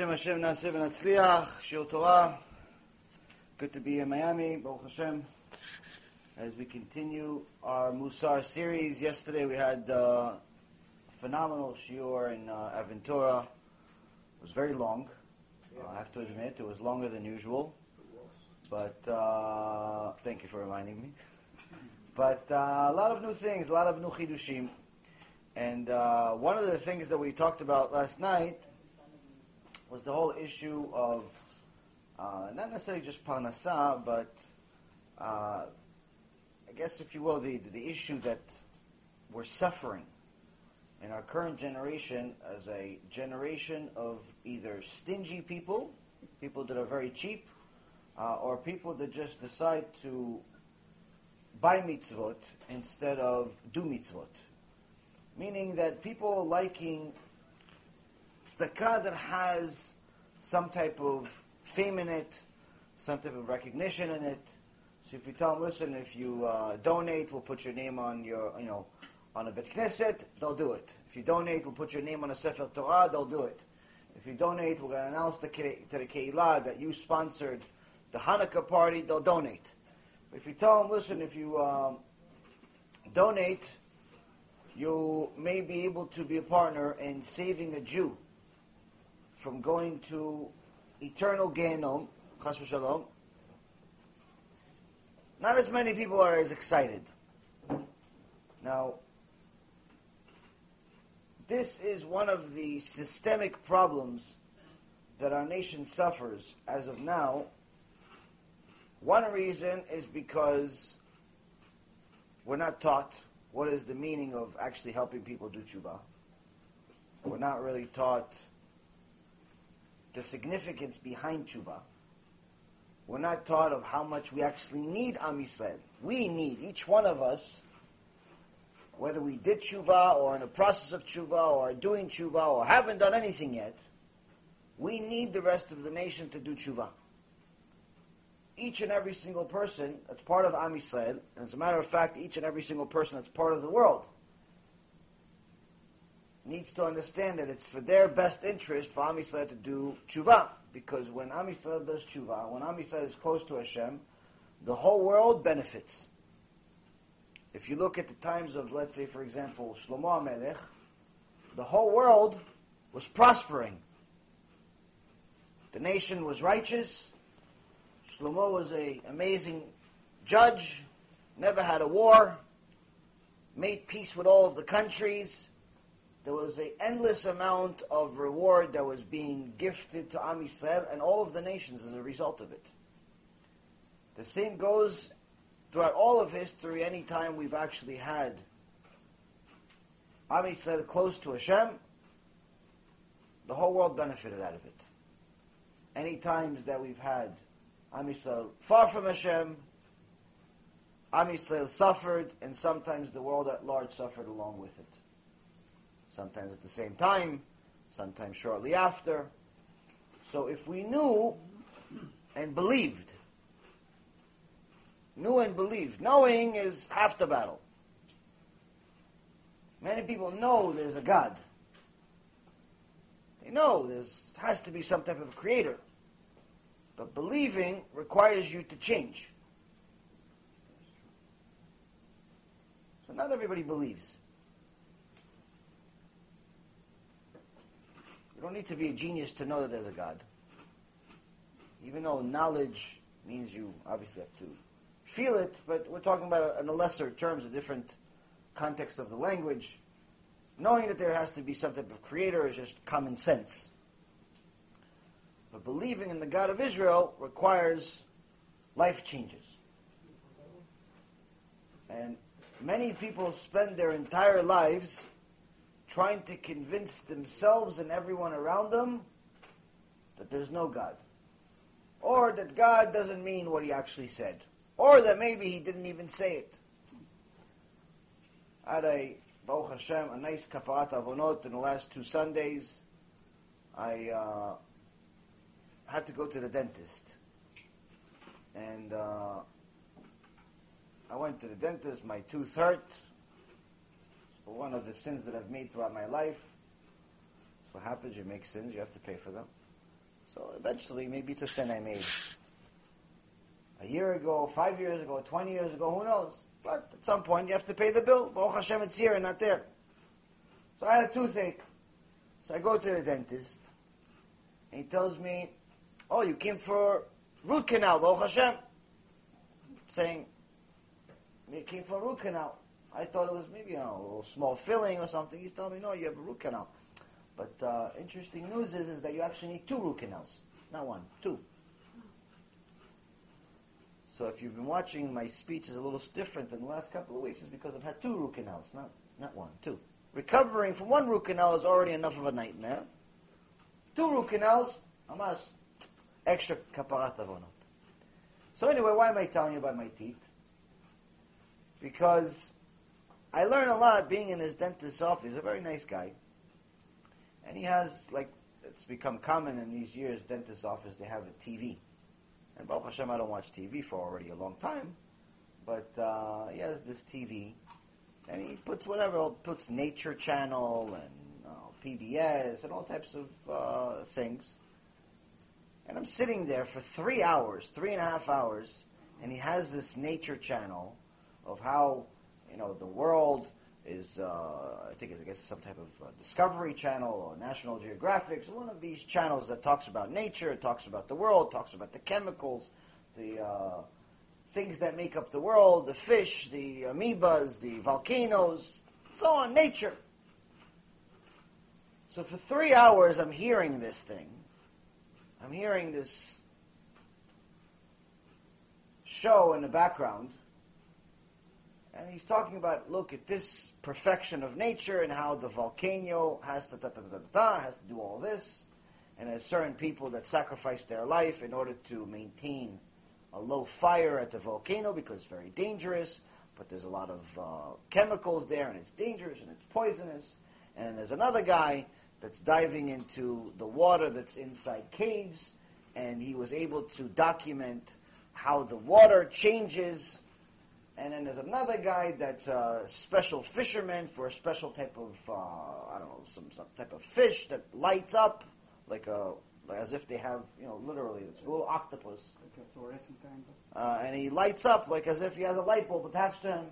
Hashem Hashem Naaseh v'Natzliach, Shir Torah. Good to be in Miami, Baruch Hashem. As we continue our Musar series, yesterday we had uh, a phenomenal shiur in uh, Aventura. It was very long. Uh, I have to admit, it was longer than usual. But uh, thank you for reminding me. But uh, a lot of new things, a lot of new chidushim. And uh, one of the things that we talked about last night was the whole issue of uh, not necessarily just parnasa, but uh, I guess, if you will, the the issue that we're suffering in our current generation as a generation of either stingy people, people that are very cheap, uh, or people that just decide to buy mitzvot instead of do mitzvot. Meaning that people liking tzedakah that has some type of fame in it, some type of recognition in it. So if you tell them, listen, if you uh, donate, we'll put your name on your, you know, on a bet knesset, they'll do it. If you donate, we'll put your name on a sefer Torah, they'll do it. If you donate, we're going to announce to, to the Keilah that you sponsored the Hanukkah party, they'll donate. But if you tell them, listen, if you um, donate, you may be able to be a partner in saving a Jew from going to eternal Gehenom, chas v'shalom, not as many people are as excited. Now, this is one of the systemic problems that our nation suffers as of now. One reason is because we're not taught what is the meaning of actually helping people do tshuva. We're not really taught the significance behind tshuva. We're not taught of how much we actually need Am Yisrael. We need, each one of us, whether we did tshuva or in the process of tshuva or doing tshuva or haven't done anything yet, we need the rest of the nation to do tshuva. Each and every single person that's part of Am Yisrael, and as a matter of fact, each and every single person that's part of the world, needs to understand that it's for their best interest for Am Yisrael to do tshuva. Because when Am Yisrael does tshuva, when Am Yisrael is close to Hashem, the whole world benefits. If you look at the times of, let's say, for example, Shlomo HaMelech, the whole world was prospering. The nation was righteous. Shlomo was an amazing judge, never had a war, made peace with all of the countries there was an endless amount of reward that was being gifted to Am Yisrael and all of the nations as a result of it. The same goes throughout all of history. Anytime we've actually had Am Yisrael close to Hashem, the whole world benefited out of it. Any times that we've had Am Yisrael far from Hashem, Am Yisrael suffered, and sometimes the world at large suffered along with it sometimes at the same time, sometimes shortly after. So if we knew and believed, knew and believed, knowing is half the battle. Many people know there's a God. They know there has to be some type of creator. But believing requires you to change. So not everybody believes. You don't need to be a genius to know that there's a God. Even though knowledge means you obviously have to feel it, but we're talking about in a lesser terms, a different context of the language. Knowing that there has to be some type of creator is just common sense. But believing in the God of Israel requires life changes. And many people spend their entire lives trying to convince themselves and everyone around them that there's no God. Or that God doesn't mean what he actually said. Or that maybe he didn't even say it. I had a, Baruch Hashem, a nice kaparat avonot in the last two Sundays. I uh, had to go to the dentist. And uh, I went to the dentist, my tooth hurt one of the sins that I've made throughout my life. That's what happens. You make sins, you have to pay for them. So eventually, maybe it's a sin I made. A year ago, five years ago, 20 years ago, who knows? But at some point, you have to pay the bill. Baruch Hashem, it's here and not there. So I had a toothache. So I go to the dentist. And he tells me, oh, you came for root canal, Baruch Hashem. Saying, you came for root canal. I thought it was maybe, you know, a little small filling or something. He's telling me, no, you have a root canal. But uh, interesting news is, is that you actually need two root canals. Not one, two. So if you've been watching, my speech is a little different than the last couple of weeks. It's because I've had two root canals, not, not one, two. Recovering from one root canal is already enough of a nightmare. Two root canals, hamas, extra kaparat. So anyway, why am I telling you about my teeth? Because I learn a lot being in his dentist's office. He's a very nice guy. And he has, like, it's become common in these years, dentist's office, they have a TV. And Baruch Hashem, I don't watch TV for already a long time. But uh, he has this TV and he puts whatever, puts Nature Channel and uh, PBS and all types of uh, things. And I'm sitting there for three hours, three and a half hours, and he has this Nature Channel of how you know the world is. Uh, I think it's, I guess some type of uh, Discovery Channel or National Geographic. One of these channels that talks about nature, talks about the world, talks about the chemicals, the uh, things that make up the world, the fish, the amoebas, the volcanoes, so on, nature. So for three hours, I'm hearing this thing. I'm hearing this show in the background. And he's talking about, look at this perfection of nature and how the volcano has to, da, da, da, da, has to do all this. And there's certain people that sacrifice their life in order to maintain a low fire at the volcano because it's very dangerous, but there's a lot of uh, chemicals there and it's dangerous and it's poisonous. And there's another guy that's diving into the water that's inside caves, and he was able to document how the water changes. And then there's another guy that's a special fisherman for a special type of, uh, I don't know, some, some type of fish that lights up like a as if they have, you know, literally, it's a little octopus. Like a fluorescent kind of. Uh, and he lights up like as if he has a light bulb attached to him.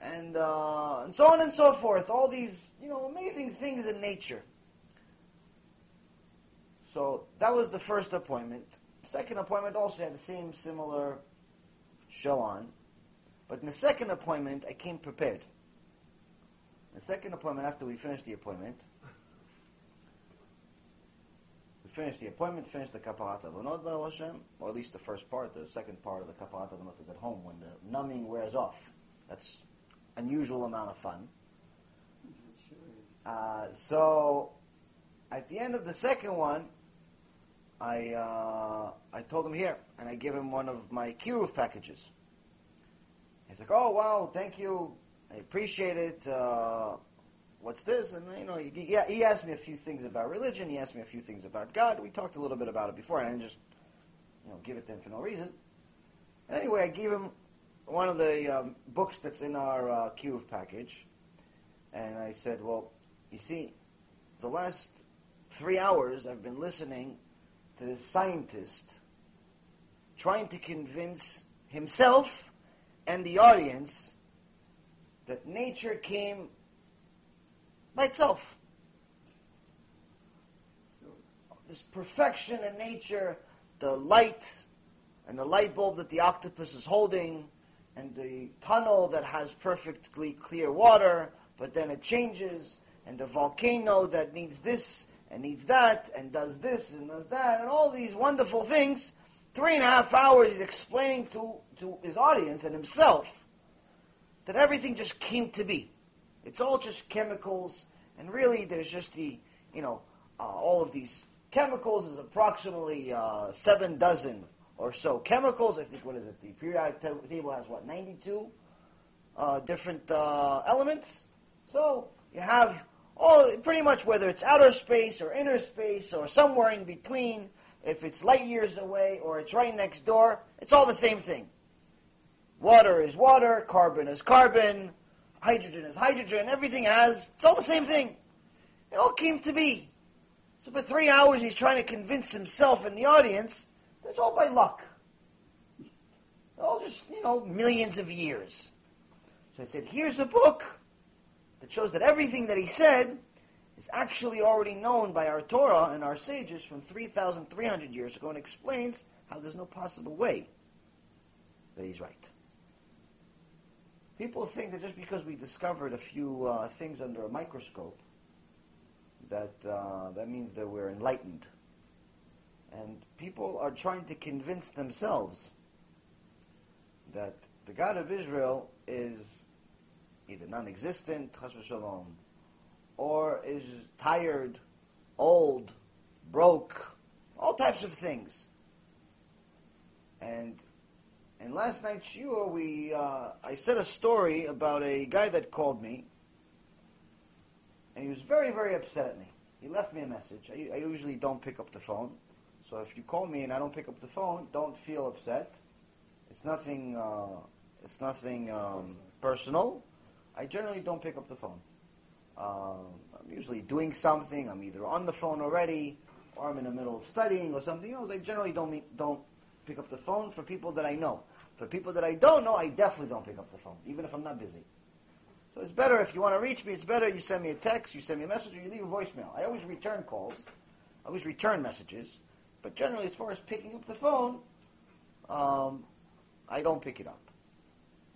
And, uh, and so on and so forth. All these, you know, amazing things in nature. So that was the first appointment. Second appointment also had the same similar show on. But in the second appointment, I came prepared. The second appointment, after we finished the appointment, we finish the appointment, finish the Kaparat Avonot by Hashem, or at least the first part. The second part of the Kaparat Avonot is at home when the numbing wears off. That's unusual amount of fun. Uh, so, at the end of the second one, I uh, I told him here, and I gave him one of my Kiruv packages. He's like, "Oh wow, thank you, I appreciate it." Uh, what's this? And you know, he, he asked me a few things about religion. He asked me a few things about God. We talked a little bit about it before, and I just you know give it to him for no reason. And anyway, I gave him one of the um, books that's in our uh, Kiruv package, and I said, "Well, you see, the last three hours I've been listening to this scientist trying to convince himself and the audience that nature came by itself. This perfection in nature, the light and the light bulb that the octopus is holding, and the tunnel that has perfectly clear water, but then it changes, and the volcano that needs this and needs that, and does this and does that, and all these wonderful things. Three and a half hours he's explaining to, to his audience and himself that everything just came to be. It's all just chemicals, and really there's just the, you know, uh, all of these chemicals is approximately uh, seven dozen or so chemicals. I think, what is it? The periodic table has, what, 92 uh, different uh, elements? So you have all, pretty much whether it's outer space or inner space or somewhere in between, if it's light years away or it's right next door, it's all the same thing. Water is water, carbon is carbon, hydrogen is hydrogen, everything has, it's all the same thing. It all came to be. So for three hours, he's trying to convince himself and the audience that it's all by luck. All just, you know, millions of years. So I said, here's a book that shows that everything that he said is actually already known by our Torah and our sages from 3,300 years ago and explains how there's no possible way that he's right. People think that just because we discovered a few uh, things under a microscope, that uh, that means that we're enlightened. And people are trying to convince themselves that the God of Israel is either non-existent, shalom, or is tired, old, broke, all types of things. And in last night's shiur, we uh, I said a story about a guy that called me, and he was very, very upset at me. He left me a message. I, I usually don't pick up the phone, so if you call me and I don't pick up the phone, don't feel upset. It's nothing. Uh, it's nothing um, personal. I generally don't pick up the phone. Um, I'm usually doing something. I'm either on the phone already, or I'm in the middle of studying or something else. I generally don't don't pick up the phone for people that I know. For people that I don't know, I definitely don't pick up the phone, even if I'm not busy. So it's better if you want to reach me. It's better you send me a text, you send me a message, or you leave a voicemail. I always return calls. I always return messages. But generally, as far as picking up the phone, um, I don't pick it up.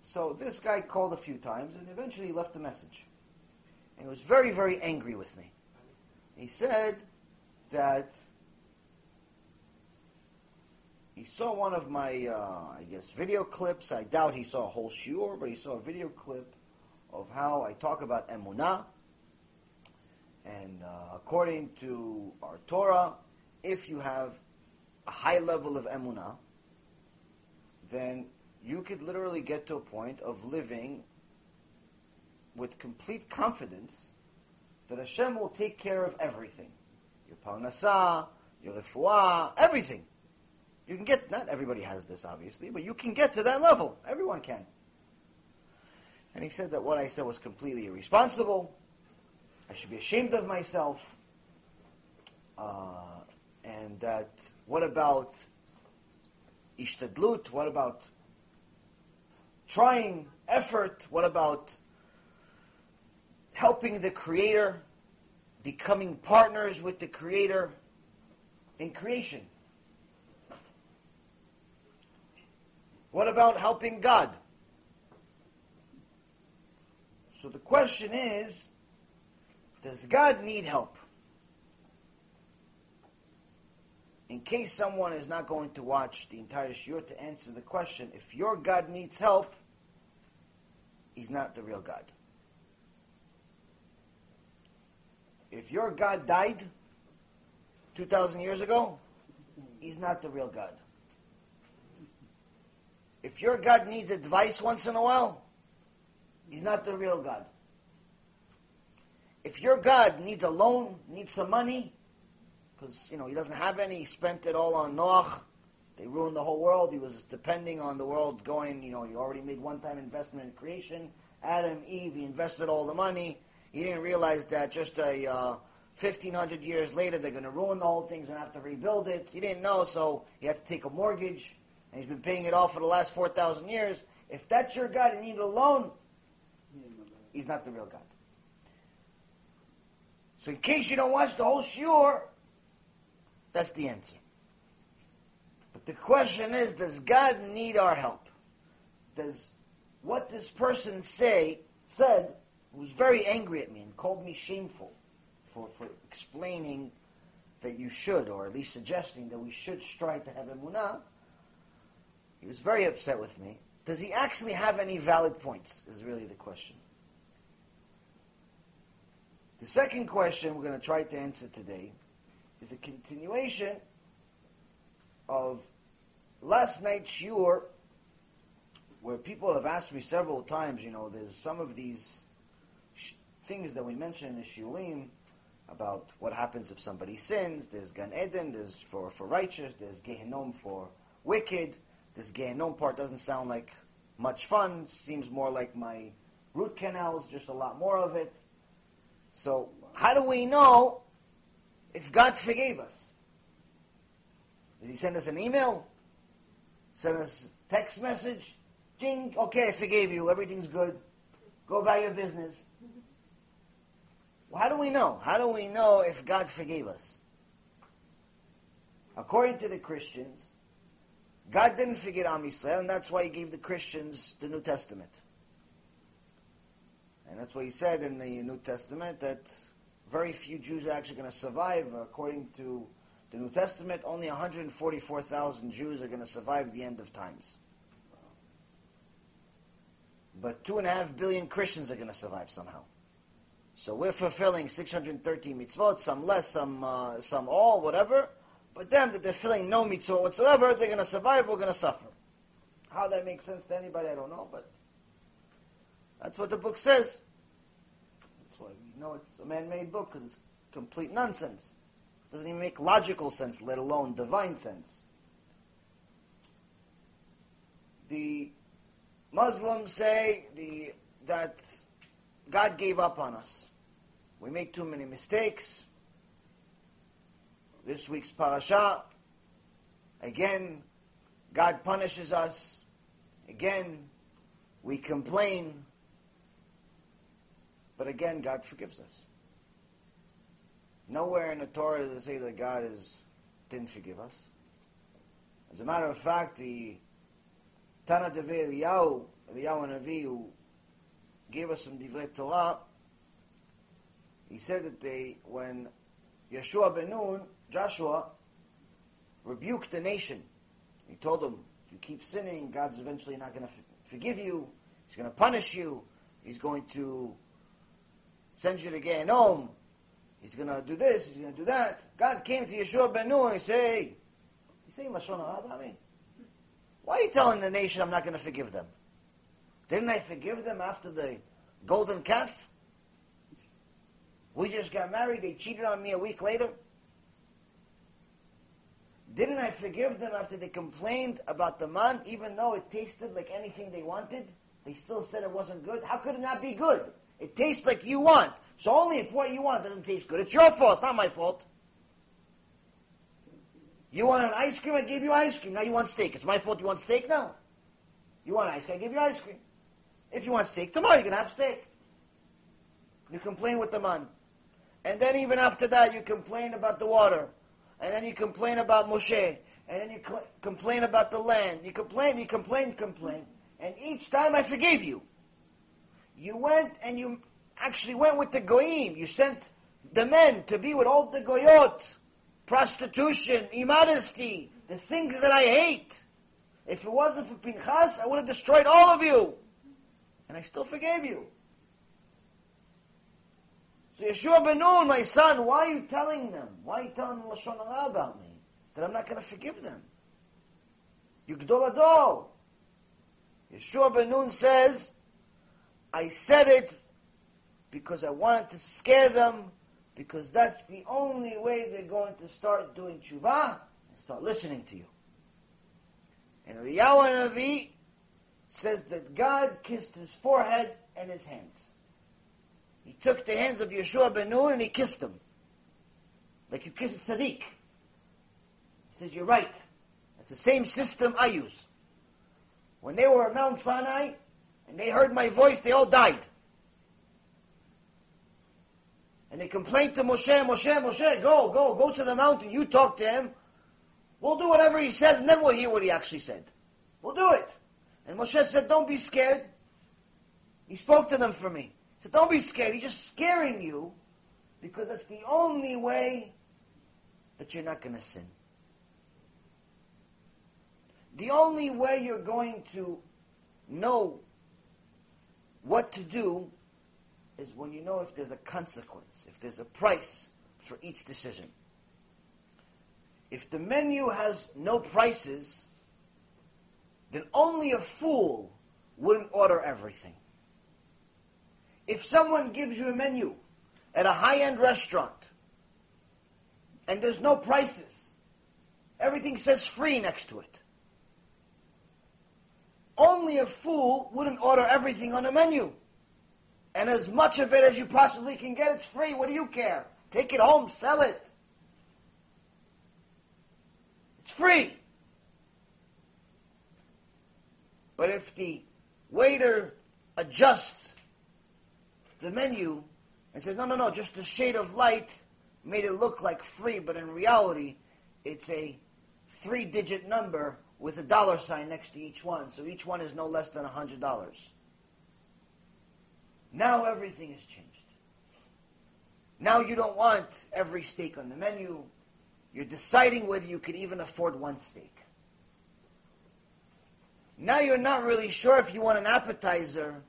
So this guy called a few times and eventually he left a message. And he was very, very angry with me. He said that he saw one of my, uh, I guess, video clips. I doubt he saw a whole shiur, but he saw a video clip of how I talk about emunah. And uh, according to our Torah, if you have a high level of emunah, then you could literally get to a point of living with complete confidence that Hashem will take care of everything. Your parnasah, your refuah, everything. You can get, not everybody has this obviously, but you can get to that level. Everyone can. And he said that what I said was completely irresponsible. I should be ashamed of myself. Uh, and that, what about ishtadlut? What about trying, effort? What about helping the Creator, becoming partners with the Creator in creation? What about helping God? So the question is, does God need help? In case someone is not going to watch the entire shiur to answer the question, if your God needs help, he's not the real God. If your God died 2,000 years ago, he's not the real God. If your God needs advice once in a while, he's not the real God. If your God needs a loan, needs some money, because you know he doesn't have any, he spent it all on Noach. They ruined the whole world. He was depending on the world going. You know, he already made one-time investment in creation. Adam, Eve, he invested all the money. He didn't realize that just a uh, 1,500 years later they're going to ruin the whole thing and have to rebuild it. He didn't know, so he had to take a mortgage and he's been paying it off for the last 4,000 years, if that's your God and you need a loan, he's not the real God. So in case you don't watch the whole shiur, that's the answer. But the question is, does God need our help? Does what this person say said was very angry at me and called me shameful for, for explaining that you should, or at least suggesting that we should strive to have emunah, he was very upset with me. Does he actually have any valid points? Is really the question. The second question we're going to try to answer today is a continuation of last night's shiur, where people have asked me several times. You know, there's some of these sh- things that we mentioned in shiurim about what happens if somebody sins. There's Gan Eden, there's for, for righteous, there's Gehenom for wicked. This Gehenom part doesn't sound like much fun. Seems more like my root canals, just a lot more of it. So, how do we know if God forgave us? Did he send us an email? Send us text message? Jing, okay, I forgave you. Everything's good. Go about your business. Well, how do we know? How do we know if God forgave us? According to the Christians, God didn't forget Am Yisrael, and that's why He gave the Christians the New Testament. And that's why He said in the New Testament that very few Jews are actually going to survive. According to the New Testament, only 144,000 Jews are going to survive the end of times. But two and a half billion Christians are going to survive somehow. So we're fulfilling 613 mitzvot, some less, some uh, some all, whatever. But them that they're filling no mitzvot whatsoever, they're going to survive, we're going to suffer. How that makes sense to anybody, I don't know, but that's what the book says. That's why we know it's a man-made book, because it's complete nonsense. It doesn't even make logical sense, let alone divine sense. The Muslims say the, that God gave up on us. We make too many mistakes. This week's parasha, again, God punishes us. Again, we complain. But again, God forgives us. Nowhere in the Torah does it say that God is, didn't forgive us. As a matter of fact, the Tanna Devei Eliyahu, Eliyahu Navi, who gave us some Divrei Torah, he said that they, when Yeshua ben Nun, Joshua, rebuked the nation, he told them, if you keep sinning, God's eventually not going to forgive you, He's going to punish you, He's going to send you to Gehenom, He's going to do this, He's going to do that. God came to Yeshua ben Nun and he said, hey, you saying Lashon Hara about me? Why are you telling the nation I'm not going to forgive them? Didn't I forgive them after the golden calf? We just got married, they cheated on me a week later. Didn't I forgive them after they complained about the man, even though it tasted like anything they wanted? They still said it wasn't good. How could it not be good? It tastes like you want. So only if what you want doesn't taste good. It's your fault, it's not my fault. You want an ice cream? I gave you ice cream. Now you want steak. It's my fault you want steak now. You want ice cream? I give you ice cream. If you want steak, tomorrow you can have steak. You complain with the man. And then even after that, you complain about the water. And then you complain about Moshe. And then you cl- complain about the land. You complain, you complain, complain. And each time I forgave you. You went and you actually went with the goyim. You sent the men to be with all the goyot prostitution, immodesty, the things that I hate. If it wasn't for Pinchas, I would have destroyed all of you. And I still forgave you. So Yeshua ben Nun, my son, why are you telling them? Why are you telling Lashon Hara about me? That I'm not going to forgive them. You Gdol HaDor. Yeshua ben Nun says, I said it because I wanted to scare them because that's the only way they're going to start doing tshuva and start listening to you. And Eliyahu Navi says that God kissed his forehead and his hands. He took the hands of Yeshua ben Nun and he kissed them. Like you kiss a tzaddik. He says, you're right. That's the same system I use. When they were at Mount Sinai and they heard my voice, they all died. And they complained to Moshe, Moshe, Moshe, go, go, go to the mountain. You talk to him. We'll do whatever he says, and then we'll hear what he actually said. We'll do it. And Moshe said, don't be scared. He spoke to them for me. Said, don't be scared. He's just scaring you because that's the only way that you're not going to sin. The only way you're going to know what to do is when you know if there's a consequence, if there's a price for each decision. If the menu has no prices, then only a fool wouldn't order everything. If someone gives you a menu at a high-end restaurant and there's no prices, everything says free next to it. Only a fool wouldn't order everything on a menu. And as much of it as you possibly can get, it's free. What do you care? Take it home, sell it. It's free. But if the waiter adjusts the menu and says, no, no, no, just a shade of light made it look like free, but in reality, it's a three digit number with a dollar sign next to each one. So each one is no less than a $100. Now everything has changed. Now you don't want every steak on the menu. You're deciding whether you can even afford one steak. Now you're not really sure if you want an appetizer.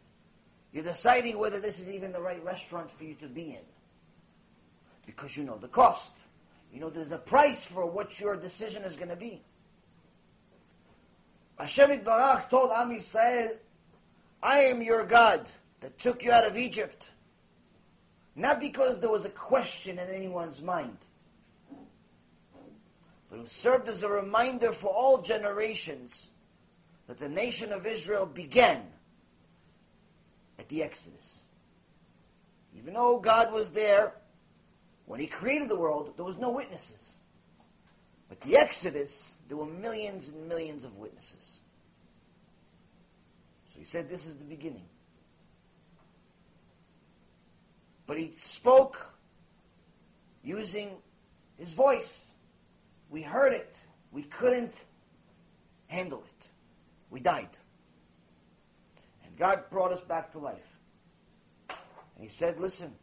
You're deciding whether this is even the right restaurant for you to be in. Because you know the cost. You know there's a price for what your decision is going to be. Hashem Barach told Am Yisrael, I am your God that took you out of Egypt. Not because there was a question in anyone's mind, but it served as a reminder for all generations that the nation of Israel began at the Exodus. Even though God was there when He created the world, there was no witnesses. But the Exodus, there were millions and millions of witnesses. So He said, This is the beginning. But he spoke using his voice. We heard it. We couldn't handle it. We died. God brought us back to life. And he said, Listen,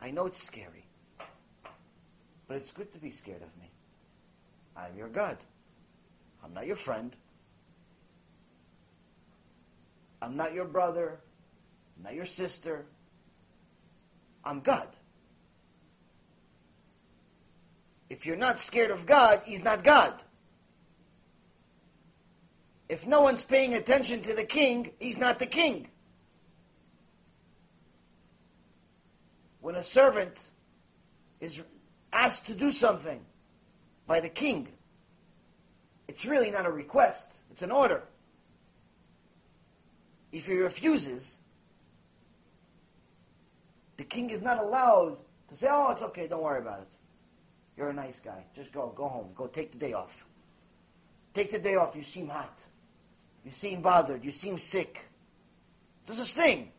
I know it's scary, but it's good to be scared of me. I'm your God. I'm not your friend. I'm not your brother. I'm not your sister. I'm God. If you're not scared of God, He's not God. If no one's paying attention to the king, He's not the king. When a servant is asked to do something by the king, it's really not a request, it's an order. If he refuses, the king is not allowed to say, oh, it's okay, don't worry about it. You're a nice guy. Just go, go home. Go take the day off. Take the day off. You seem hot. You seem bothered. You seem sick. There's this thing.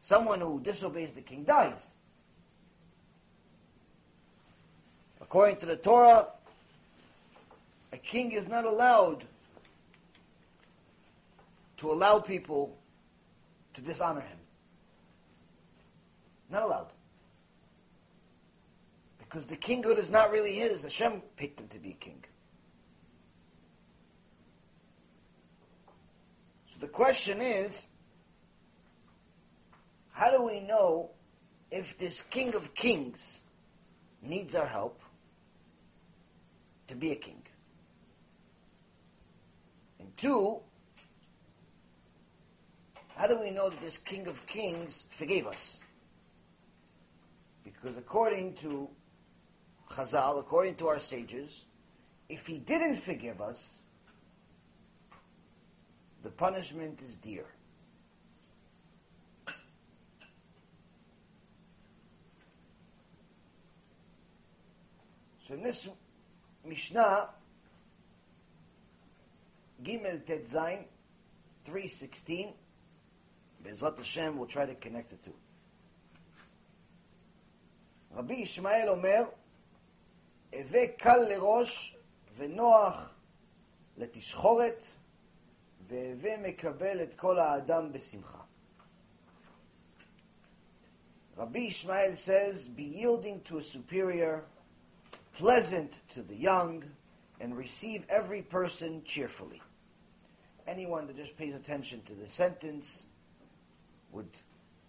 Someone who disobeys the king dies. According to the Torah, a king is not allowed to allow people to dishonor him. Not allowed. Because the kinghood is not really his. Hashem picked him to be king. So the question is, how do we know if this king of kings needs our help to be a king? And two, how do we know that this king of kings forgave us? Because according to Chazal, according to our sages, if he didn't forgive us, the punishment is dear. So in this Mishnah, Gimel Tetzain, 316, Bezrat Hashem will try to connect the two. רבי ישמעאל אומר, הווה קל לראש ונוח לתשחורת, והווה מקבל את כל האדם בשמחה. Rabbi Ishmael says, be yielding to a superior, pleasant to the young, and receive every person cheerfully. Anyone that just pays attention to the sentence would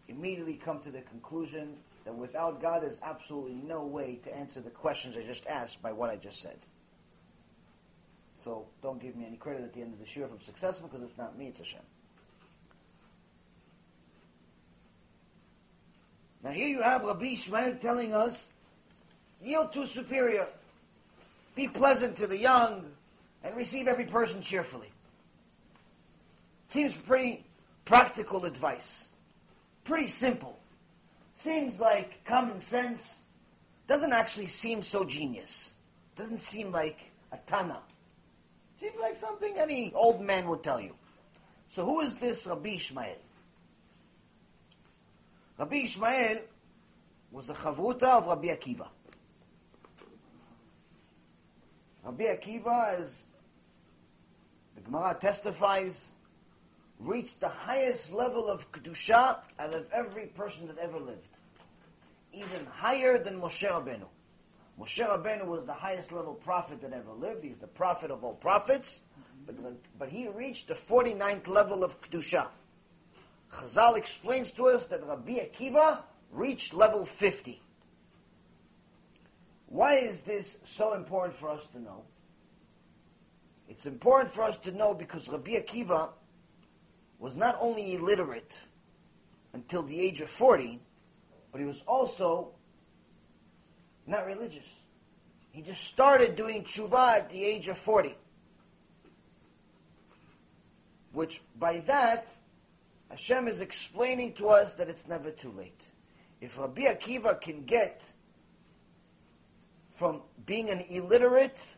immediately come to the conclusion that without God, there's absolutely no way to answer the questions I just asked by what I just said. So don't give me any credit at the end of the shiur if I'm successful, because it's not me, it's Hashem. Now here you have Rabbi Ishmael telling us, yield to superior, be pleasant to the young, and receive every person cheerfully. Seems pretty practical advice. Pretty simple seems like common sense, doesn't actually seem so genius. Doesn't seem like a tana. Seems like something any old man would tell you. So who is this Rabbi Ishmael? Rabbi Ishmael was the chavruta of Rabbi Akiva. Rabbi Akiva, as the Gemara testifies, reached the highest level of kedusha out of every person that ever lived, even higher than Moshe Rabbeinu. Moshe Rabbeinu was the highest level prophet that ever lived. He's the prophet of all prophets, but, but he reached the 49th level of kedusha. Chazal explains to us that Rabbi Akiva reached level 50. Why is this so important for us to know? It's important for us to know because Rabbi Akiva was not only illiterate until the age of 40, but he was also not religious. He just started doing tshuva at the age of 40. Which, by that, Hashem is explaining to us that it's never too late. If Rabbi Akiva can get from being an illiterate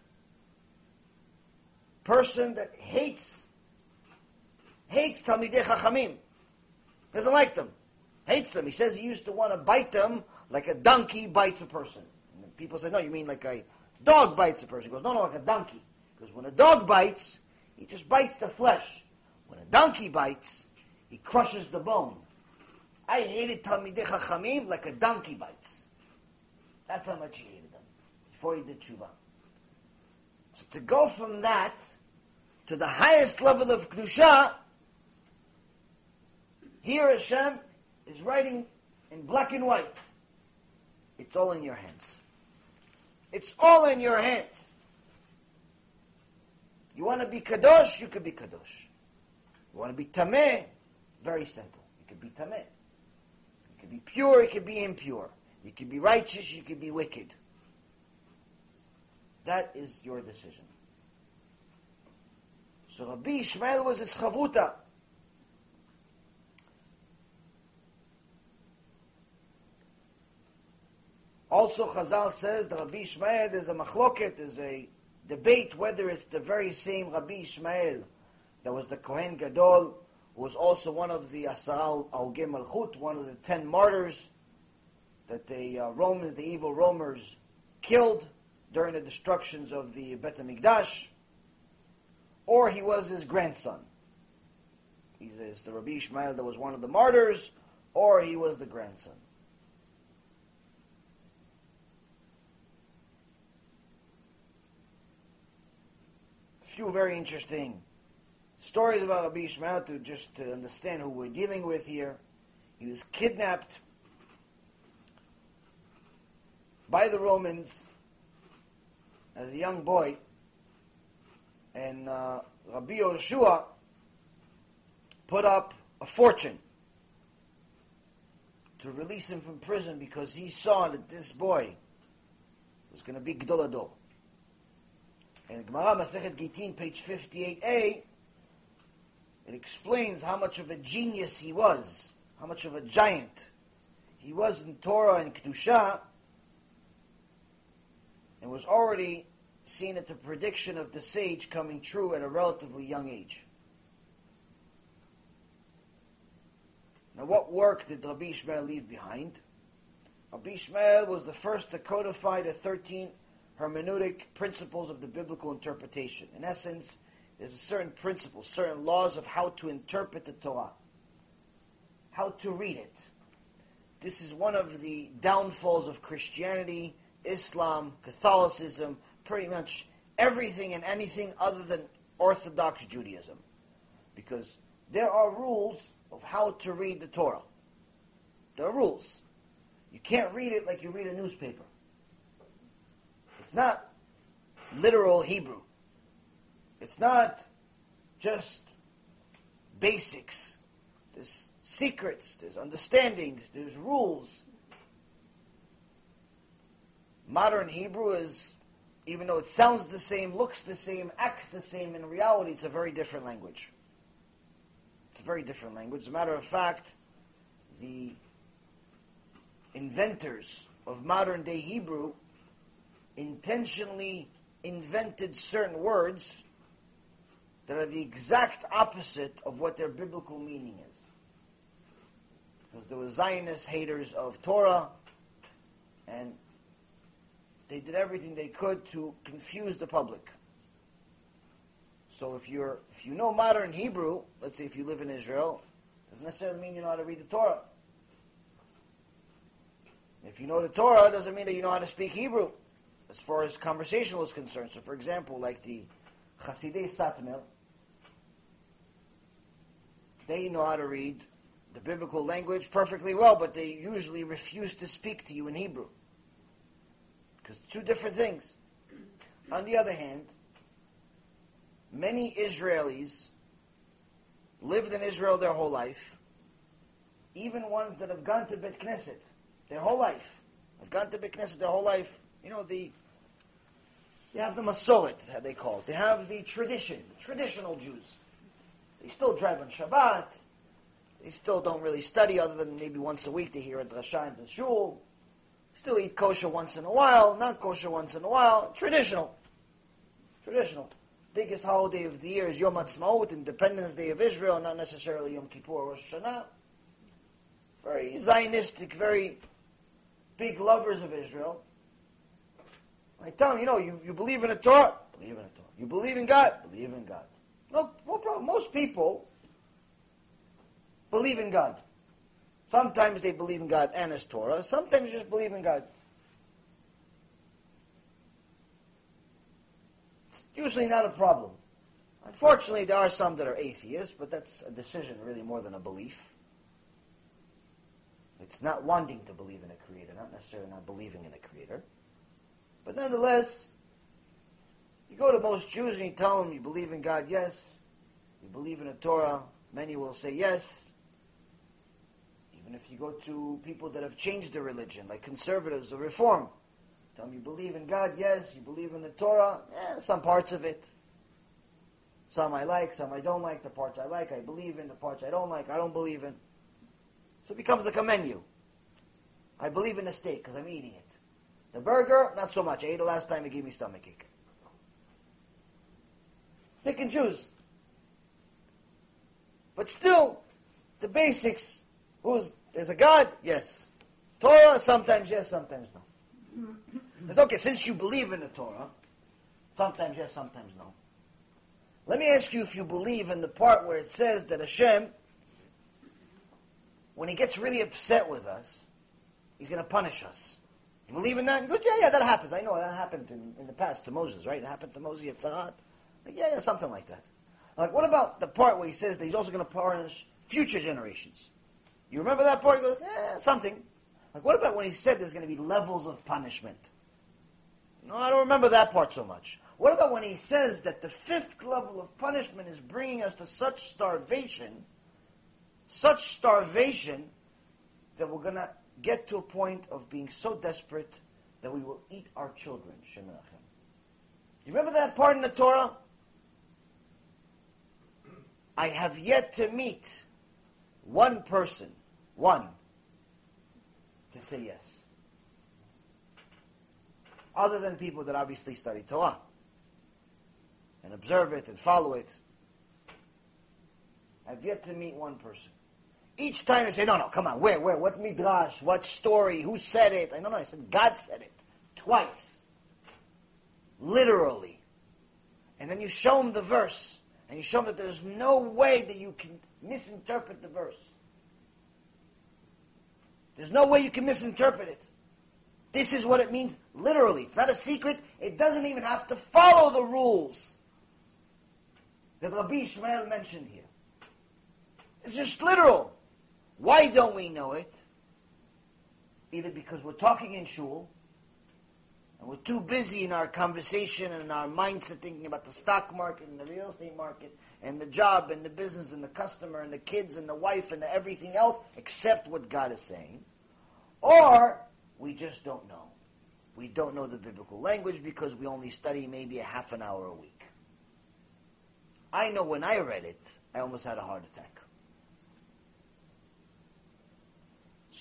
person that hates hates Talmidei Chachamim, doesn't like them, hates them. He says he used to want to bite them like a donkey bites a person. People say, no, you mean like a dog bites a person. He goes, no, no, like a donkey. Because when a dog bites, he just bites the flesh. When a donkey bites, he crushes the bone. I hated Talmidei Chachamim like a donkey bites. That's how much he hated them before he did tshuva. So to go from that to the highest level of kedusha, here Hashem is writing in black and white. It's all in your hands. It's all in your hands. You want to be kadosh, you could be kadosh. You want to be tameh, very simple. You could be tameh. You could be pure, you could be impure. You could be righteous, you could be wicked. That is your decision. So Rabbi Ishmael was a chavruta. Also, Chazal says the Rabbi Ishmael is a machloket, is a debate whether it's the very same Rabbi Ishmael that was the Kohen Gadol, who was also one of the Asar Harugei Malchut, one of the ten martyrs that the uh, Romans, the evil Romans, killed during the destructions of the Bet HaMikdash, or he was his grandson. He says the Rabbi Ishmael that was one of the martyrs, or he was the grandson. Few very interesting stories about Rabbi Ishmael to just to understand who we're dealing with here. He was kidnapped by the Romans as a young boy, and uh, Rabbi Yehoshua put up a fortune to release him from prison because he saw that this boy was going to be Gadol HaDor. In Gemara Masechet Gittin, page 58a, it explains how much of a genius he was, how much of a giant he was in Torah and Kedusha, and was already seen at the prediction of the sage coming true at a relatively young age. Now, what work did Rabbi Ishmael leave behind? Rabbi Ishmael was the first to codify the 13 hermeneutic principles of the biblical interpretation. In essence, there's a certain principle, certain laws of how to interpret the Torah, how to read it. This is one of the downfalls of Christianity, Islam, Catholicism, pretty much everything and anything other than Orthodox Judaism. Because there are rules of how to read the Torah. There are rules. You can't read it like you read a newspaper. It's not literal Hebrew. It's not just basics. There's secrets, there's understandings, there's rules. Modern Hebrew is, even though it sounds the same, looks the same, acts the same, in reality it's a very different language. It's a very different language. As a matter of fact, the inventors of modern day Hebrew intentionally invented certain words that are the exact opposite of what their biblical meaning is. Because there were Zionist haters of Torah, and they did everything they could to confuse the public. So if you're if you know modern Hebrew, let's say if you live in Israel, doesn't necessarily mean you know how to read the Torah. If you know the Torah, doesn't mean that you know how to speak Hebrew, as far as conversational is concerned. So, for example, like the Hasidei Satmar, they know how to read the biblical language perfectly well, but they usually refuse to speak to you in Hebrew. Because two different things. On the other hand, many Israelis lived in Israel their whole life, even ones that have gone to Bet Knesset their whole life, have gone to Bet Knesset their whole life. You know, the they have the Masoret, they call it. They have the tradition, the traditional Jews. They still drive on Shabbat. They still don't really study other than maybe once a week they hear a drasha in the shul. Still eat kosher once in a while, not kosher once in a while. Traditional. Traditional biggest holiday of the year is Yom Ha'atzmaut, Independence Day of Israel, not necessarily Yom Kippur or Rosh Hashanah. Very Zionistic, very big lovers of Israel. I tell them, you know, you, you believe in a Torah? Believe in a Torah. You believe in God? Believe in God. No, no problem. Most people believe in God. Sometimes they believe in God and His Torah. Sometimes they just believe in God. It's usually not a problem. Unfortunately, there are some that are atheists, but that's a decision really more than a belief. It's not wanting to believe in a creator, not necessarily not believing in a creator. But nonetheless, you go to most Jews and you tell them you believe in God, yes. You believe in the Torah, many will say yes. Even if you go to people that have changed their religion, like conservatives or reform, Tell them you believe in God, yes. You believe in the Torah, eh, some parts of it. Some I like, some I don't like. The parts I like, I believe in. The parts I don't like, I don't believe in. So it becomes like a menu. I believe in the steak because I'm eating it. The burger, not so much. I ate it last time, it gave me stomach ache. Pick and choose. But still, the basics, who's, there's a God? Yes. Torah, sometimes yes, sometimes no. It's okay, since you believe in the Torah, sometimes yes, sometimes no. Let me ask you if you believe in the part where it says that Hashem, when he gets really upset with us, he's going to punish us. You believe in that? You go, yeah, yeah, that happens. I know that happened in, in the past to Moses, right? It happened to Moses at Sarat. Like, yeah, yeah, something like that. Like, what about the part where he says that he's also going to punish future generations? You remember that part? He goes, yeah, something. Like, what about when he said there's going to be levels of punishment? No, I don't remember that part so much. What about when he says that the fifth level of punishment is bringing us to such starvation, such starvation, that we're going to get to a point of being so desperate that we will eat our children, Shem You remember that part in the Torah? I have yet to meet one person, one, to say yes other than people that obviously study Torah and observe it and follow it. I've yet to meet one person. Each time I say, no, no, come on, where, where, what midrash, what story, who said it? I don't know, I said, God said it. Twice. Literally. And then you show them the verse, and you show them that there's no way that you can misinterpret the verse. There's no way you can misinterpret it. This is what it means literally. It's not a secret. It doesn't even have to follow the rules that Rabbi Ishmael mentioned here. It's just literal. Why don't we know it? Either because we're talking in shul, and we're too busy in our conversation and in our mindset thinking about the stock market and the real estate market and the job and the business and the customer and the kids and the wife and the everything else except what God is saying. Or we just don't know. We don't know the biblical language because we only study maybe a half an hour a week. I know when I read it, I almost had a heart attack.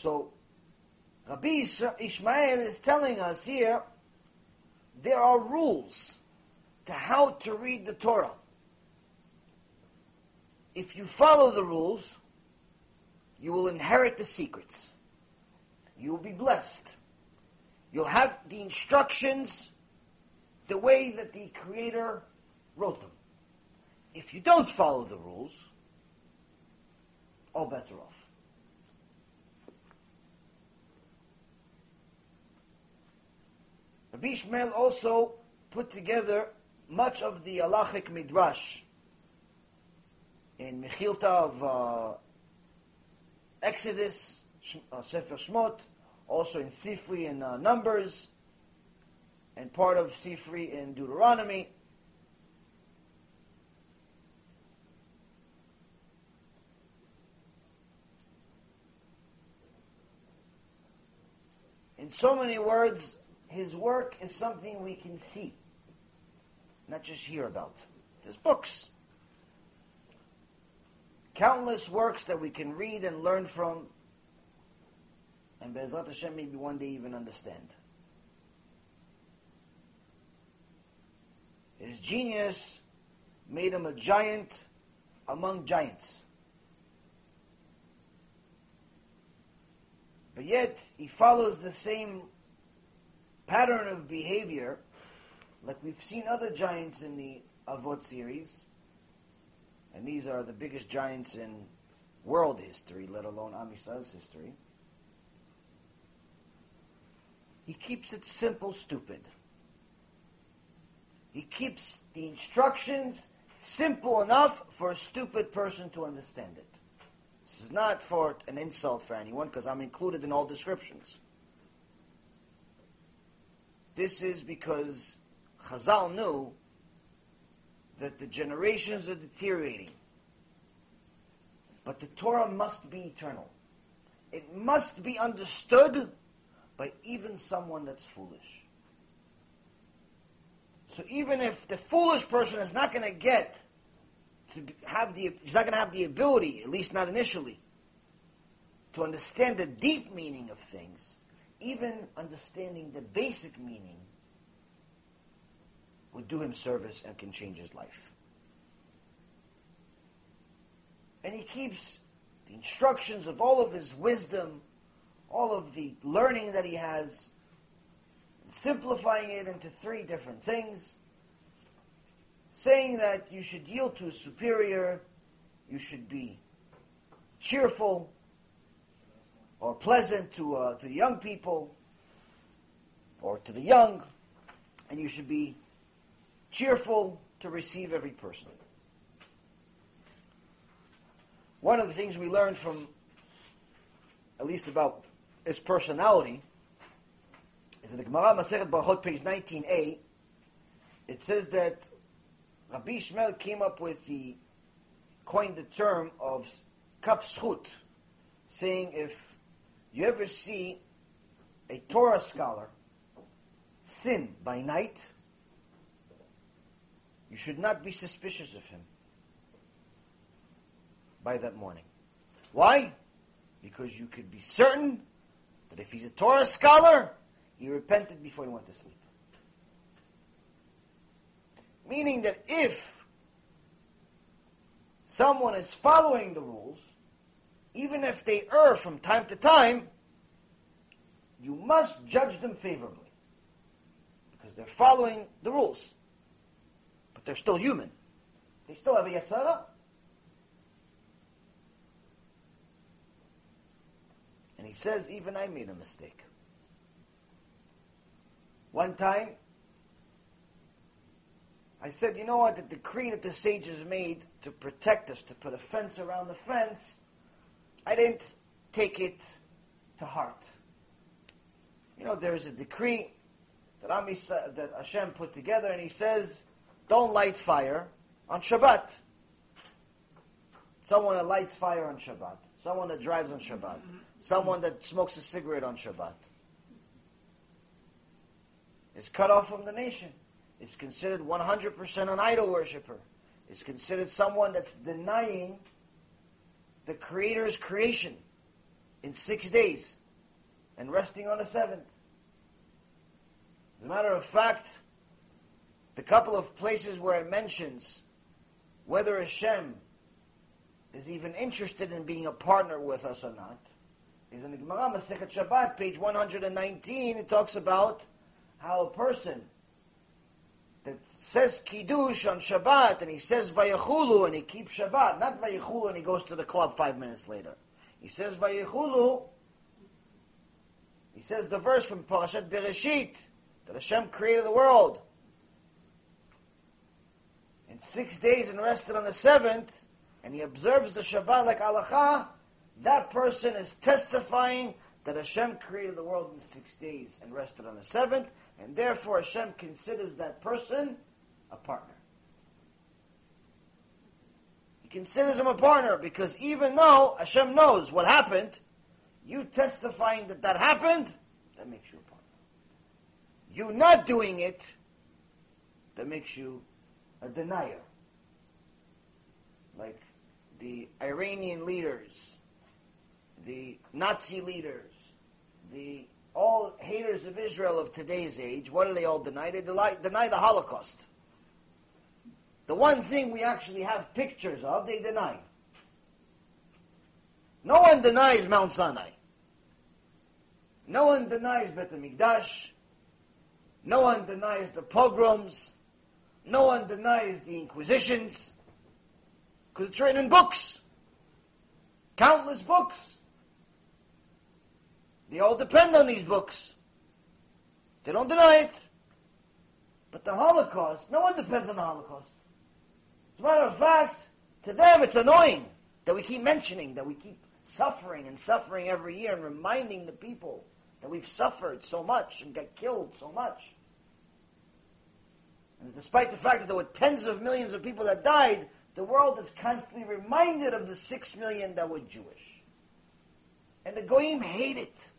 So, Rabbi Ishmael is telling us here there are rules to how to read the Torah. if you follow the rules, you will inherit the secrets. You will be blessed. You'll have the instructions the way that the Creator wrote them. If you don't follow the rules, all bets are off. Rabbi Ishmael also put together much of the halachic midrash in Mechilta of uh, Exodus, uh, Sefer Shmot, also in Sifri in uh, Numbers, and part of Sifri in Deuteronomy. In so many words, his work is something we can see, not just hear about. There's books countless works that we can read and learn from, and Be'ezrat Hashem maybe one day even understand. His genius made him a giant among giants. But yet, he follows the same pattern of behavior, like we've seen other giants in the Avot series, and these are the biggest giants in world history, let alone Am history. He keeps it simple, stupid. He keeps the instructions simple enough for a stupid person to understand it. This is not for an insult for anyone, because I'm included in all descriptions. This is because Chazal knew that the generations are deteriorating. But the Torah must be eternal. It must be understood by even someone that's foolish. So even if the foolish person is not going to get to have the, he's not going to have the ability, at least not initially, to understand the deep meaning of things, even understanding the basic meaning would do him service and can change his life. And he keeps the instructions of all of his wisdom, all of the learning that he has, simplifying it into three different things, saying that you should yield to a superior, you should be cheerful or pleasant to, uh, to the young people or to the young, and you should be cheerful to receive every person. One of the things we learned from, at least about his personality, is in the Gemara Masechet Brachot, page 19a, it says that Rabbi Ishmael came up with the, coined the term of kaf saying if you ever see a Torah scholar sin by night, you should not be suspicious of him by that morning. Why? Because you could be certain that if he's a Torah scholar, he repented before he went to sleep. Meaning that if someone is following the rules, even if they err from time to time, you must judge them favorably. Because they're following the rules. But they're still human. They still have a Yetzer Hara. And he says, even I made a mistake. One time, I said, you know what, the decree that the sages made to protect us, to put a fence around the fence, I didn't take it to heart. You know, there's a decree that, Amisa, that Hashem put together, and he says, don't light fire on Shabbat. Someone that lights fire on Shabbat. Someone that drives on Shabbat. Someone that smokes a cigarette on Shabbat. Is cut off from the nation. It's considered 100% an idol worshiper. It's considered someone that's denying the Creator's creation in six days and resting on the seventh. As a matter of fact, the couple of places where it mentions whether Hashem is even interested in being a partner with us or not is in the Gemara Masechet Shabbat, page 119. It talks about how a person that says Kiddush on Shabbat and he says Vayachulu and he keeps Shabbat, not Vayachulu and he goes to the club five minutes later. He says Vayachulu, he says the verse from Parashat Bereshit that Hashem created the world. In six days and rested on the seventh, and he observes the Shabbat like Alacha, that person is testifying that Hashem created the world in six days and rested on the seventh, and therefore Hashem considers that person a partner. He considers him a partner because even though Hashem knows what happened, you testifying that that happened, that makes you a partner. You not doing it, that makes you a denier. Like the Iranian leaders the Nazi leaders, the all haters of Israel of today's age, what do they all deny? They deny the Holocaust. The one thing we actually have pictures of, they deny. No one denies Mount Sinai. No one denies Beit HaMikdash. No one denies the pogroms. No one denies the inquisitions. Because it's written in books. Countless books. They all depend on these books. They don't deny it. But the Holocaust, no one depends on the Holocaust. As a matter of fact, to them it's annoying that we keep mentioning, that we keep suffering and suffering every year and reminding the people that we've suffered so much and got killed so much. And despite the fact that there were tens of millions of people that died, the world is constantly reminded of the six million that were Jewish. And the Goyim hate it.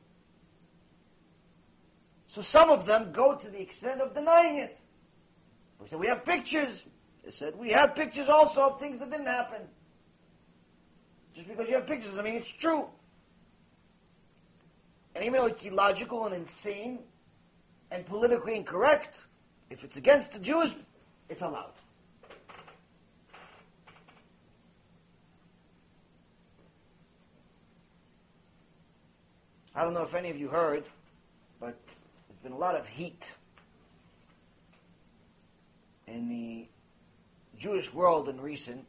So some of them go to the extent of denying it. We said, we have pictures. They said, we have pictures also of things that didn't happen. Just because you have pictures, I mean, it's true. And even though it's illogical and insane and politically incorrect, if it's against the Jews, it's allowed. I don't know if any of you heard, been a lot of heat in the Jewish world in recent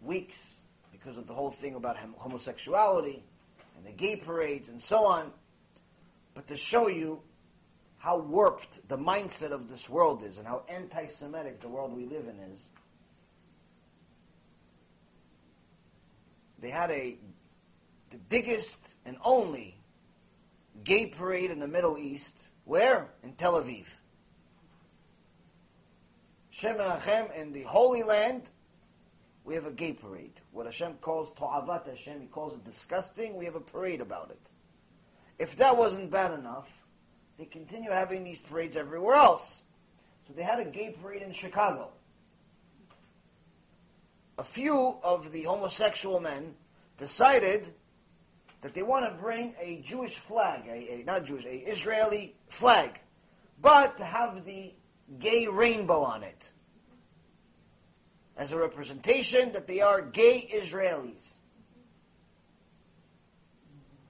weeks because of the whole thing about homosexuality and the gay parades and so on. But to show you how warped the mindset of this world is and how anti Semitic the world we live in is, they had a the biggest and only gay parade in the Middle East where? In Tel Aviv. Shem Hashem in the Holy Land, we have a gay parade. What Hashem calls To'avat Hashem, He calls it disgusting, we have a parade about it. If that wasn't bad enough, they continue having these parades everywhere else. So they had a gay parade in Chicago. A few of the homosexual men decided that they want to bring a Jewish flag, a, a not Jewish, a Israeli flag, but to have the gay rainbow on it as a representation that they are gay Israelis.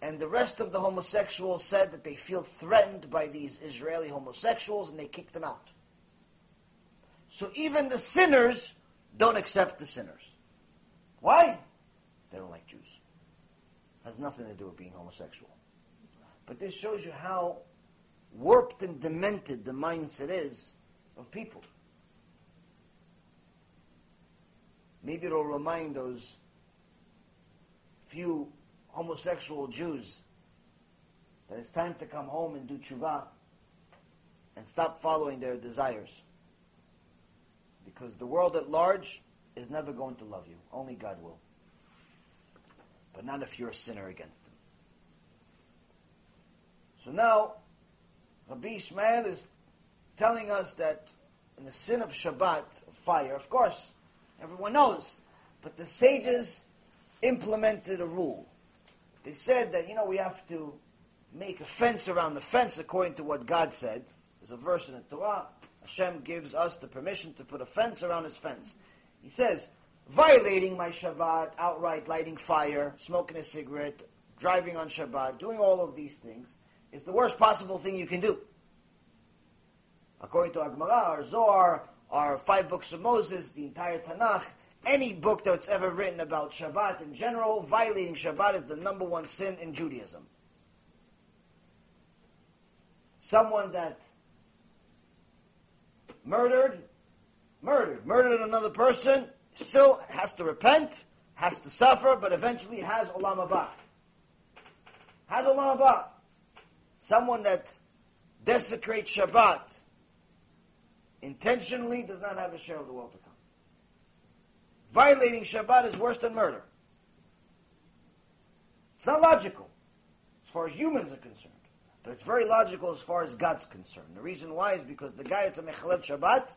And the rest of the homosexuals said that they feel threatened by these Israeli homosexuals and they kicked them out. So even the sinners don't accept the sinners. Why? They don't like Jews has nothing to do with being homosexual. But this shows you how warped and demented the mindset is of people. Maybe it'll remind those few homosexual Jews that it's time to come home and do tshuva and stop following their desires. Because the world at large is never going to love you. Only God will but not if you're a sinner against him. So now, Rabbi Ishmael is telling us that in the sin of Shabbat, fire, of course, everyone knows, but the sages implemented a rule. They said that, you know, we have to make a fence around the fence according to what God said. There's a verse in the Torah. Hashem gives us the permission to put a fence around his fence. He says, violating my Shabbat, outright lighting fire, smoking a cigarette, driving on Shabbat, doing all of these things, is the worst possible thing you can do. According to Agmara, our Zohar, our five books of Moses, the entire Tanakh, any book that's ever written about Shabbat in general, violating Shabbat is the number one sin in Judaism. Someone that murdered, murdered, murdered another person, still has to repent, has to suffer, but eventually has Olam Haba. Has Olam Haba. Someone that desecrates Shabbat intentionally does not have a share of the world to come. Violating Shabbat is worse than murder. It's not logical as far as humans are concerned, but it's very logical as far as God's concerned. The reason why is because the guy that's a Mechalel Shabbat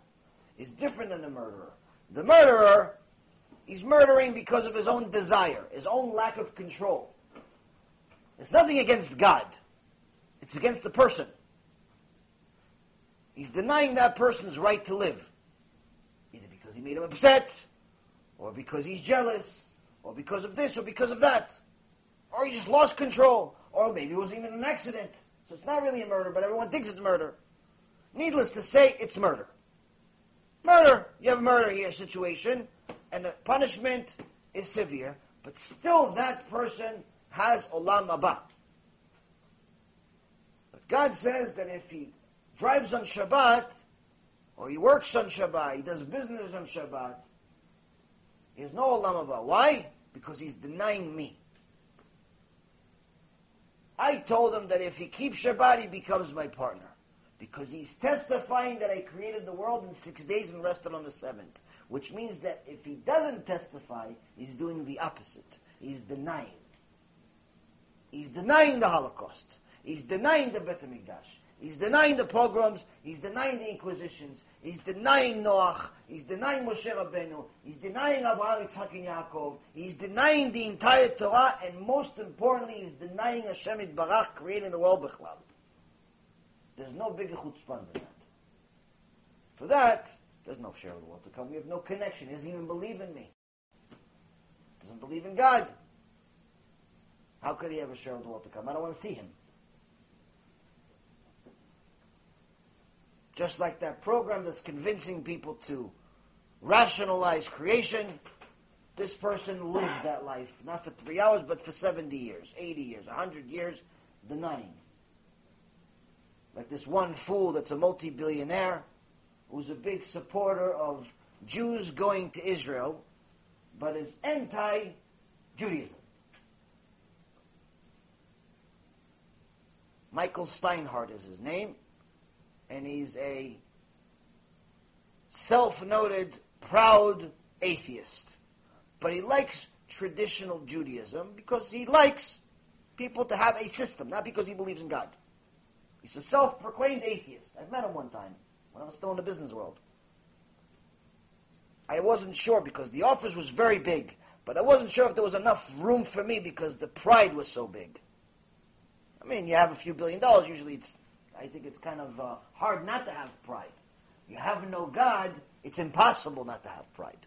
is different than the murderer. The murderer, he's murdering because of his own desire, his own lack of control. It's nothing against God. It's against the person. He's denying that person's right to live. Either because he made him upset, or because he's jealous, or because of this, or because of that. Or he just lost control, or maybe it was even an accident. So it's not really a murder, but everyone thinks it's murder. Needless to say, it's murder. Murder. You have a murder here situation, and the punishment is severe, but still that person has olam haba. But God says that if he drives on Shabbat, or he works on Shabbat, he does business on Shabbat, he has no olam haba. Why? Because he's denying me. I told him that if he keeps Shabbat, he becomes my partner. Because he's testifying that I created the world in six days and rested on the seventh. Which means that if he doesn't testify, he's doing the opposite. He's denying. He's denying the Holocaust. He's denying the Bet HaMikdash. He's denying the pogroms. He's denying the inquisitions. He's denying Noach. He's denying Moshe Rabbeinu. He's denying Abraham, Yitzhak, and Yaakov. He's denying the entire Torah, and most importantly, he's denying Hashem Barach creating the world Bechlal. There's no bigger chutzpah than that. For that, there's no share of the world to come. We have no connection. He doesn't even believe in me. He Doesn't believe in God. How could he have a share of the world to come? I don't want to see him. Just like that program that's convincing people to rationalize creation, this person lived that life, not for three hours, but for 70 years, 80 years, 100 years, denying. Like this one fool that's a multi billionaire who's a big supporter of Jews going to Israel, but is anti Judaism. Michael Steinhardt is his name and he's a self-noted, proud atheist. But he likes traditional Judaism because he likes people to have a system, not because he believes in God. He's a self-proclaimed atheist. I've met him one time when I was still in the business world. I wasn't sure because the office was very big, but I wasn't sure if there was enough room for me because the pride was so big. I mean, you have a few billion dollars, usually it's I think it's kind of uh, hard not to have pride. You have no God, it's impossible not to have pride.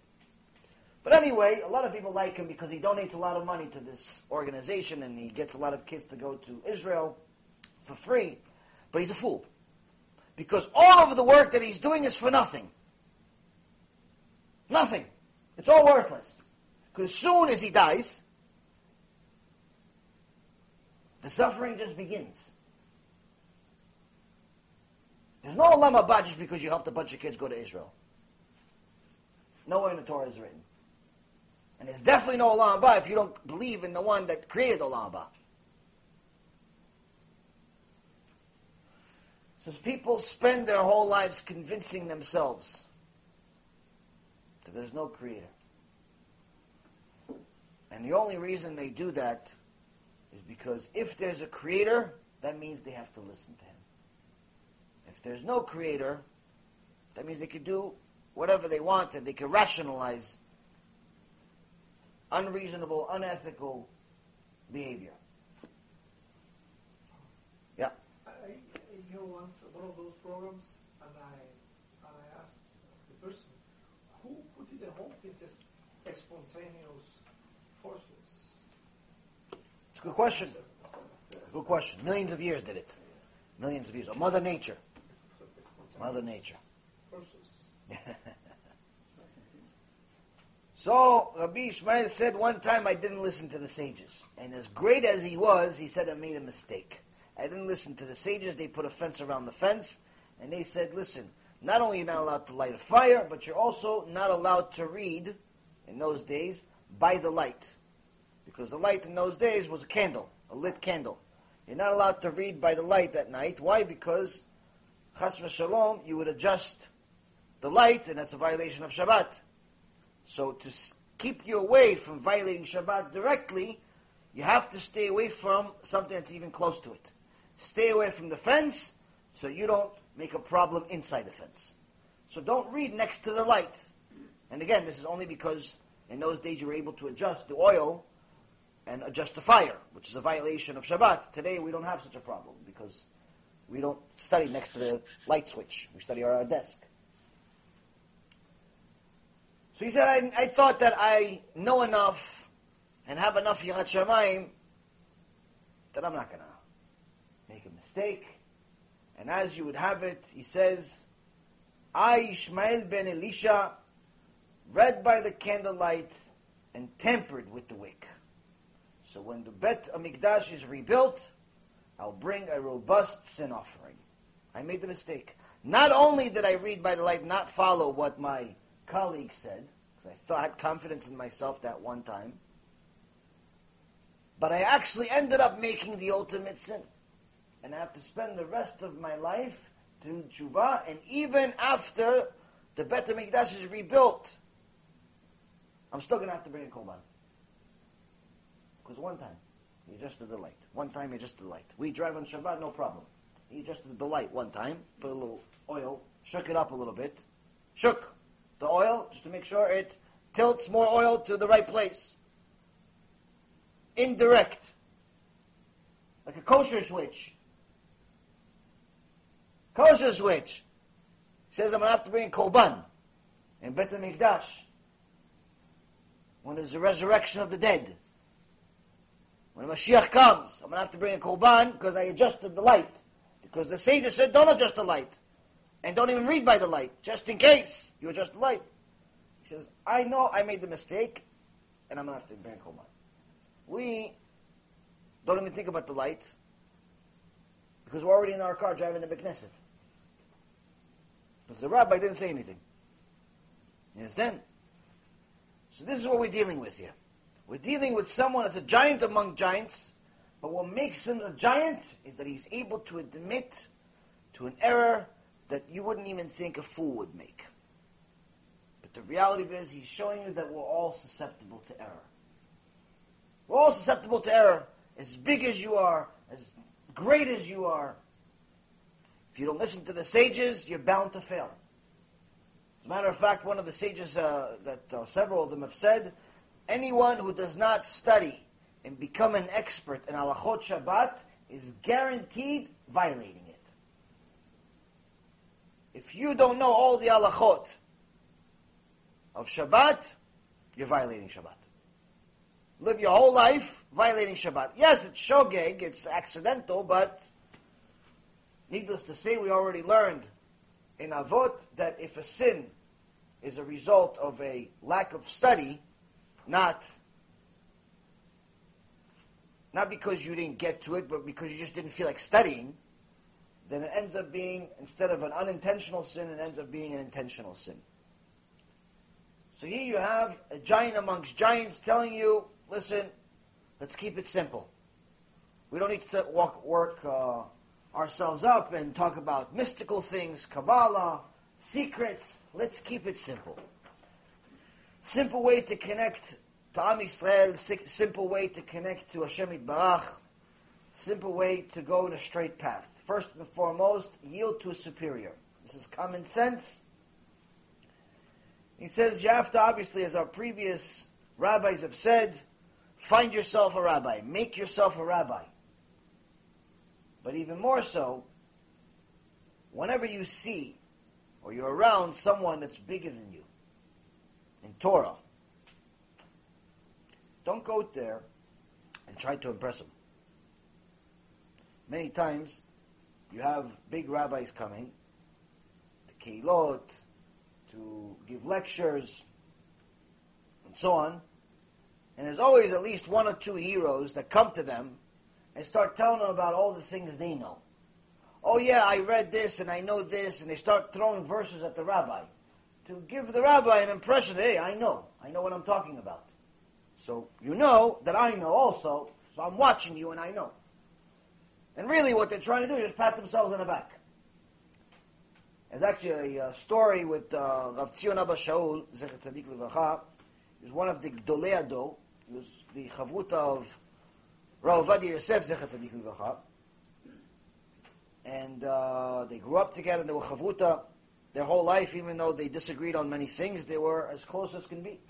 But anyway, a lot of people like him because he donates a lot of money to this organization and he gets a lot of kids to go to Israel for free. But he's a fool. Because all of the work that he's doing is for nothing. Nothing. It's all worthless. Because as soon as he dies, the suffering just begins. There's no Olam Haba just because you helped a bunch of kids go to Israel. Nowhere in the Torah is written. And there's definitely no Olam Haba if you don't believe in the one that created Olam Haba. So people spend their whole lives convincing themselves that there's no creator. And the only reason they do that is because if there's a creator, that means they have to listen to him. If there's no creator, that means they could do whatever they want and they can rationalize unreasonable, unethical behavior. Yeah. I, I hear once one of those programs, and I and I asked the person who put you the whole thing says spontaneous forces? It's a good question. Good question. Millions of years did it. Millions of years. Oh, Mother Nature. Mother Nature. Forces. So Rabbi Ishmael said one time I didn't listen to the sages. And as great as he was, he said I made a mistake. I didn't listen to the sages. They put a fence around the fence. And they said, listen, not only you're not allowed to light a fire, but you're also not allowed to read, in those days, by the light. Because the light in those days was a candle, a lit candle. You're not allowed to read by the light at night. Why? Because, chas v'shalom, you would adjust the light, and that's a violation of Shabbat. So to keep you away from violating Shabbat directly, you have to stay away from something that's even close to it. Stay away from the fence so you don't make a problem inside the fence. So don't read next to the light. And again, this is only because in those days you were able to adjust the oil and adjust the fire, which is a violation of Shabbat. Today we don't have such a problem because we don't study next to the light switch. We study at our desk. So he said, I, I thought that I know enough and have enough Yirat Shamayim that I'm not going to mistake. And as you would have it, he says, I, Ishmael ben Elisha, read by the candlelight and tempered with the wick. So when the Bet HaMikdash is rebuilt, I'll bring a robust sin offering. I made the mistake. Not only did I read by the light, not follow what my colleague said, because I thought had confidence in myself that one time, but I actually ended up making the ultimate sin. And I have to spend the rest of my life doing tshuva, and even after the Bet HaMikdash is rebuilt, I'm still going to have to bring a korban. Because one time, he adjusted the light. One time, he adjusted the light. We drive on Shabbat, no problem. He adjusted the light one time, put a little oil, shook it up a little bit, shook the oil just to make sure it tilts more oil to the right place. Indirect. Like a kosher switch. Kosher switch. He says, I'm going to have to bring a korban in Bet HaMikdash when there's a resurrection of the dead. When Mashiach comes, I'm going to have to bring a korban because I adjusted the light. Because the sages said, don't adjust the light. And don't even read by the light, just in case you adjust the light. He says, I know I made the mistake, and I'm going to have to bring a korban. We don't even think about the light because we're already in our car driving to Knesset. Because the rabbi didn't say anything. You understand? So this is what we're dealing with here. We're dealing with someone that's a giant among giants, but what makes him a giant is that he's able to admit to an error that you wouldn't even think a fool would make. But the reality is he's showing you that we're all susceptible to error. We're all susceptible to error. As big as you are, as great as you are, you don't listen to the sages, you're bound to fail. As a matter of fact, one of the sages uh, that uh, several of them have said, anyone who does not study and become an expert in halachot Shabbat is guaranteed violating it. If you don't know all the halachot of Shabbat, you're violating Shabbat. Live your whole life violating Shabbat. Yes, it's shogeg, it's accidental, but needless to say, we already learned in Avot that if a sin is a result of a lack of study, not not because you didn't get to it, but because you just didn't feel like studying, then it ends up being, instead of an unintentional sin, it ends up being an intentional sin. So here you have a giant amongst giants telling you, listen, let's keep it simple. We don't need to walk, work uh, ourselves up and talk about mystical things, Kabbalah, secrets. Let's keep it simple. Simple way to connect to Am Yisrael, simple way to connect to Hashem Yitbarach, simple way to go in a straight path. First and foremost, yield to a superior. This is common sense. He says you have to, obviously, as our previous rabbis have said, find yourself a rabbi, make yourself a rabbi. But even more so, whenever you see or you're around someone that's bigger than you in Torah, don't go there and try to impress them. Many times, you have big rabbis coming to keilot, to give lectures, and so on. And there's always at least one or two heroes that come to them and start telling them about all the things they know. Oh yeah, I read this and I know this, and they start throwing verses at the rabbi to give the rabbi an impression, hey, I know, I know what I'm talking about. So you know that I know also, so I'm watching you and I know. And really what they're trying to do is just pat themselves on the back. There's actually a, a story with uh, Rav Tzion Abba Shaul, Zecher Tzadik Livracha. He was one of the Gdolei HaDor. He was the chavruta of Rav Ovadia Yosef, Zecher Tzadik. And uh, they grew up together, they were chavruta their whole life, even though they disagreed on many things, they were as close as can be.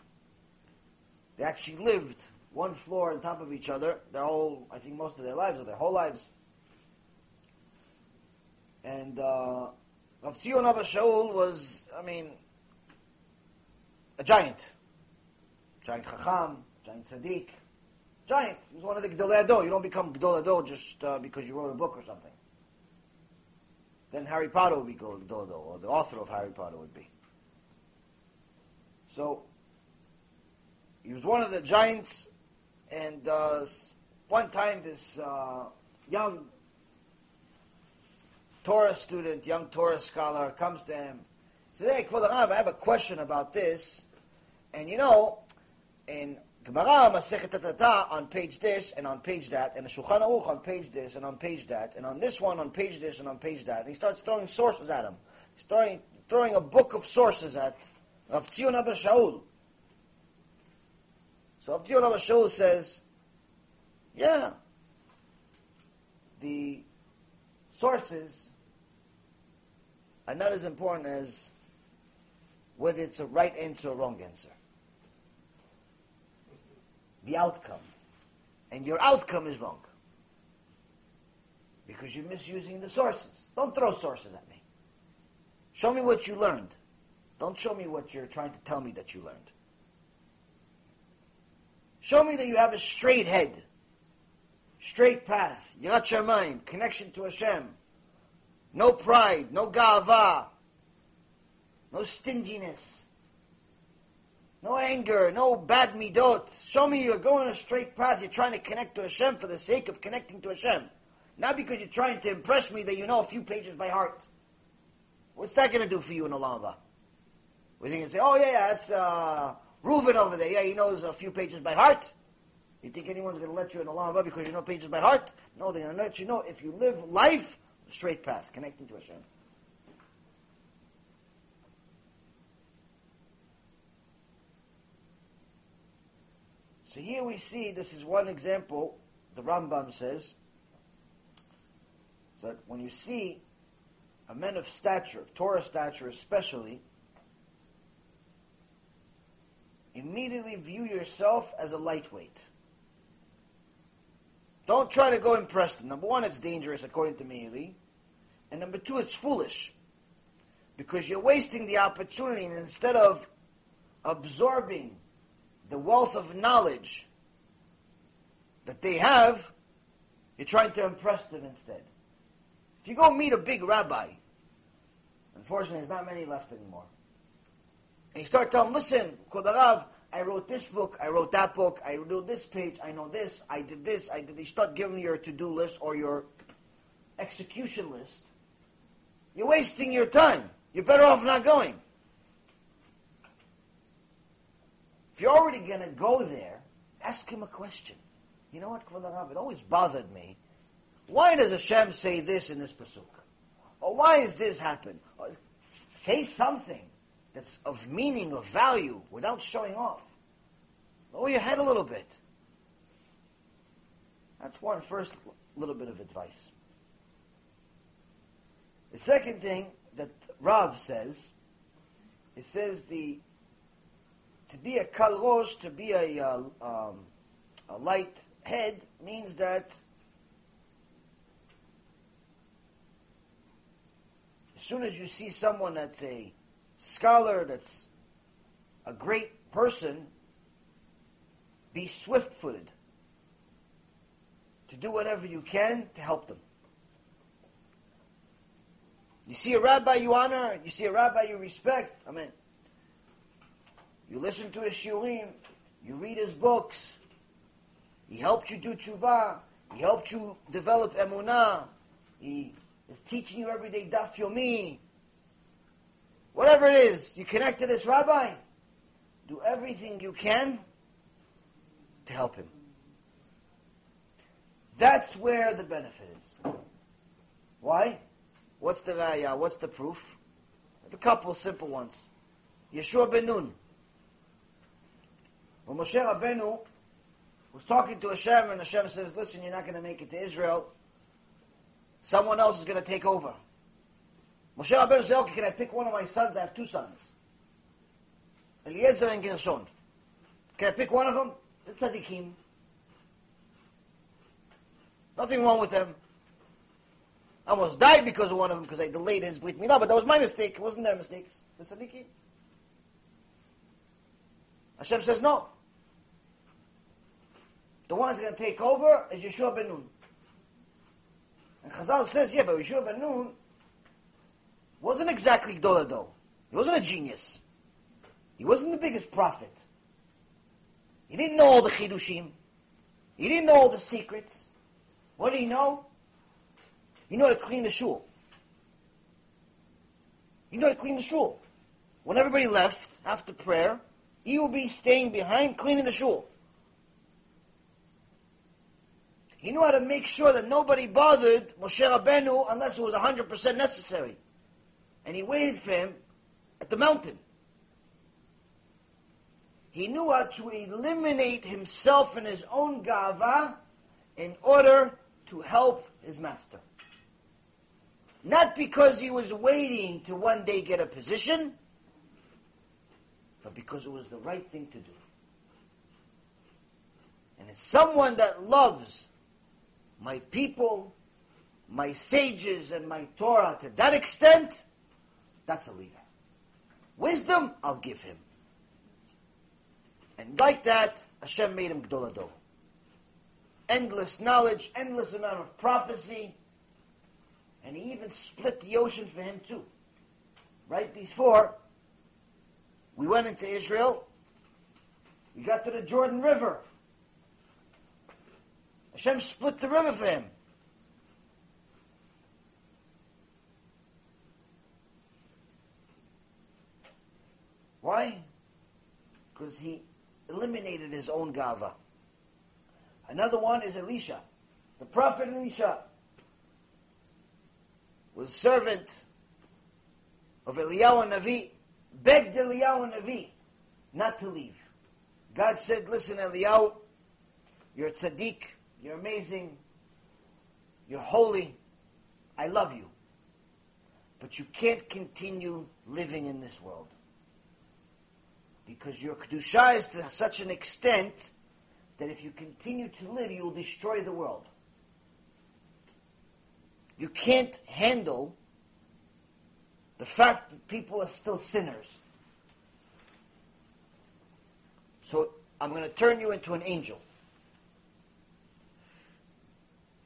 They actually lived one floor on top of each other their whole, I think most of their lives, or their whole lives. And uh, Rav Tzion Abba Shaul was, I mean, a giant. Giant Chacham, giant Tzaddik, giant. He was one of the Gdolei. You don't become Gdolei just uh, because you wrote a book or something. Then Harry Potter would be Gdolei or the author of Harry Potter would be. So, he was one of the giants, and uh, one time this uh, young Torah student, young Torah scholar, comes to him. Says, "Hey, Kvod I have a question about this, and you know, in Gemara Masechet Tata on page this and on page that, and the Shulchan Aruch on page this and on page that, and on this one on page this and on page that. And he starts throwing sources at him. He's throwing, throwing a book of sources at Rav Tzion Abba Shaul. So Rav Tzion Abba Shaul says, yeah, the sources are not as important as whether it's a right answer or wrong answer. The outcome. And your outcome is wrong. Because you're misusing the sources. Don't throw sources at me. Show me what you learned. Don't show me what you're trying to tell me that you learned. Show me that you have a straight head, straight path, Yirat Shamayim, connection to Hashem, no pride, no gava, no stinginess, no anger, no bad midot. Show me you're going a straight path. You're trying to connect to Hashem for the sake of connecting to Hashem. Not because you're trying to impress me that you know a few pages by heart. What's that going to do for you in Olam We think and say, oh yeah, yeah, that's uh, Reuven over there. Yeah, he knows a few pages by heart. You think anyone's going to let you in Olam because you know pages by heart? No, they're going to let you know if you live life straight path, connecting to Hashem. So here we see, this is one example, the Rambam says, that when you see a man of stature, of Torah stature especially, immediately view yourself as a lightweight. Don't try to go impress them. Number one, it's dangerous, according to Meili. And number two, it's foolish. Because you're wasting the opportunity, and instead of absorbing the wealth of knowledge that they have, you're trying to impress them instead. If you go meet a big rabbi, unfortunately, there's not many left anymore, and you start telling listen, Kvod HaRav, I wrote this book, I wrote that book, I wrote this page, I know this, I did this, I did. You start giving your to-do list or your execution list. You're wasting your time. You're better off not going. If you're already going to go there, ask him a question. You know what, Kvod It always bothered me. Why does Hashem say this in this pasuk? Or why is this happen? Or say something that's of meaning, of value, without showing off. Lower your head a little bit. That's one first little bit of advice. The second thing that Rav says, it says the to be a kalrosh, to be a, uh, um, a light head, means that as soon as you see someone that's a scholar, that's a great person, be swift footed. To do whatever you can to help them. You see a rabbi you honor, you see a rabbi you respect. I mean, you listen to his shiurim, you read his books. He helped you do tshuva. He helped you develop emunah. He is teaching you every day daf yomi. Whatever it is, you connect to this rabbi. Do everything you can to help him. That's where the benefit is. Why? What's the raya? What's the proof? A couple simple ones. Yehoshua ben Nun. When Moshe Rabbeinu was talking to Hashem, and Hashem says, "Listen, you're not going to make it to Israel. Someone else is going to take over." Moshe Rabbeinu said, "Okay, can I pick one of my sons? I have two sons, Eliezer and Gershon. Can I pick one of them? The tzaddikim. Nothing wrong with them. I almost died because of one of them because I delayed his brit milah, but that was my mistake. It wasn't their mistakes. The tzaddikim. Hashem says no. The one who's going to take over is Yehoshua ben Nun. And Chazal says, yeah, but Yehoshua ben Nun wasn't exactly Gdol HaDor. He wasn't a genius. He wasn't the biggest prophet. He didn't know all the chidushim. He didn't know all the secrets. What did he know? He knew how to clean the shul. He knew how to clean the shul. When everybody left after prayer, he would be staying behind cleaning the shul. He knew how to make sure that nobody bothered Moshe Rabbeinu unless it was 100% necessary. And he waited for him at the mountain. He knew how to eliminate himself and his own gava in order to help his master. Not because he was waiting to one day get a position, but because it was the right thing to do. And it's someone that loves my people, my sages, and my Torah to that extent, that's a leader. Wisdom, I'll give him. And like that, Hashem made him Gdol HaDor. Endless knowledge, endless amount of prophecy, and he even split the ocean for him too. Right before we went into Israel, we got to the Jordan River. Hashem split the river for him. Why? Because he eliminated his own gava. Another one is Elisha. The prophet Elisha was servant of Eliyahu Navi, begged Eliyahu Navi not to leave. God said, listen Eliyahu, you're tzaddik, you're amazing, you're holy, I love you. But you can't continue living in this world because your kedusha is to such an extent that if you continue to live, you will destroy the world. You can't handle the fact that people are still sinners. So I'm going to turn you into an angel.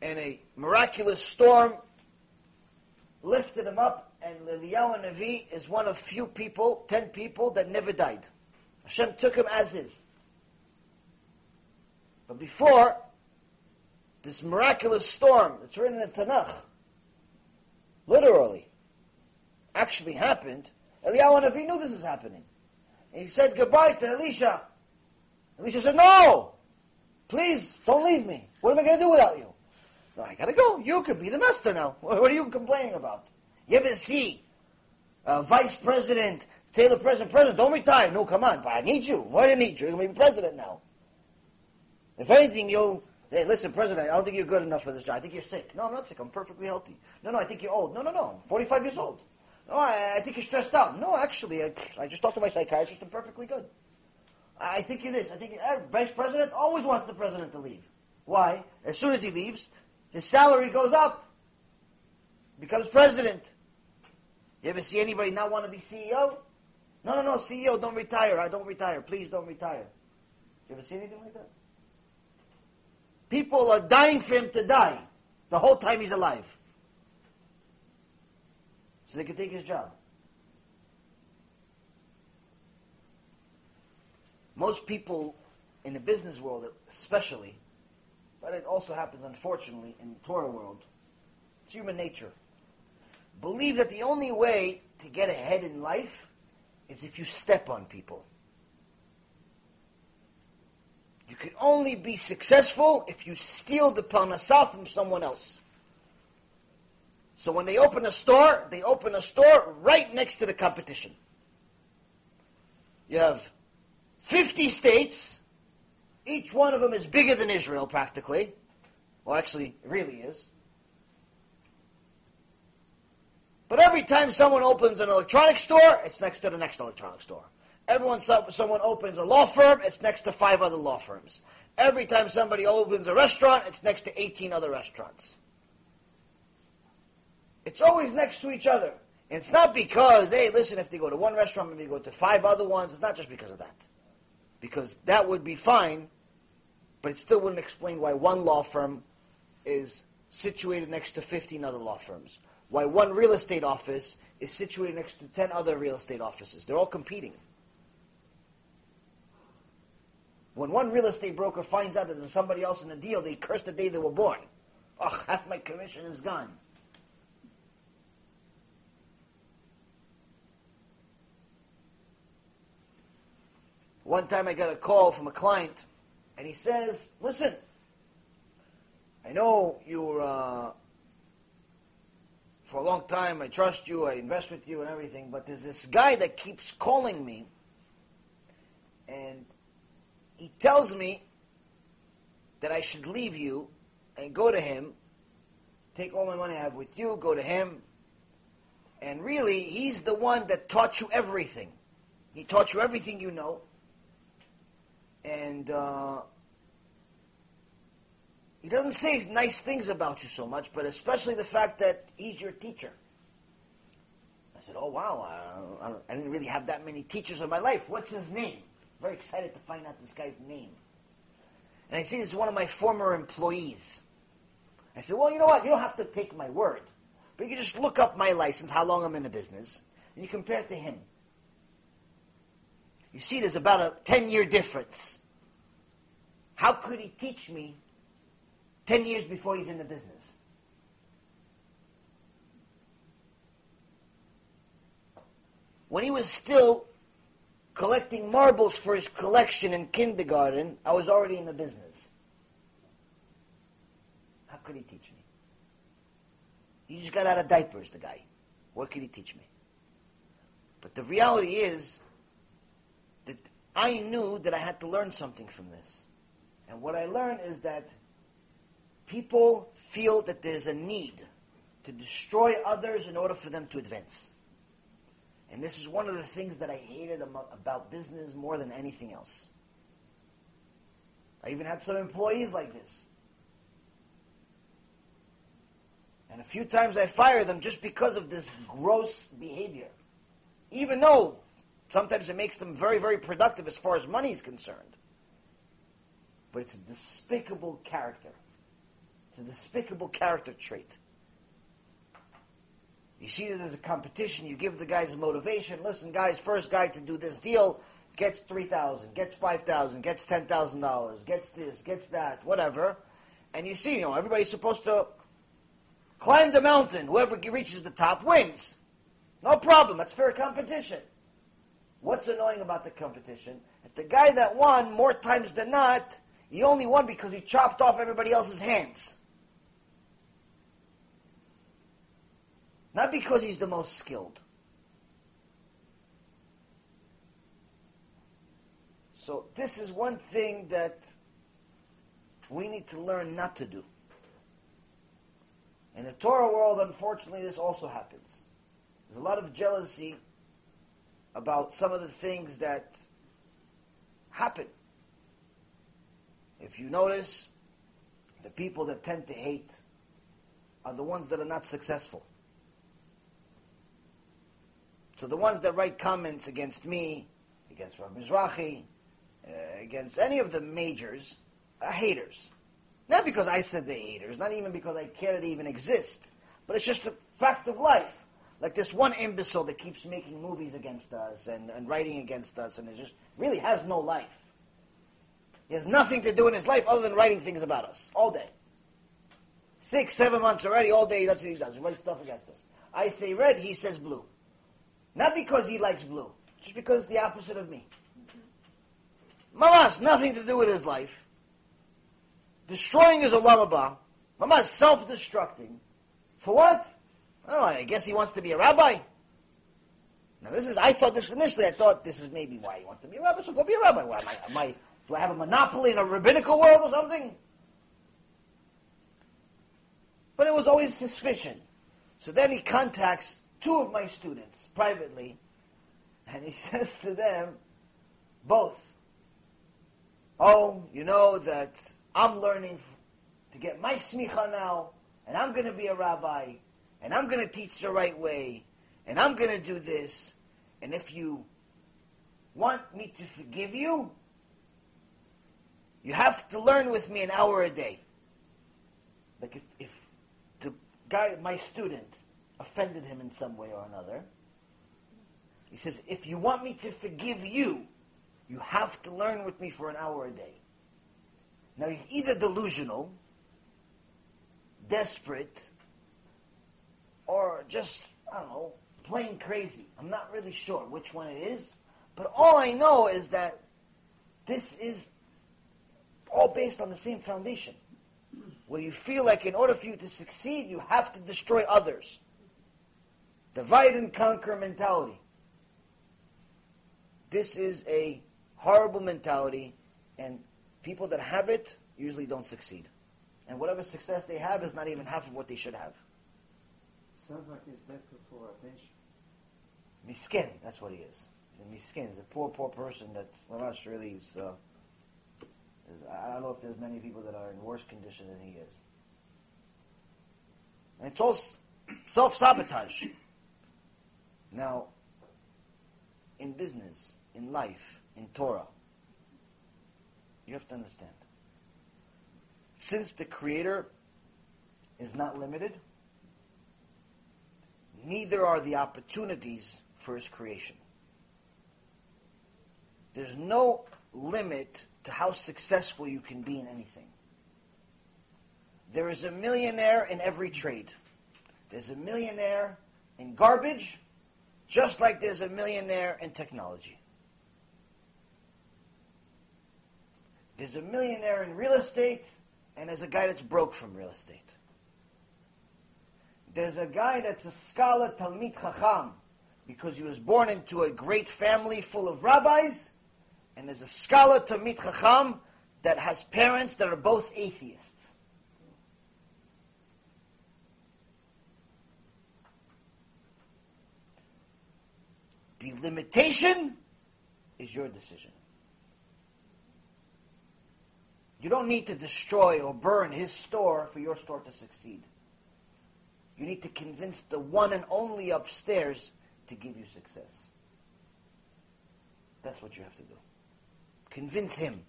And a miraculous storm lifted him up, and Eliyahu Navi is one of few people, ten people, that never died. Hashem took him as is. But before this miraculous storm, it's written in Tanakh, literally, actually happened, Eliyahu Navi knew this is happening. And he said goodbye to Elisha. Elisha said, No! Please, don't leave me. What am I going to do without you? I got to go. You could be the master now. What are you complaining about? You ever see a vice president Taylor president, president, don't retire. No, come on, but I need you. Why do I need you? You're to be president now. If anything, you'll, hey, listen, president, I don't think you're good enough for this job. I think you're sick. No, I'm not sick. I'm perfectly healthy. No, no, I think you're old. No, no, no. I'm 45 years old. No, I, I think you're stressed out. No, actually, I, I just talked to my psychiatrist. I'm perfectly good. I think you're this. I think uh, vice president always wants the president to leave. Why? As soon as he leaves, his salary goes up. Becomes president. You ever see anybody not want to be CEO? No, no, no, CEO, don't retire. I don't retire. Please don't retire. You ever see anything like that? People are dying for him to die the whole time he's alive. So they can take his job. Most people in the business world, especially, but it also happens, unfortunately, in the Torah world, it's human nature. Believe that the only way to get ahead in life is if you step on people. You can only be successful if you steal the parnassah from someone else. So when they open a store, they open a store right next to the competition. You have 50 states, each one of them is bigger than Israel practically. Well, actually, it really is. But every time someone opens an electronic store, it's next to the next electronic store. Everyone, someone opens a law firm, it's next to five other law firms. Every time somebody opens a restaurant, it's next to 18 other restaurants. It's always next to each other. And it's not because, hey, listen, if they go to one restaurant, maybe they go to five other ones. It's not just because of that. Because that would be fine, but it still wouldn't explain why one law firm is situated next to 15 other law firms. Why one real estate office is situated next to 10 other real estate offices. They're all competing. When one real estate broker finds out that there's somebody else in the deal, they curse the day they were born. Oh, half my commission is gone. One time I got a call from a client, and he says, Listen, I know you're, uh, for a long time, I trust you, I invest with you and everything, but there's this guy that keeps calling me, and he tells me that I should leave you and go to him, take all my money I have with you, go to him, and really, he's the one that taught you everything. He taught you everything you know and uh, he doesn't say nice things about you so much, but especially the fact that he's your teacher. I said, "Oh wow, I, I, I didn't really have that many teachers in my life. What's his name?" Very excited to find out this guy's name. And I see this is one of my former employees. I said, "Well, you know what? You don't have to take my word, but you can just look up my license, how long I'm in the business, and you compare it to him." You see, there's about a 10 year difference. How could he teach me 10 years before he's in the business? When he was still collecting marbles for his collection in kindergarten, I was already in the business. How could he teach me? He just got out of diapers, the guy. What could he teach me? But the reality is, I knew that I had to learn something from this. And what I learned is that people feel that there's a need to destroy others in order for them to advance. And this is one of the things that I hated about business more than anything else. I even had some employees like this. And a few times I fired them just because of this gross behavior. Even though Sometimes it makes them very, very productive as far as money is concerned. But it's a despicable character. It's a despicable character trait. You see that as a competition, you give the guys a motivation. Listen, guys, first guy to do this deal gets 3000 gets 5000 gets $10,000, gets this, gets that, whatever. And you see, you know, everybody's supposed to climb the mountain. Whoever reaches the top wins. No problem. That's fair competition. What's annoying about the competition? If the guy that won, more times than not, he only won because he chopped off everybody else's hands. Not because he's the most skilled. So this is one thing that we need to learn not to do. In the Torah world, unfortunately, this also happens. There's a lot of jealousy about some of the things that happen. If you notice, the people that tend to hate are the ones that are not successful. So the ones that write comments against me, against Rav Mizrahi, uh, against any of the majors are haters. Not because I said they're haters, not even because I care that they even exist, but it's just a fact of life. Like this one imbecile that keeps making movies against us and, and writing against us and it just really has no life. He has nothing to do in his life other than writing things about us all day. Six, seven months already, all day, that's what he does. He writes stuff against us. I say red, he says blue. Not because he likes blue, just because it's the opposite of me. Mamash, nothing to do with his life. Destroying his olam haba. Mamash, self-destructing. For what? I I guess he wants to be a rabbi. Now this is, I thought this initially, I thought this is maybe why he wants to be a rabbi, so go be a rabbi. Why, am I, am I, do I have a monopoly in a rabbinical world or something? But it was always suspicion. So then he contacts two of my students privately, and he says to them, both, oh, you know that I'm learning to get my smicha now, and I'm going to be a rabbi, and I'm going to teach the right way, and I'm going to do this, and if you want me to forgive you, you have to learn with me an hour a day. Like if, if the guy, my student, offended him in some way or another, he says, if you want me to forgive you, you have to learn with me for an hour a day. Now he's either delusional, desperate, or just, I don't know, plain crazy. I'm not really sure which one it is, but all I know is that this is all based on the same foundation. Where you feel like in order for you to succeed, you have to destroy others. Divide and conquer mentality. This is a horrible mentality, and people that have it usually don't succeed. And whatever success they have is not even half of what they should have. Sounds like he's desperate for attention. Miskin, that's what he is. A miskin. He's a poor, poor person that, well, really is, uh, is, I don't know if there's many people that are in worse condition than he is. And it's all self-sabotage. Now, in business, in life, in Torah, you have to understand. Since the Creator is not limited, neither are the opportunities for His creation. There's no limit to how successful you can be in anything. There is a millionaire in every trade. There's a millionaire in garbage, just like there's a millionaire in technology. There's a millionaire in real estate, and there's a guy that's broke from real estate. There's a guy that's a scholar, Talmid Chacham, because he was born into a great family full of rabbis, and there's a scholar, Talmid Chacham, that has parents that are both atheists. The limitation is your decision. You don't need to destroy or burn his store for your store to succeed. You need to convince the one and only upstairs to give you success. That's what you have to do. Convince him.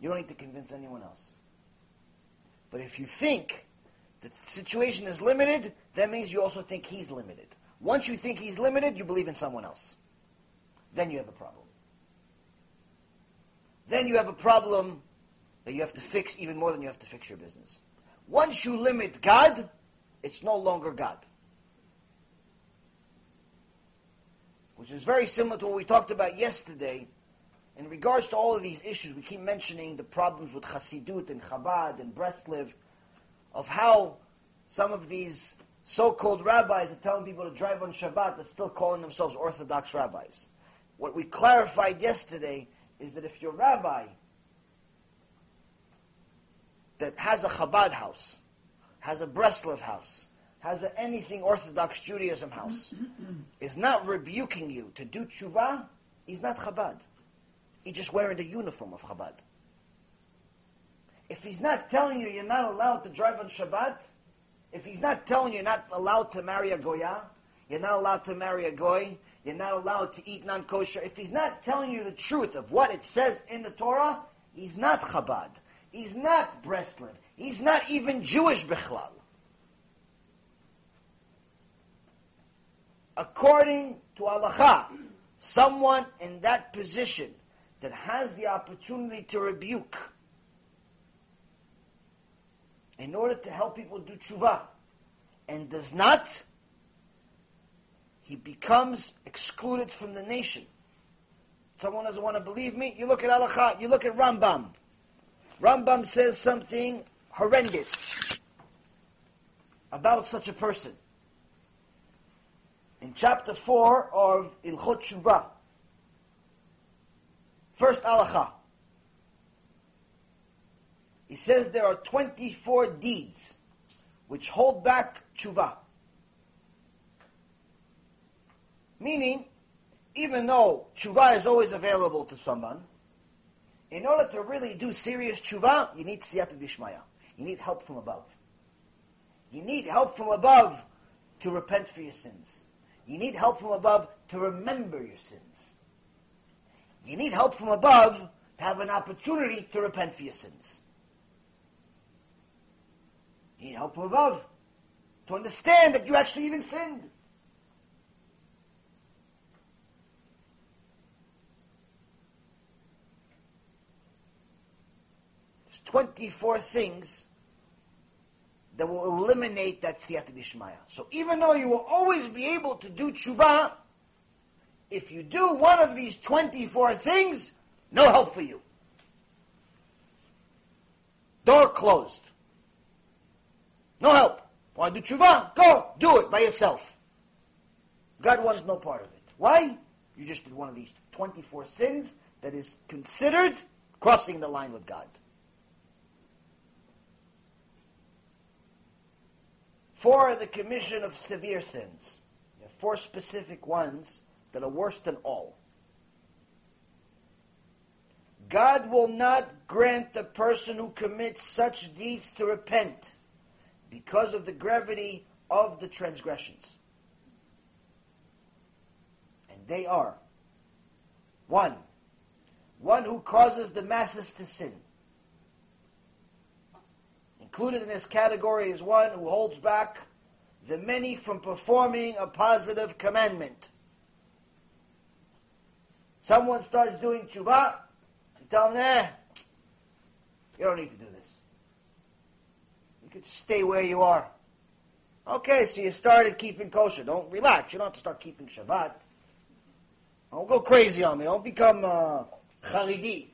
You don't need to convince anyone else. But if you think the situation is limited, that means you also think he's limited. Once you think he's limited, you believe in someone else. Then you have a problem. Then you have a problem that you have to fix even more than you have to fix your business. Once you limit God, it's no longer God. Which is very similar to what we talked about yesterday in regards to all of these issues. We keep mentioning the problems with Hasidut and Chabad and Breslev, of how some of these so-called rabbis are telling people to drive on Shabbat but still calling themselves Orthodox rabbis. What we clarified yesterday is that if your rabbi that has a Chabad house, has a Breslev house, has a anything Orthodox Judaism house, is not rebuking you to do tshuva, he's not Chabad. He's just wearing the uniform of Chabad. If he's not telling you you're not allowed to drive on Shabbat, if he's not telling you you're not allowed to marry a Goya, you're not allowed to marry a Goy, you're not allowed to eat non-kosher. If he's not telling you the truth of what it says in the Torah, he's not Chabad. He's not Breslev. He's not even Jewish Bechlal. According to Allah, someone in that position that has the opportunity to rebuke in order to help people do tshuva and does not, he becomes excluded from the nation. Someone doesn't want to believe me? You look at Allah, you look at Rambam. Rambam says something horrendous about such a person. In chapter 4 of Hilchot Tshuva, first halacha, he says there are 24 deeds which hold back tshuva. Meaning, even though tshuva is always available to someone, in order to really do serious tshuva, you need siyata dishmaya. You need help from above. You need help from above to repent for your sins. You need help from above to remember your sins. You need help from above to have an opportunity to repent for your sins. You need help from above to understand that you actually even sinned. 24 things that will eliminate that siyata dishmaya. So even though you will always be able to do tshuva, if you do one of these 24 things, no help for you. Door closed. No help. Want to do tshuva? Go, do it by yourself. God wants no part of it. Why? You just did one of these 24 sins that is considered crossing the line with God. For the commission of severe sins. Four specific ones that are worse than all. God will not grant the person who commits such deeds to repent because of the gravity of the transgressions. And they are one, one who causes the masses to sin. Included in this category is one who holds back the many from performing a positive commandment. Someone starts doing tshuva, you tell them, nah, you don't need to do this. You could stay where you are. Okay, so you started keeping kosher. Don't relax. You don't have to start keeping Shabbat. Don't go crazy on me. Don't become uh, Haredi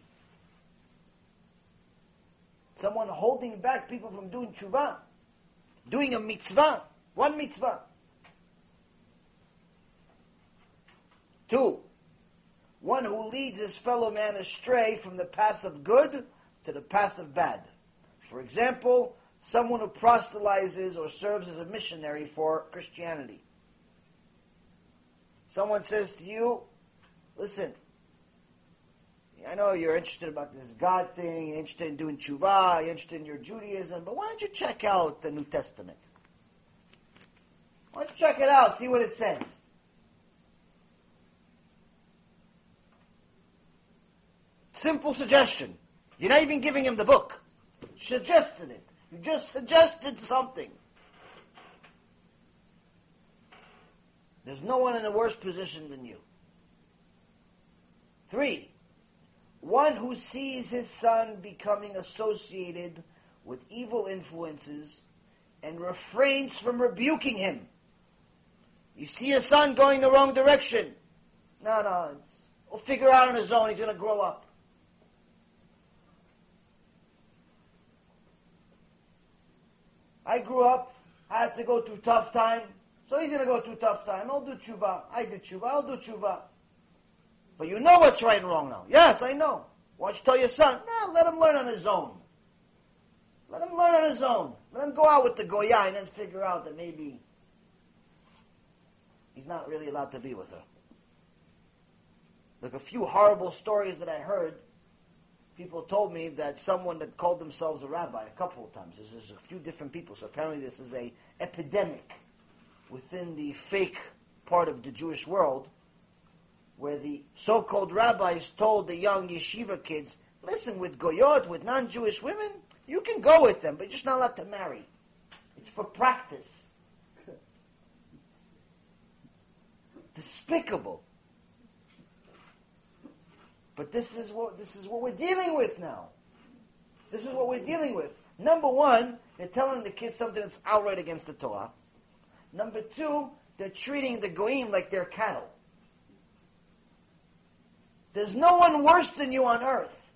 someone holding back people from doing tshuva, doing a mitzvah, one mitzvah. Two, one who leads his fellow man astray from the path of good to the path of bad. For example, someone who proselytizes or serves as a missionary for Christianity. Someone says to you, listen, I know you're interested about this God thing, you're interested in doing tshuva, you're interested in your Judaism, but why don't you check out the New Testament? Why don't you check it out, see what it says? Simple suggestion. You're not even giving him the book. Suggested it. You just suggested something. There's no one in a worse position than you. Three, one who sees his son becoming associated with evil influences and refrains from rebuking him. You see a son going the wrong direction. No, no, we'll figure out on his own. He's going to grow up. I grew up, I had to go through tough time, so he's going to go through tough time. I'll do tshuva. I did tshuva. I'll do tshuva. But you know what's right and wrong now. Yes, I know. Why don't you tell your son? No, let him learn on his own. Let him learn on his own. Let him go out with the Goya and then figure out that maybe he's not really allowed to be with her. Like a few horrible stories that I heard, people told me that someone that called themselves a rabbi a couple of times. There's, a few different people, so apparently this is a epidemic within the fake part of the Jewish world where the so-called rabbis told the young yeshiva kids, listen, with goyot, with non-Jewish women, you can go with them, but you're just not allowed to marry. It's for practice. Despicable. But this is what this is what we're dealing with now. This is what we're dealing with. Number one, they're telling the kids something that's outright against the Torah. Number two, they're treating the goyim like they're cattle. There's no one worse than you on earth.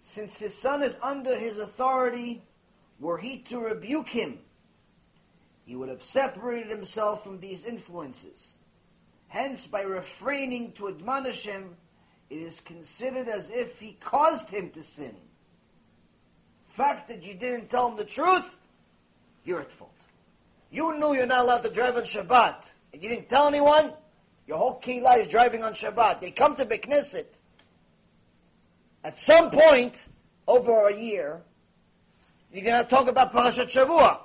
Since his son is under his authority, were he to rebuke him, he would have separated himself from these influences. Hence, by refraining to admonish him, it is considered as if he caused him to sin. Fact that you didn't tell him the truth, you're at fault. You knew you're not allowed to drive on Shabbat, and you didn't tell anyone, your whole kehillah is driving on Shabbat. They come to Beknesset. At some point, over a year, you're going to talk about Parashat Shavua.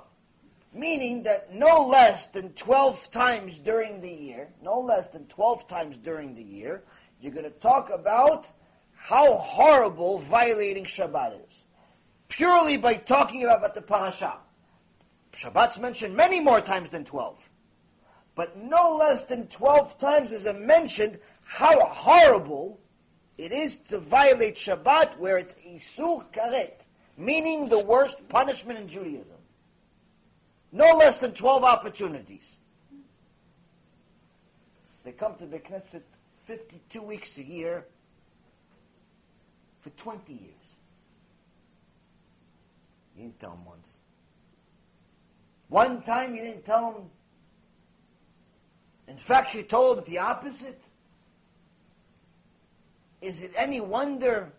Meaning that no less than 12 times during the year, no less than 12 times during the year, you're going to talk about how horrible violating Shabbat is. Purely by talking about the parasha. Shabbat's mentioned many more times than 12. But no less than 12 times is it mentioned how horrible it is to violate Shabbat where it's Isur Karet, meaning the worst punishment in Judaism. No less than 12 opportunities. They come to the Knesset 52 weeks a year for 20 years. You didn't tell them once. One time you didn't tell them. In fact, you told them the opposite. Is it any wonder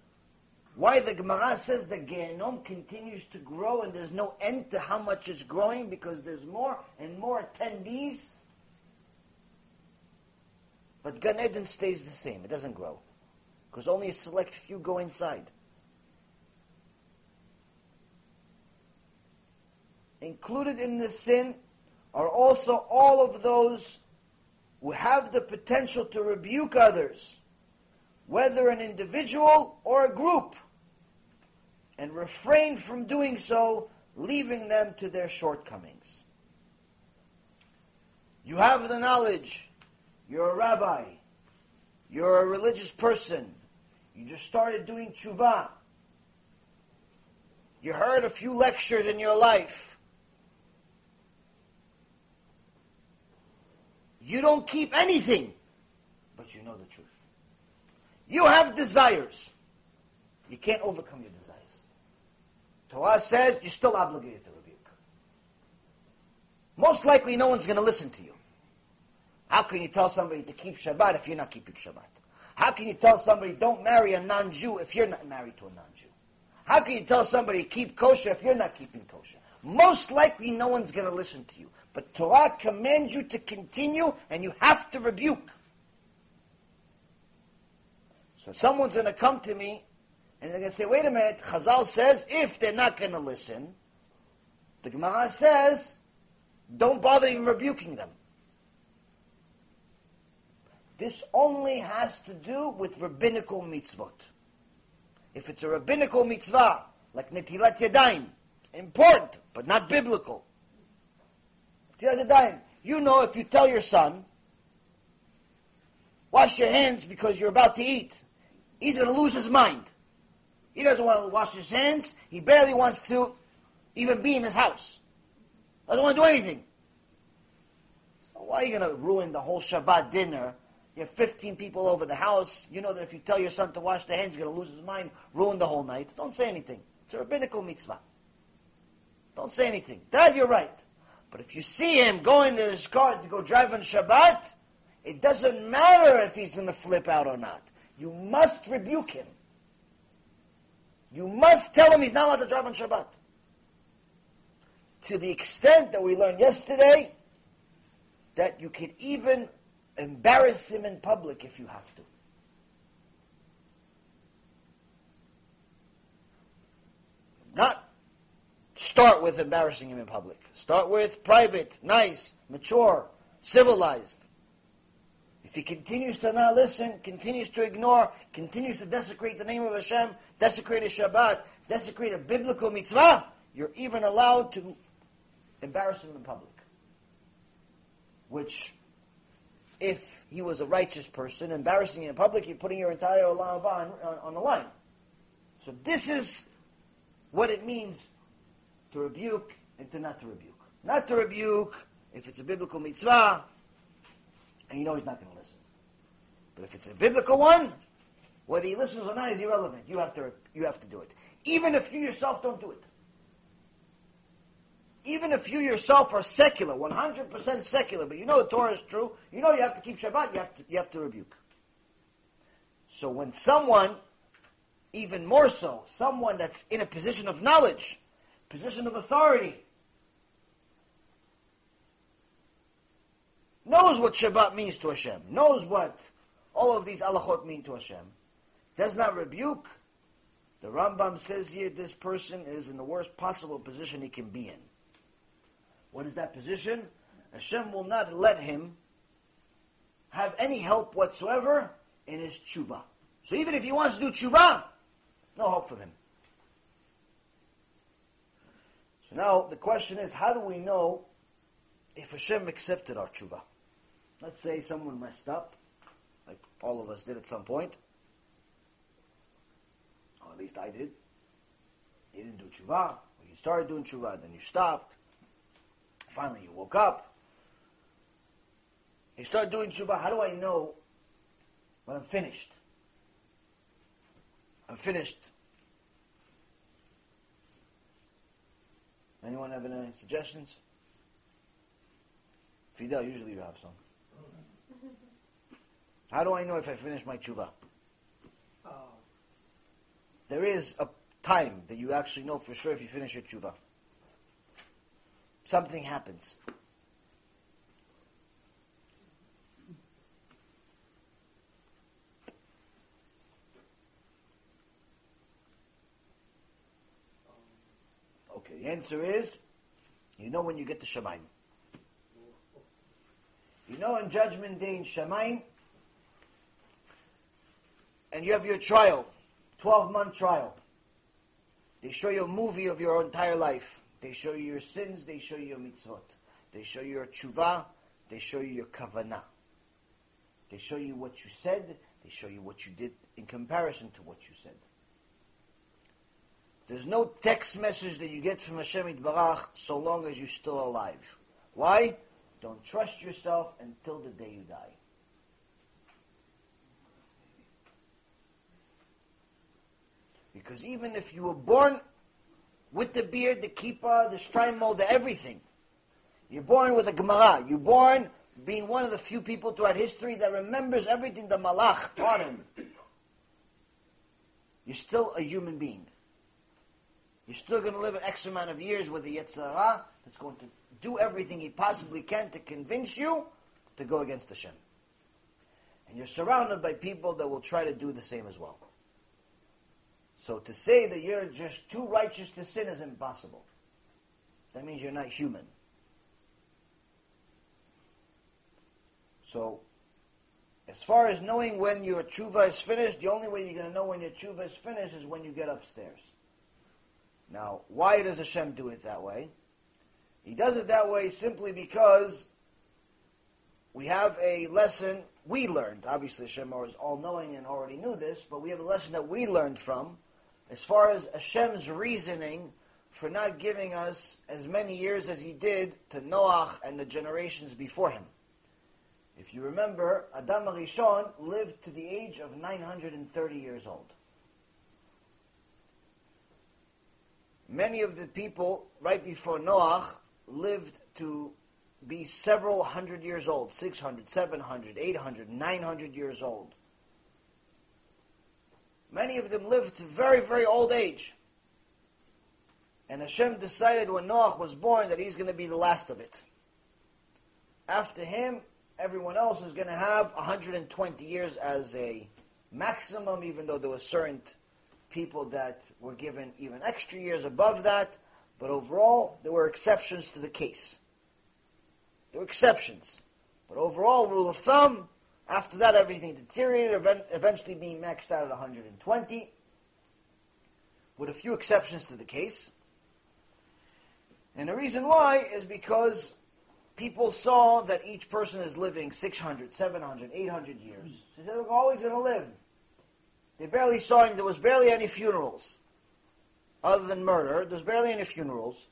why the Gemara says the Gehenom continues to grow and there's no end to how much it's growing because there's more and more attendees. But Gan Eden stays the same. It doesn't grow. Because only a select few go inside. Included in the sin are also all of those who have the potential to rebuke others, whether an individual or a group and refrain from doing so, leaving them to their shortcomings. You have the knowledge. You're a rabbi. You're a religious person. You just started doing tshuva. You heard a few lectures in your life. You don't keep anything, but you know the truth. You have desires. You can't overcome your desires. Torah says you're still obligated to rebuke. Most likely no one's going to listen to you. How can you tell somebody to keep Shabbat if you're not keeping Shabbat? How can you tell somebody don't marry a non-Jew if you're not married to a non-Jew? How can you tell somebody keep kosher if you're not keeping kosher? Most likely no one's going to listen to you. But Torah commands you to continue and you have to rebuke. So someone's going to come to me and they're going to say, wait a minute, Chazal says if they're not going to listen, the Gemara says, don't bother even rebuking them. This only has to do with rabbinical mitzvot. If it's a rabbinical mitzvah, like Netilat Yadayim, important, but not biblical. You know if you tell your son, wash your hands because you're about to eat, he's going to lose his mind. He doesn't want to wash his hands. He barely wants to even be in his house. Doesn't want to do anything. So why are you going to ruin the whole Shabbat dinner? You have 15 people over the house. You know that if you tell your son to wash the hands, he's going to lose his mind, ruin the whole night. Don't say anything. It's a rabbinical mitzvah. Don't say anything. That you're right. But if you see him going to his car to go drive on Shabbat, it doesn't matter if he's going to flip out or not. You must rebuke him. You must tell him he's not allowed to drive on Shabbat. To the extent that we learned yesterday, that you can even embarrass him in public if you have to. Not start with embarrassing him in public. Start with private, nice, mature, civilized. If he continues to not listen, continues to ignore, continues to desecrate the name of Hashem, desecrate a Shabbat, desecrate a biblical mitzvah, you're even allowed to embarrass him in public. Which, if he was a righteous person, embarrassing him in public, you're putting your entire Olam on, on, on the line. So this is what it means to rebuke and not to rebuke. Not to rebuke if it's a biblical mitzvah, and you know he's not going to listen. But if it's a biblical one, whether he listens or not is irrelevant. You have to, you have to do it. Even if you yourself don't do it. Even if you yourself are secular, 100% secular, but you know the Torah is true, you know you have to keep Shabbat, you have to, you have to rebuke. So when someone, even more so, someone that's in a position of knowledge, position of authority, knows what Shabbat means to Hashem, knows what all of these alachot mean to Hashem, does not rebuke, the Rambam says here this person is in the worst possible position he can be in. What is that position? Hashem will not let him have any help whatsoever in his tshuva. So even if he wants to do tshuva, no hope for him. So now the question is, how do we know if Hashem accepted our tshuva? Let's say someone messed up, like all of us did at some point, or at least I did. You didn't do tshuva, you started doing tshuva, then you stopped. Finally, you woke up. You start doing tshuva. How do I know when I'm finished? I'm finished. Anyone have any suggestions? Fidel, usually you have some. How do I know if I finish my tshuva? Uh, There is a time that you actually know for sure if you finish your tshuva. Something happens. Okay, the answer is you know when you get to Shamayim. You know on Judgment Day in Shamayim, and you have your trial, 12 month trial. They show you a movie of your entire life. They show you your sins, they show you your mitzvot. They show you your tshuva, they show you your kavanah. They show you what you said, they show you what you did in comparison to what you said. There's no text message that you get from Hashem Yitbarach so long as you're still alive. Why? Don't trust yourself until the day you die. Because even if you were born with the beard, the kippah, the shtreimel, the everything, you're born with a Gemara. You're born being one of the few people throughout history that remembers everything the Malach taught him. You're still a human being. You're still going to live an X amount of years with a Yetzer Hara that's going to do everything he possibly can to convince you to go against Hashem. And you're surrounded by people that will try to do the same as well. So to say that you're just too righteous to sin is impossible. That means you're not human. So, as far as knowing when your tshuva is finished, the only way you're going to know when your tshuva is finished is when you get upstairs. Now, why does Hashem do it that way? He does it that way simply because we have a lesson we learned. Obviously, Hashem is all knowing and already knew this, but we have a lesson that we learned from as far as Hashem's reasoning for not giving us as many years as He did to Noach and the generations before him. If you remember, Adam HaRishon lived to the age of 930 years old. Many of the people right before Noach lived to be several hundred years old 600, 700, 800, 900 years old. Many of them lived to very, very old age. And Hashem decided when Noach was born that he's going to be the last of it. After him, everyone else is going to have 120 years as a maximum, even though there were certain people that were given even extra years above that. But overall, there were exceptions to the case. There were exceptions. But overall, rule of thumb, after that, everything deteriorated, eventually being maxed out at 120, with a few exceptions to the case. And the reason why is because people saw that each person is living 600, 700, 800 years. So they were always going to live. They barely saw there was barely any funerals. Other than murder, there's barely any funerals.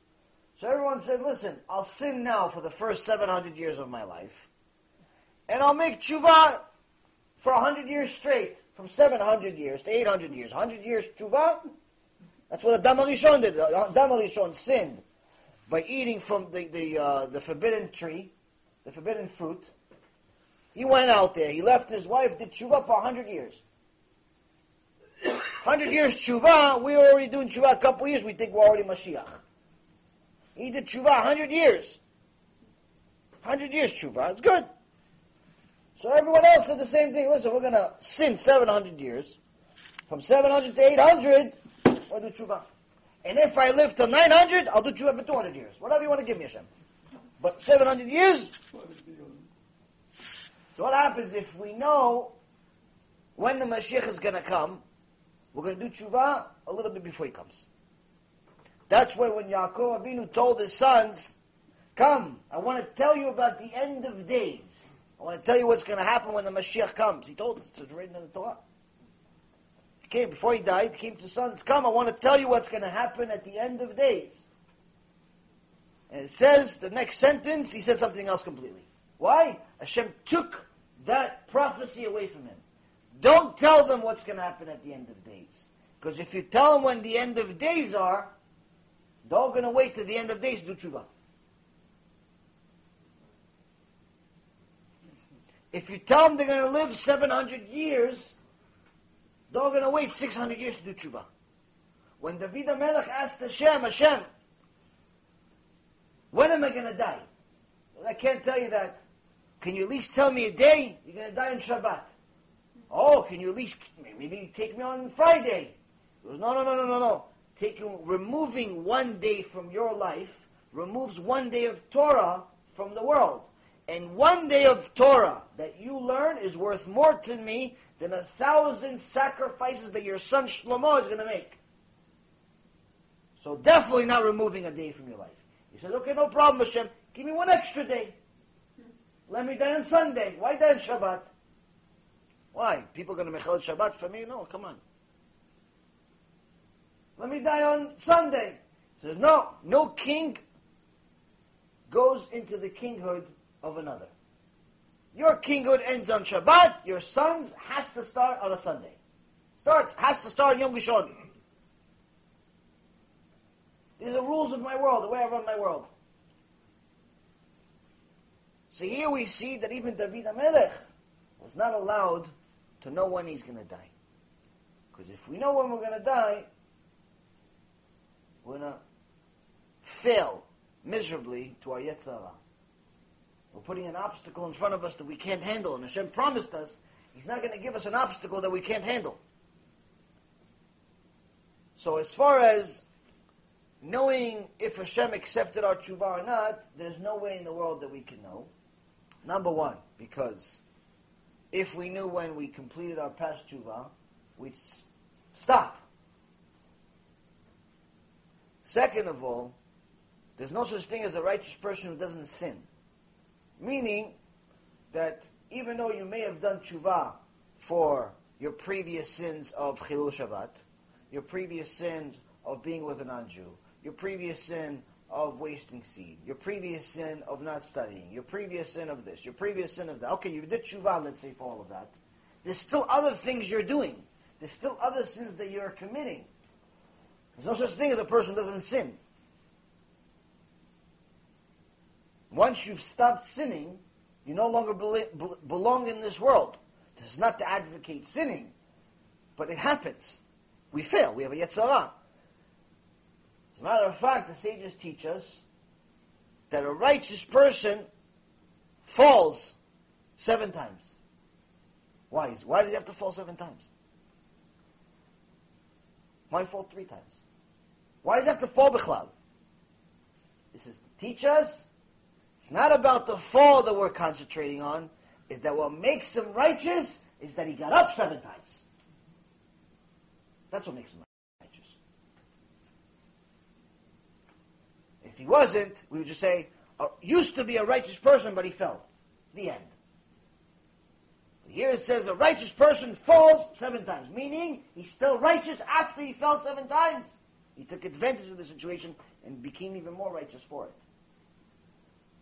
So everyone said, listen, I'll sin now for the first 700 years of my life. And I'll make tshuva for 100 years straight. From 700 years to 800 years. 100 years tshuva. That's what Adam HaRishon did. Adam HaRishon sinned by eating from the, the, uh, the forbidden tree, the forbidden fruit. He went out there. He left his wife, did tshuva for 100 years. 100 years tshuva, we were already doing tshuva a couple years, we think we're already Mashiach. He did tshuva 100 years. 100 years tshuva, it's good. So everyone else said the same thing. Listen, we're going to sin 700 years. From 700 to 800, we'll do tshuva. And if I live till 900, I'll do tshuva for 200 years. Whatever you want to give me, Hashem. But 700 years? So what happens if we know when the Mashiach is going to come, we're going to do tshuva a little bit before he comes. That's why when Yaakov Avinu told his sons, come, I want to tell you about the end of days. I want to tell you what's going to happen when the Mashiach comes. He told us, it's written in the Torah. He came, before he died, he came to his sons, come, I want to tell you what's going to happen at the end of days. And it says, the next sentence, he said something else completely. Why? Hashem took that prophecy away from him. Don't tell them what's going to happen at the end of days. Because if you tell them when the end of days are, they're all going to wait to the end of days to do tshuva. If you tell them they're going to live 700 years, they're going to wait 600 years to do tshuva. When David HaMelech asked Hashem, Hashem, when am I going to die? Well, I can't tell you that. Can you at least tell me a day? You're going to die in Shabbat. Oh, can you at least maybe take me on Friday? He goes, no, no, no, no, no, no. Taking, removing one day from your life removes one day of Torah from the world. And one day of Torah that you learn is worth more to me than a thousand sacrifices that your son Shlomo is going to make. So definitely not removing a day from your life. He says, okay, no problem, Hashem. Give me one extra day. Let me die on Sunday. Why die on Shabbat? Why? People are going to Mechalel Shabbat for me? No, come on. Let me die on Sunday. He says, no, no king goes into the kinghood of another. Your kinghood ends on Shabbat, your son's has to start on a Sunday. Starts, has to start Yom Rishon. These are rules of my world, the way I run my world. So here we see that even David HaMelech was not allowed to know when he's going to die. Because if we know when we're going to die, we're going to fail miserably to our Yetzer Hara. We're putting an obstacle in front of us that we can't handle. And Hashem promised us He's not going to give us an obstacle that we can't handle. So as far as knowing if Hashem accepted our tshuva or not, there's no way in the world that we can know. Number one, because if we knew when we completed our past tshuva, we'd stop. Second of all, there's no such thing as a righteous person who doesn't sin. Meaning that even though you may have done tshuva for your previous sins of Chilul Shabbat, your previous sins of being with a non-Jew, your previous sin of wasting seed, your previous sin of not studying, your previous sin of this, your previous sin of that. Okay, you did tshuva, let's say, for all of that. There's still other things you're doing. There's still other sins that you're committing. There's no such thing as a person who doesn't sin. Once you've stopped sinning, you no longer belong in this world. This is not to advocate sinning, but it happens. We fail. We have a Yetzer Hara. As a matter of fact, the sages teach us that a righteous person falls seven times. Why? Why does he have to fall seven times? Why fall three times? Why does he have to fall Bichlal? this is to teach us. Not about the fall that we're concentrating on. Is that what makes him righteous? Is that he got up seven times. That's what makes him righteous. If he wasn't, we would just say, uh, used to be a righteous person, but he fell. The end. Here it says a righteous person falls seven times, meaning he's still righteous after he fell seven times. He took advantage of the situation and became even more righteous for it.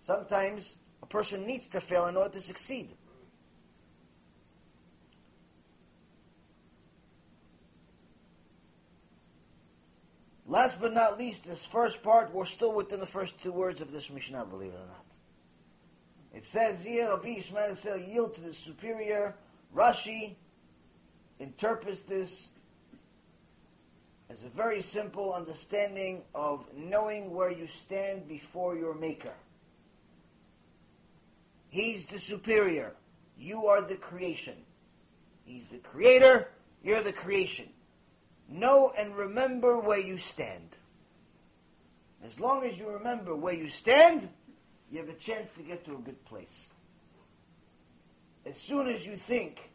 Sometimes a person needs to fail in order to succeed. Last but not least, this first part, we're still within the first two words of this Mishnah, believe it or not. It says here, Rabbi Yishmael said, yield to the superior. Rashi interprets this as a very simple understanding of knowing where you stand before your Maker. He's the superior. You are the creation. He's the creator. You're the creation. Know and remember where you stand. As long as you remember where you stand, you have a chance to get to a good place. As soon as you think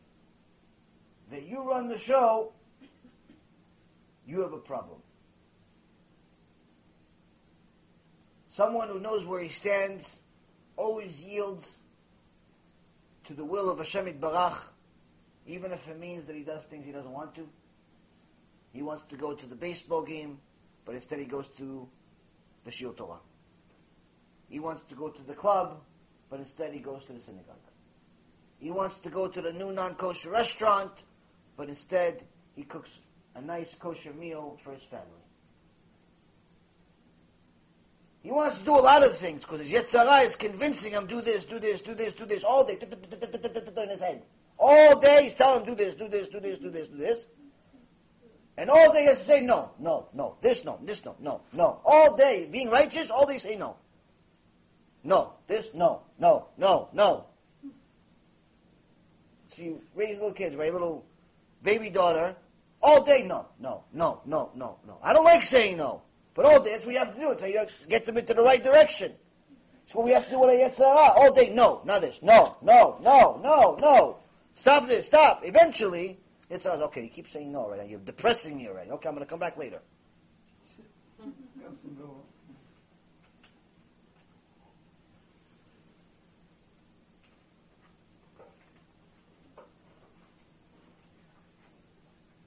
that you run the show, you have a problem. Someone who knows where he stands always yields to the will of Hashem Barach, even if it means that he does things he doesn't want to. He wants to go to the baseball game, but instead he goes to the Shiur Torah. He wants to go to the club, but instead he goes to the synagogue. He wants to go to the new non-kosher restaurant, but instead he cooks a nice kosher meal for his family. He wants to do a lot of things because his Yetzer Hara is convincing him, do this, do this, do this, do this, all day, in his head. All day he's telling him, do this, do this, do this, do this, do this. And all day he has to say no, no, no, this no, this no, no, no. All day, being righteous, all day say no. No, this, no, no, no, no. So you raise little kids, right? Little baby daughter, all day, no, no, no, no, no, no. I don't like saying no. But all day, that's what you have to do. It's how you get them into the right direction. It's what we have to do with a Yetzer Hara. All day, no, not this. No, no, no, no, no. Stop this, stop. Eventually, it says, okay, you keep saying no already. You're depressing me already. Okay, I'm going to come back later.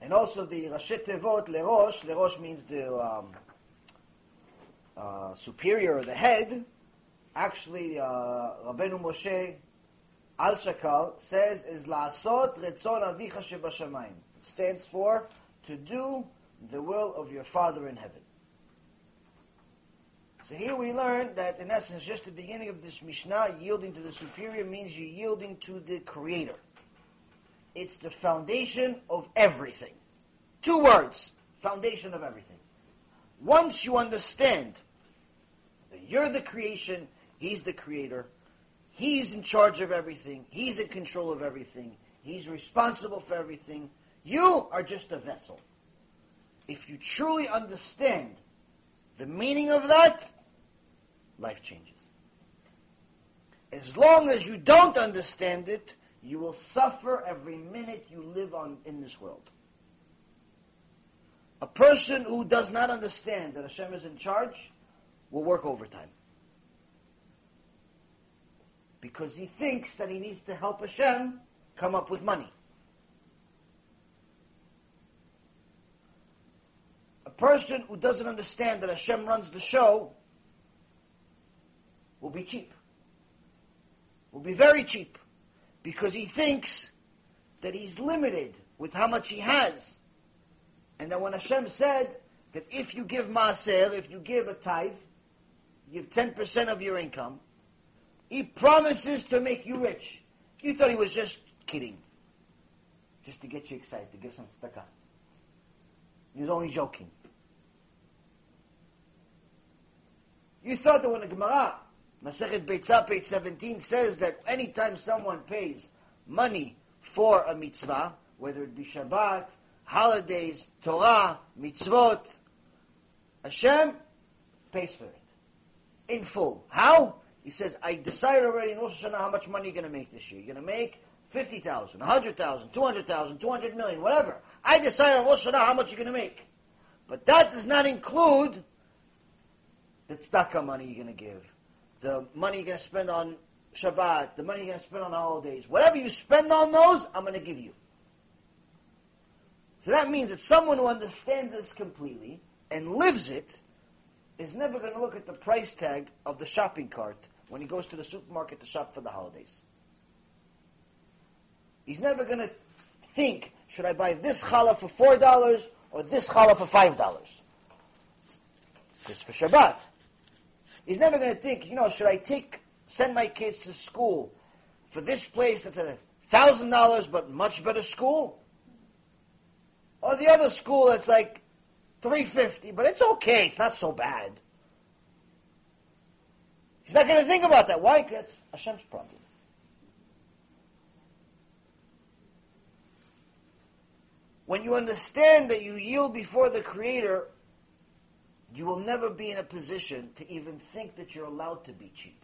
And also the Rashi Tevot Lerosh, Lerosh means the um, uh, superior, or the head. Actually, uh, Rabbeinu Moshe Alshich says is La'asot Retzon Avicha Shebashamayim. It stands for to do the will of your Father in heaven. So here we learn that in essence, just the beginning of this Mishnah, yielding to the superior means you're yielding to the Creator. It's the foundation of everything. Two words, foundation of everything. Once you understand you're the creation, He's the creator, He's in charge of everything, He's in control of everything, He's responsible for everything, you are just a vessel. If you truly understand the meaning of that, life changes. As long as you don't understand it, you will suffer every minute you live on in this world. A person who does not understand that Hashem is in charge will work overtime. Because he thinks that he needs to help Hashem come up with money. A person who doesn't understand that Hashem runs the show will be cheap. Will be very cheap. Because he thinks that he's limited with how much he has. And that when Hashem said that if you give maaser, if you give a tithe, give 10% of your income, he promises to make you rich. You thought he was just kidding. Just to get you excited, to give some tzedakah. He was only joking. You thought that when the Gemara, Masechet Beitzah, page 17, says that anytime someone pays money for a mitzvah, whether it be Shabbat, holidays, Torah, mitzvot, Hashem pays for it. In full. How? He says, I decided already in Rosh Hashanah how much money you're going to make this year. You're going to make 50,000, 100,000, 200,000, 200 million, whatever. I decided in Rosh Hashanah how much you're going to make. But that does not include the tzedakah money you're going to give, the money you're going to spend on Shabbat, the money you're going to spend on holidays. Whatever you spend on those, I'm going to give you. So that means that someone who understands this completely and lives it is never going to look at the price tag of the shopping cart when he goes to the supermarket to shop for the holidays. He's never going to think, should I buy this challah for four dollars or this challah for five dollars? It's for Shabbat. He's never going to think, you know, should I take send my kids to school for this place that's a thousand dollars but much better school, or the other school that's like three fifty, but it's okay. It's not so bad. He's not going to think about that. Why? That's Hashem's problem. When you understand that you yield before the Creator, you will never be in a position to even think that you're allowed to be cheap.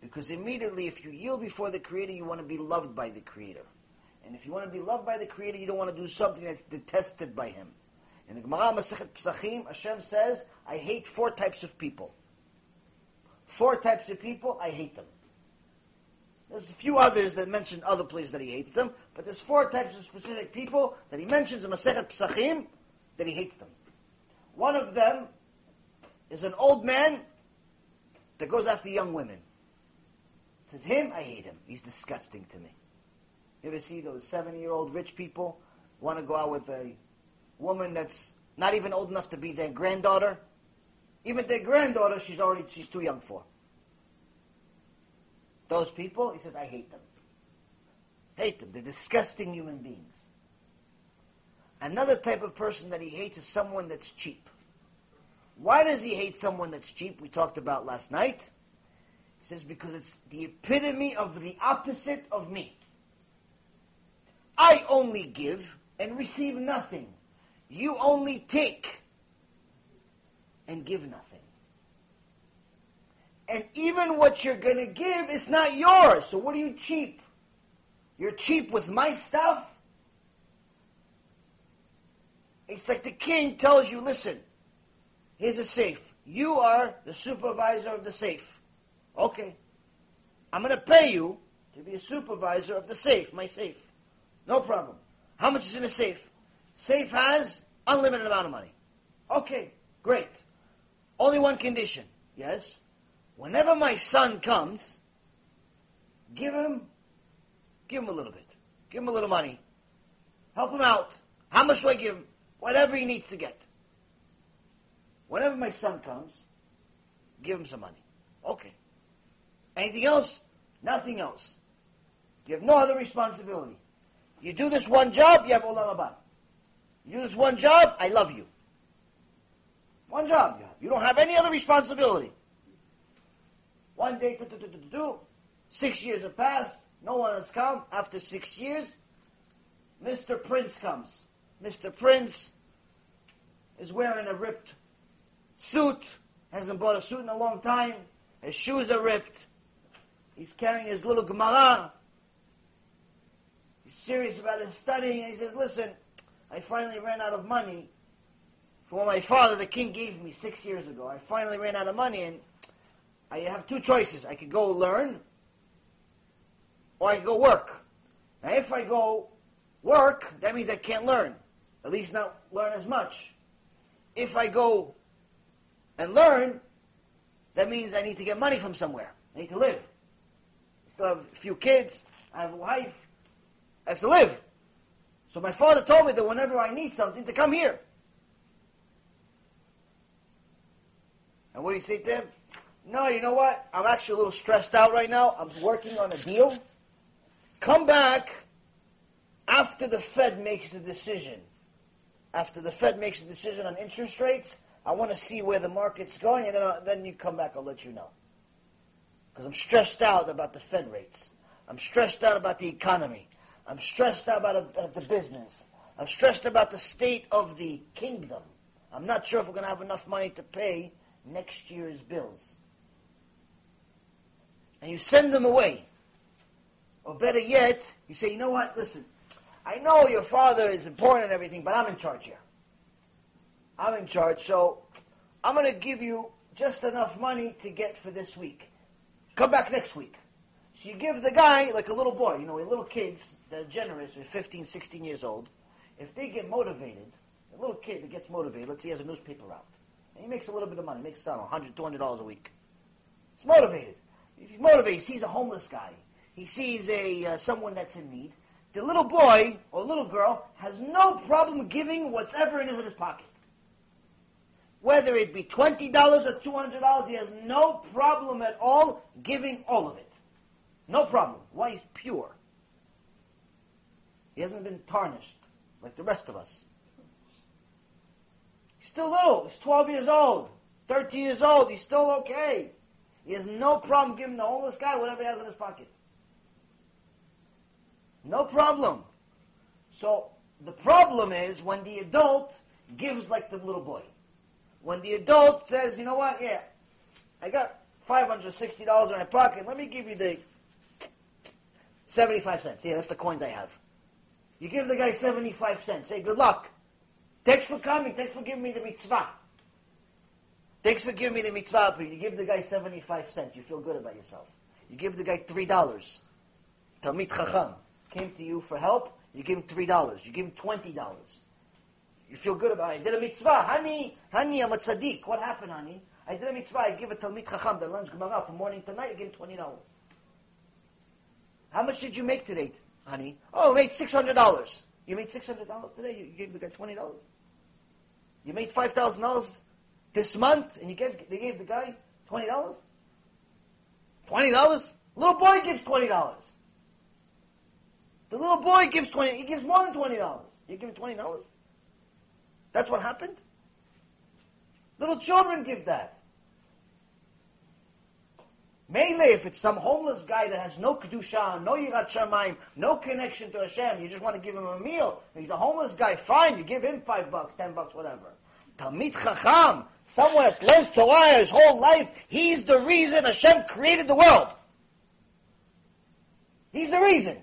Because immediately, if you yield before the Creator, you want to be loved by the Creator. And if you want to be loved by the Creator, you don't want to do something that's detested by Him. In the Gemara Masechet Pesachim, Hashem says, I hate four types of people. Four types of people, I hate them. There's a few others that mention other places that he hates them, but there's four types of specific people that he mentions in Masechet Pesachim that he hates them. One of them is an old man that goes after young women. Says him, I hate him. He's disgusting to me. You ever see those seventy-year-old rich people want to go out with a woman that's not even old enough to be their granddaughter? Even their granddaughter, she's already she's too young for. Those people, he says, I hate them. Hate them. They're disgusting human beings. Another type of person that he hates is someone that's cheap. Why does he hate someone that's cheap? We talked about last night. He says, because it's the epitome of the opposite of me. I only give and receive nothing. You only take and give nothing. And even what you're going to give is not yours. So what are you cheap? You're cheap with my stuff? It's like the king tells you, listen, here's a safe. You are the supervisor of the safe. Okay. I'm going to pay you to be a supervisor of the safe, my safe. No problem. How much is in the safe? Safe has unlimited amount of money. Okay, great. Only one condition. Yes? Whenever my son comes, give him, give him a little bit. Give him a little money. Help him out. How much do I give him? Whatever he needs to get. Whenever my son comes, give him some money. Okay. Anything else? Nothing else. You have no other responsibility. You do this one job, you have olam haba. Do one job, I love you. One job you have. You don't have any other responsibility. One day, do, do, do, six years have passed. No one has come. After six years, Mr. Prince comes. Mr. Prince is wearing a ripped suit. Hasn't bought a suit in a long time. His shoes are ripped. He's carrying his little Gemara. He's serious about his studying. And he says, listen, I finally ran out of money for my father, the king, gave me six years ago. I finally ran out of money and I have two choices. I could go learn or I could go work. Now, if I go work, that means I can't learn. At least not learn as much. If I go and learn, that means I need to get money from somewhere. I need to live. I still have a few kids. I have a wife. I have to live. So my father told me that whenever I need something, to come here. And what do you say to him? No, you know what? I'm actually a little stressed out right now. I'm working on a deal. Come back after the Fed makes the decision. After the Fed makes a decision on interest rates, I want to see where the market's going, and then, I'll, then you come back, I'll let you know. Because I'm stressed out about the Fed rates. I'm stressed out about the economy. I'm stressed out about, about the business. I'm stressed about the state of the kingdom. I'm not sure if we're going to have enough money to pay next year's bills. and you send them away. Or better yet, you say, you know what, listen, I know your father is important and everything, but I'm in charge here. I'm in charge, so I'm going to give you just enough money to get for this week. Come back next week. So you give the guy, like a little boy, you know, little kids that are generous, they're 15, 16 years old, if they get motivated, a little kid that gets motivated, let's say he has a newspaper out, and he makes a little bit of money, makes, I don't know, $100, $200 a week. He's motivated. If he's motivated, he sees a homeless guy, he sees a uh, someone that's in need, the little boy or little girl has no problem giving whatever it is in his pocket. Whether it be $20 or $200, he has no problem at all giving all of it. No problem. Why? He's pure. He hasn't been tarnished like the rest of us. He's still little. He's 12 years old, 13 years old. He's still okay. He has no problem giving the homeless guy whatever he has in his pocket. No problem. So the problem is when the adult gives like the little boy. When the adult says, you know what, yeah, I got $560 in my pocket, let me give you the 75 cents. Yeah, that's the coins I have. You give the guy 75 cents. Say, good luck. Thanks for coming. Thanks for giving me the mitzvah. Thanks for giving me the mitzvah. But you give the guy 75 cents. You feel good about yourself. You give the guy $3. Talmid Chacham came to you for help. You give him $3. You give him $20. You feel good about it. I did a mitzvah. Honey, honey, I'm a tzaddik. What happened, honey? I did a mitzvah. I give a Talmid Chacham that learns Gemara from morning to night. You give him $20. How much did you make today, honey? Oh, I made $600. You made $600 today? You gave the guy $20? You made $5,000 this month and you gave, they gave the guy $20? $20? Little boy gives $20. The little boy gives 20 he gives more than $20. You give him $20? That's what happened? Little children give that. Mele, if it's some homeless guy that has no kedusha, no yirat shamayim, no connection to Hashem, you just want to give him a meal. He's a homeless guy. Fine, you give him five bucks, ten bucks, whatever. Talmid chacham, someone that learns Torah his whole life, he's the reason Hashem created the world. He's the reason.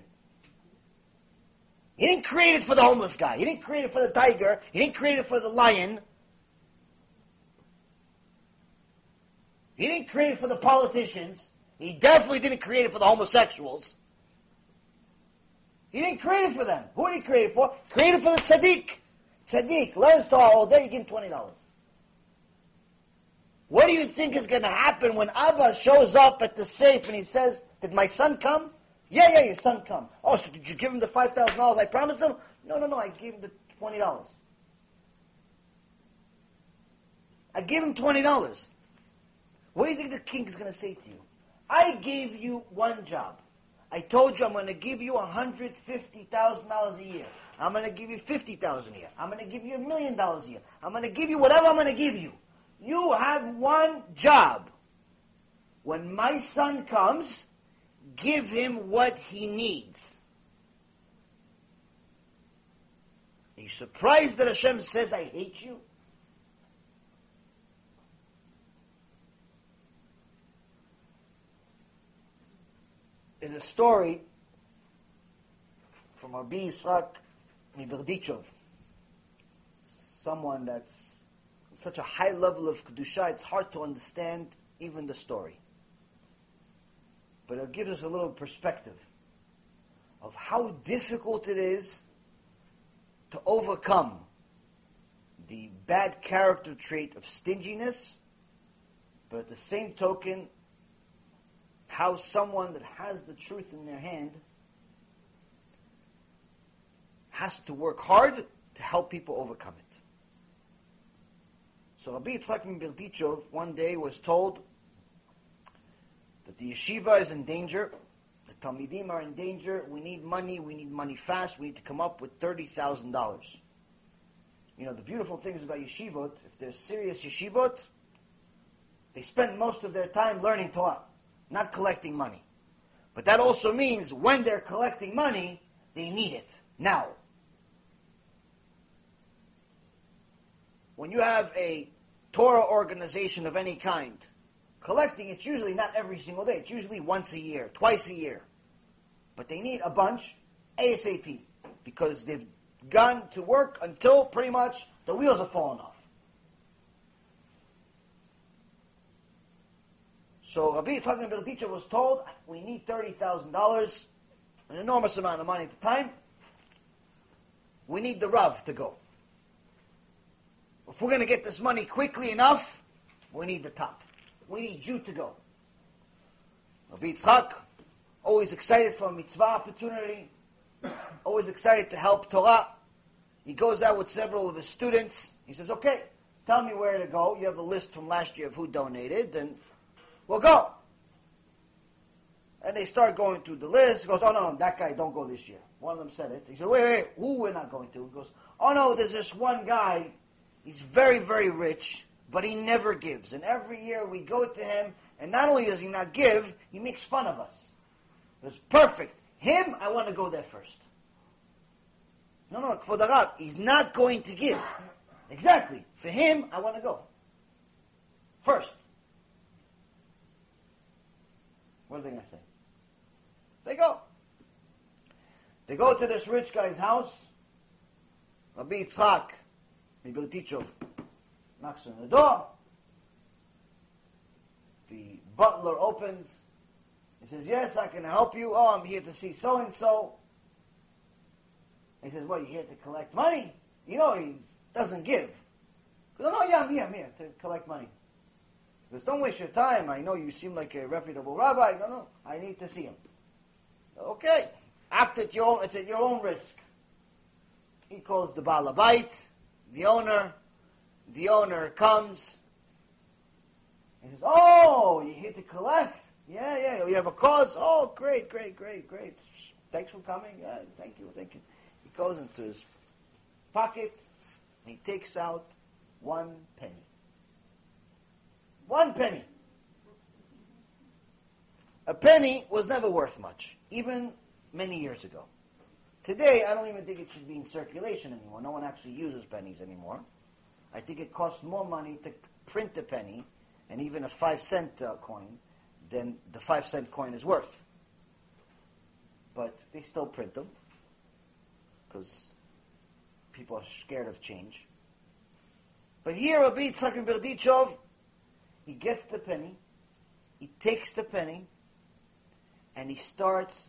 He didn't create it for the homeless guy. He didn't create it for the tiger. He didn't create it for the lion. He didn't create it for the politicians. He definitely didn't create it for the homosexuals. He didn't create it for them. Who did he create it for? Created for the tzaddik. Tzaddik learns Torah all day, you give him twenty dollars. What do you think is going to happen when Abba shows up at the safe and he says, "Did my son come?" Yeah, yeah, your son come. Oh, so did you give him the five thousand dollars I promised him? No, no, no. I gave him the twenty dollars. I gave him twenty dollars. What do you think the king is going to say to you? I gave you one job. I told you I'm going to give you $150,000 a year. I'm going to give you 50000 a year. I'm going to give you a million dollars a year. I'm going to give you whatever I'm going to give you. You have one job. When my son comes, give him what he needs. Are you surprised that Hashem says, I hate you? Is a story from Rabbi Yitzhak Miberdichov, someone that's such a high level of kedusha, it's hard to understand even the story. But it gives us a little perspective of how difficult it is to overcome the bad character trait of stinginess, but at the same token, how someone that has the truth in their hand has to work hard to help people overcome it. So Rabbi Yitzchak Berdichov one day was told that the yeshiva is in danger, the Talmidim are in danger, we need money, we need money fast, we need to come up with $30,000. You know, the beautiful things about yeshivot, if they're serious yeshivot, they spend most of their time learning Torah not collecting money. But that also means when they're collecting money, they need it now. When you have a Torah organization of any kind collecting, it's usually not every single day. It's usually once a year, twice a year. But they need a bunch ASAP because they've gone to work until pretty much the wheels have fallen off. So Rabbi Yitzchak ben Berdichev was told, we need $30,000, an enormous amount of money at the time. We need the Rav to go. If we're going to get this money quickly enough, we need the top. We need you to go. Rabbi Yitzchak, always excited for a mitzvah opportunity, always excited to help Torah. He goes out with several of his students. He says, okay, tell me where to go. You have a list from last year of who donated, and we'll go. And they start going through the list. He goes, oh, no, no, that guy, don't go this year. One of them said it. He said, wait, wait, who we're not going to? He goes, oh, no, there's this one guy. He's very, very rich, but he never gives. And every year we go to him, and not only does he not give, he makes fun of us. It's perfect. Him, I want to go there first. No, no, the Rav, he's not going to give. Exactly. For him, I want to go. First. What are they going to say? They go. They go to this rich guy's house. Rabbi Yitzchak, Miberdichov, knocks on the door. The butler opens. He says, Yes, I can help you. Oh, I'm here to see so and so. He says, What, you're here to collect money? You know, he doesn't give. He goes, No, yeah, I'm here, I'm here to collect money. He Don't waste your time. I know you seem like a reputable rabbi. No, no, I need to see him. Okay. Act at your own, it's at your own risk. He calls the Balabite, the owner. The owner comes. He says, Oh, you're here to collect? Yeah, yeah. You have a cause? Oh, great, great, great, great. Thanks for coming. Yeah, thank you, thank you. He goes into his pocket he takes out one penny. One penny. A penny was never worth much, even many years ago. Today, I don't even think it should be in circulation anymore. No one actually uses pennies anymore. I think it costs more money to print a penny and even a five cent uh, coin than the five cent coin is worth. But they still print them because people are scared of change. But here, Rabbi Yitzchak Berdichov, he gets the penny, he takes the penny, and he starts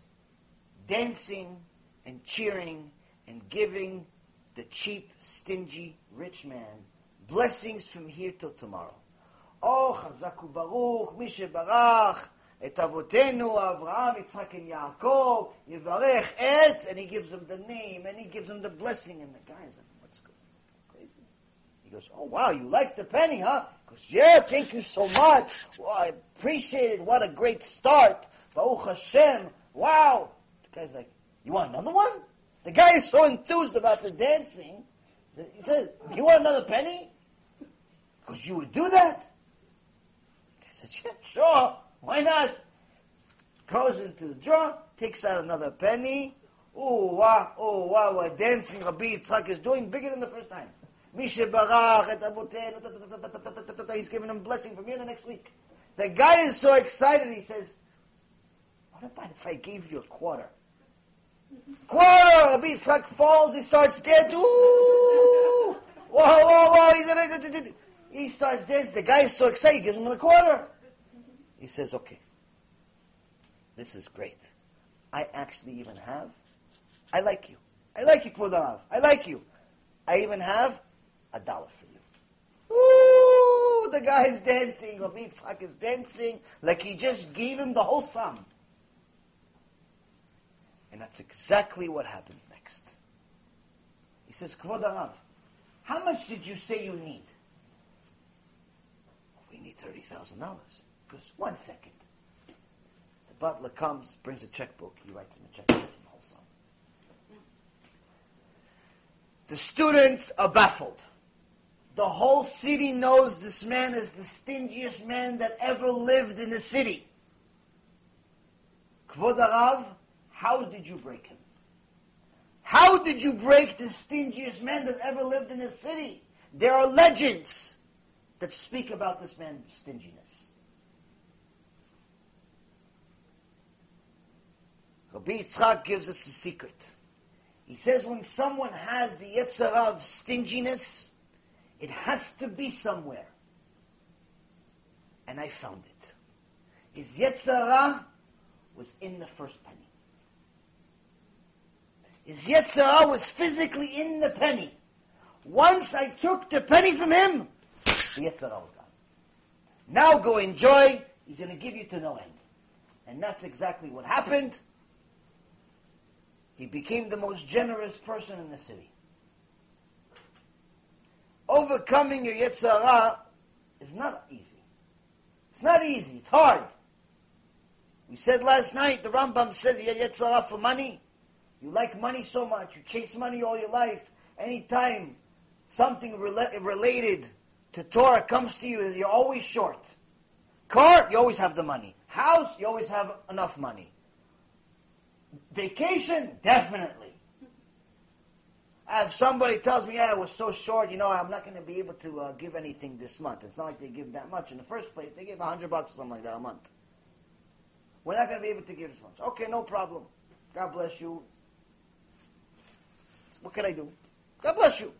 dancing and cheering and giving the cheap, stingy, rich man blessings from here till tomorrow. Oh, chazak baruch, mi shebarach, et avotenu Avraham, Yitzchak, and Yaakov, yivarech etz, and he gives him the name, and he gives him the blessing, and the guy is like, what's going on? Crazy. He goes, oh, wow, you like the penny, huh? Goes, yeah, thank you so much. Well, I appreciate it. What a great start. Baruch Hashem. Wow. The guy's like, you want another one? The guy is so enthused about the dancing. that He says, you want another penny? Because you would do that? Guy says, yeah, sure. Why not? Goes into the drawer, takes out another penny. Oh, wow, oh, wow, what dancing Rabbi Yitzchak is doing bigger than the first time. Et he's giving him blessing from here the next week. The guy is so excited, he says, what about if I gave you a quarter? Quarter! Rabbi Yitzchak falls, he starts dead, ooh! Whoa, whoa, whoa! He, starts dancing. The guy is so excited, he gives him a quarter. He says, okay, this is great. I actually even have, I like you. I like you, Kvod HaRav. I like you. I even have a dollar for you. Ooh, the guy is dancing. Rabbi Yitzchak is dancing like he just gave him the whole sum. And that's exactly what happens next. He says, Kvod HaRav, how much did you say you need? We need $30,000. Because one second. The butler comes, brings a checkbook. He writes him a checkbook. The students are baffled. The whole city knows this man is the stingiest man that ever lived in the city. Kvod HaRav, how did you break him? How did you break the stingiest man that ever lived in the city? There are legends that speak about this man's stinginess. Rabbi Yitzchak gives us a secret. He says when someone has the Yetzer Hara of stinginess, it has to be somewhere. And I found it. His Yetzer Hara was in the first penny. His Yetzer Hara was physically in the penny. Once I took the penny from him, the Yetzer Hara was gone. Now go enjoy. He's going to give you to no end. And that's exactly what happened. He became the most generous person in the city. Overcoming your Yetzer is not easy. It's not easy. It's hard. We said last night, the Rambam says you Yetzer Hara for money. You like money so much. You chase money all your life. Anytime something rela- related to Torah comes to you, you're always short. Car, you always have the money. House, you always have enough money. Vacation, definitely. If somebody tells me, yeah, it was so short, you know, I'm not going to be able to uh, give anything this month. It's not like they give that much in the first place. They give 100 bucks or something like that a month. We're not going to be able to give this much. Okay, no problem. God bless you. What can I do? God bless you.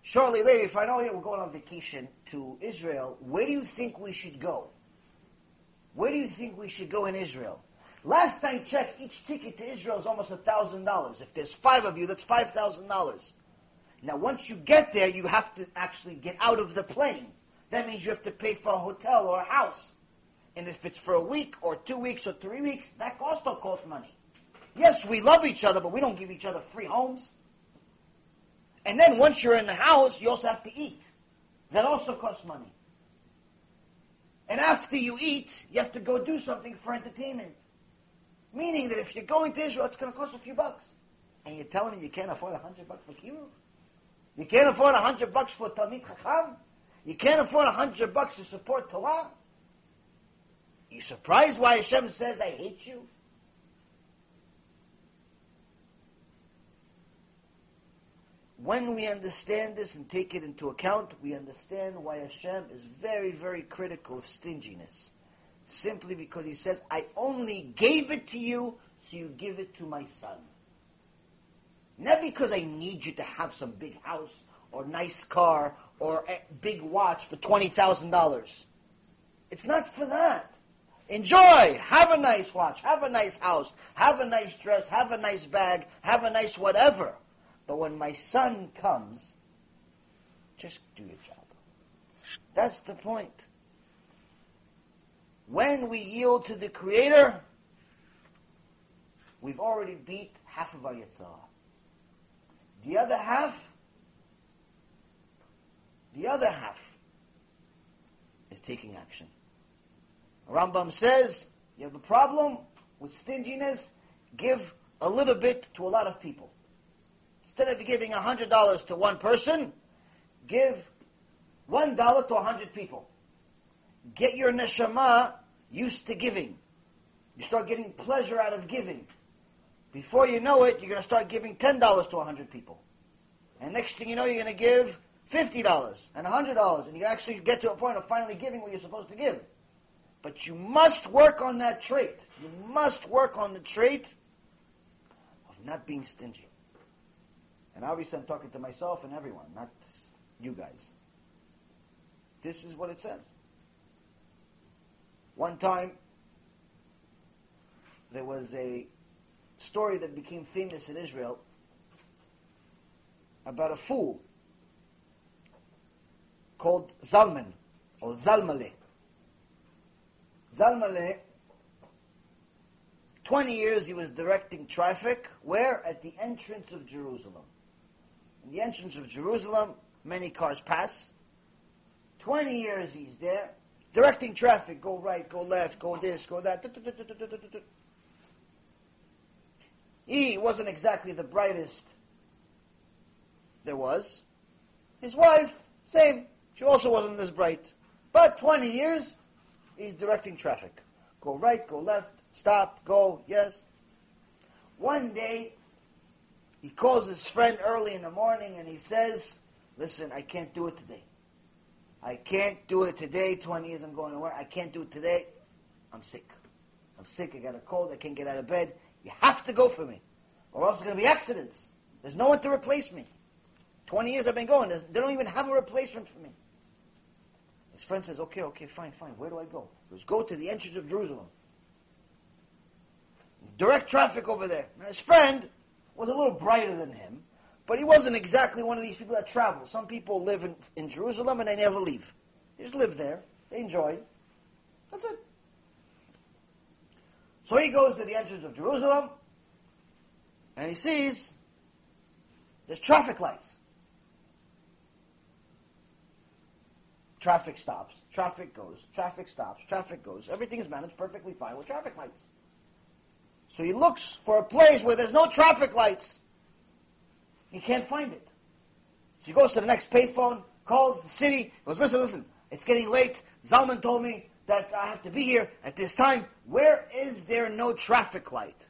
Shortly later, if I know we're going on vacation to Israel, where do you think we should go? Where do you think we should go in Israel? Last time check, each ticket to Israel is almost $1,000. If there's five of you, that's $5,000. Now, once you get there, you have to actually get out of the plane. That means you have to pay for a hotel or a house. And if it's for a week or two weeks or three weeks, that also costs money. Yes, we love each other, but we don't give each other free homes. And then once you're in the house, you also have to eat. That also costs money. And after you eat, you have to go do something for entertainment. Meaning that if you're going to Israel, it's going to cost a few bucks. And you're telling me you can't afford a hundred bucks for kiruv? You can't afford a hundred bucks for Talmid Chacham? You can't afford a hundred bucks to support Torah? You surprised why Hashem says, I hate you? When we understand this and take it into account, we understand why Hashem is very, very critical of stinginess simply because he says, I only gave it to you, so you give it to my son. Not because I need you to have some big house or nice car or a big watch for $20,000. It's not for that. Enjoy. Have a nice watch. Have a nice house. Have a nice dress. Have a nice bag. Have a nice whatever. But when my son comes, just do your job. That's the point. When we yield to the Creator, we've already beat half of our Yetzer Hara. The other half, the other half is taking action. Rambam says, you have a problem with stinginess, give a little bit to a lot of people. Instead of giving $100 to one person, give $1 to 100 people get your neshama used to giving. You start getting pleasure out of giving. Before you know it, you're going to start giving $10 to 100 people. And next thing you know, you're going to give $50 and $100. And you actually get to a point of finally giving what you're supposed to give. But you must work on that trait. You must work on the trait of not being stingy. And obviously, I'm talking to myself and everyone, not you guys. This is what it says. One time, there was a story that became famous in Israel about a fool called Zalman or Zalmale. Zalmale, 20 years he was directing traffic, where? At the entrance of Jerusalem. In the entrance of Jerusalem, many cars pass. 20 years he's there directing traffic, go right, go left, go this, go that. He wasn't exactly the brightest there was. His wife, same. She also wasn't as bright. But 20 years, he's directing traffic. Go right, go left, stop, go, yes. One day, he calls his friend early in the morning and he says, Listen, I can't do it today. I can't do it today. 20 years I'm going to work. I can't do it today. I'm sick. I'm sick, I got a cold, I can't get out of bed. You have to go for me, or else there's going to be accidents. There's no one to replace me. 20 years I've been going, There's, they don't even have a replacement for me. His friend says, okay, okay, fine, fine, where do I go? He goes, go to the entrance of Jerusalem. Direct traffic over there. Now, his friend was a little brighter than him, but he wasn't exactly one of these people that travel. Some people live in, in Jerusalem and they never leave. They just live there. They enjoy. That's it. So he goes to the entrance of Jerusalem and he sees there's traffic lights. Traffic stops, traffic goes, traffic stops, traffic goes. Everything is managed perfectly fine with traffic lights. So he looks for a place where there's no traffic lights. He can't find it. So he goes to the next payphone, calls the city, goes, listen, listen, it's getting late. Zalman told me that I have to be here at this time. Where is there no traffic light?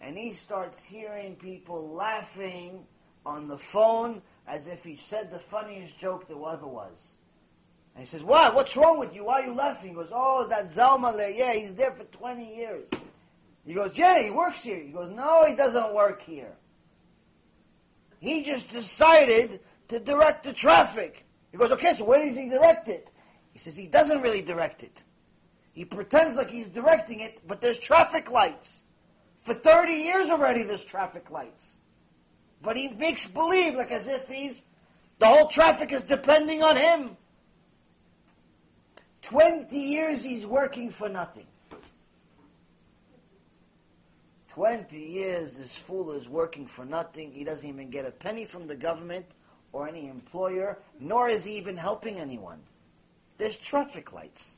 And he starts hearing people laughing on the phone as if he said the funniest joke there ever was. And he says, What? What's wrong with you? Why are you laughing? He goes, Oh, that Zalmale, yeah, he's there for 20 years. He goes, yeah, he works here. He goes, no, he doesn't work here. He just decided to direct the traffic. He goes, okay, so where does he direct it? He says he doesn't really direct it. He pretends like he's directing it, but there's traffic lights. For 30 years already, there's traffic lights. But he makes believe like as if he's, the whole traffic is depending on him. 20 years he's working for nothing. 20 years this fool is working for nothing. He doesn't even get a penny from the government or any employer, nor is he even helping anyone. There's traffic lights.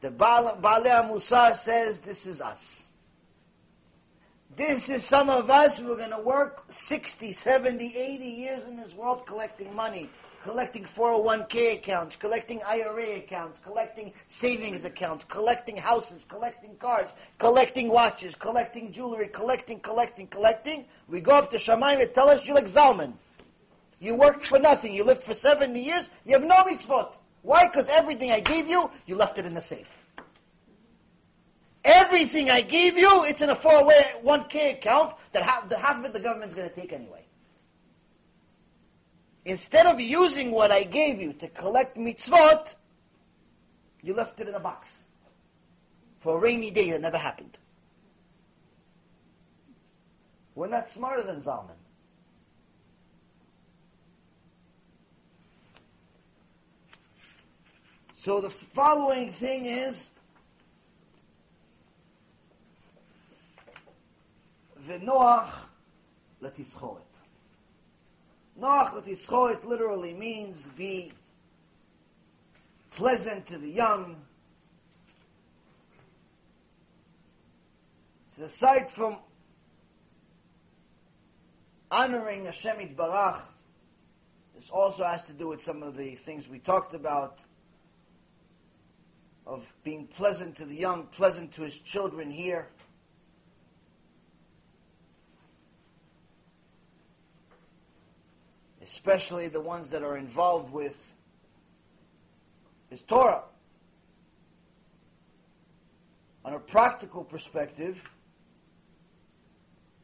The Baalei Musar says this is us. This is some of us who are going to work 60, 70, 80 years in this world collecting money collecting 401k accounts, collecting IRA accounts, collecting savings accounts, collecting houses, collecting cars, collecting watches, collecting jewelry, collecting, collecting, collecting. We go up to Shamayim and tell us you're like Zalman. You worked for nothing. You lived for 70 years. You have no mitzvot. Why? Because everything I gave you, you left it in the safe. Everything I gave you, it's in a 401k account that half, the half of it the government's going to take anyway. Instead of using what I gave you to collect mitzvot, you left it in a box for a rainy day that never happened. We're not smarter than Zalman. So the following thing is V'noach letishchoret. Noach Latischo, it literally means be pleasant to the young. So aside from honoring Hashem Barach, this also has to do with some of the things we talked about of being pleasant to the young, pleasant to his children here. Especially the ones that are involved with his Torah. On a practical perspective,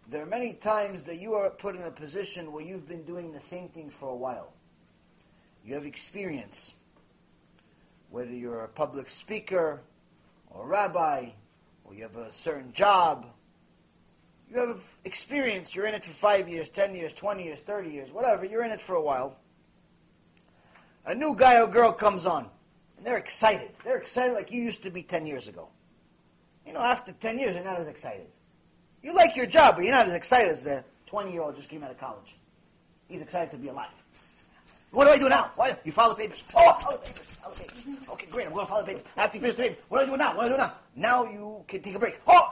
there are many times that you are put in a position where you've been doing the same thing for a while. You have experience. Whether you're a public speaker, or a rabbi, or you have a certain job, you have experience, you're in it for five years, ten years, twenty years, thirty years, whatever, you're in it for a while. A new guy or girl comes on, and they're excited. They're excited like you used to be ten years ago. You know, after ten years, you're not as excited. You like your job, but you're not as excited as the 20 year old just came out of college. He's excited to be alive. What do I do now? Why? You file the papers. Oh, file the papers. File the papers. Okay, great. I'm going to file the papers. After you finish the paper, what do I do now? What do I do now? Now you can take a break. Oh,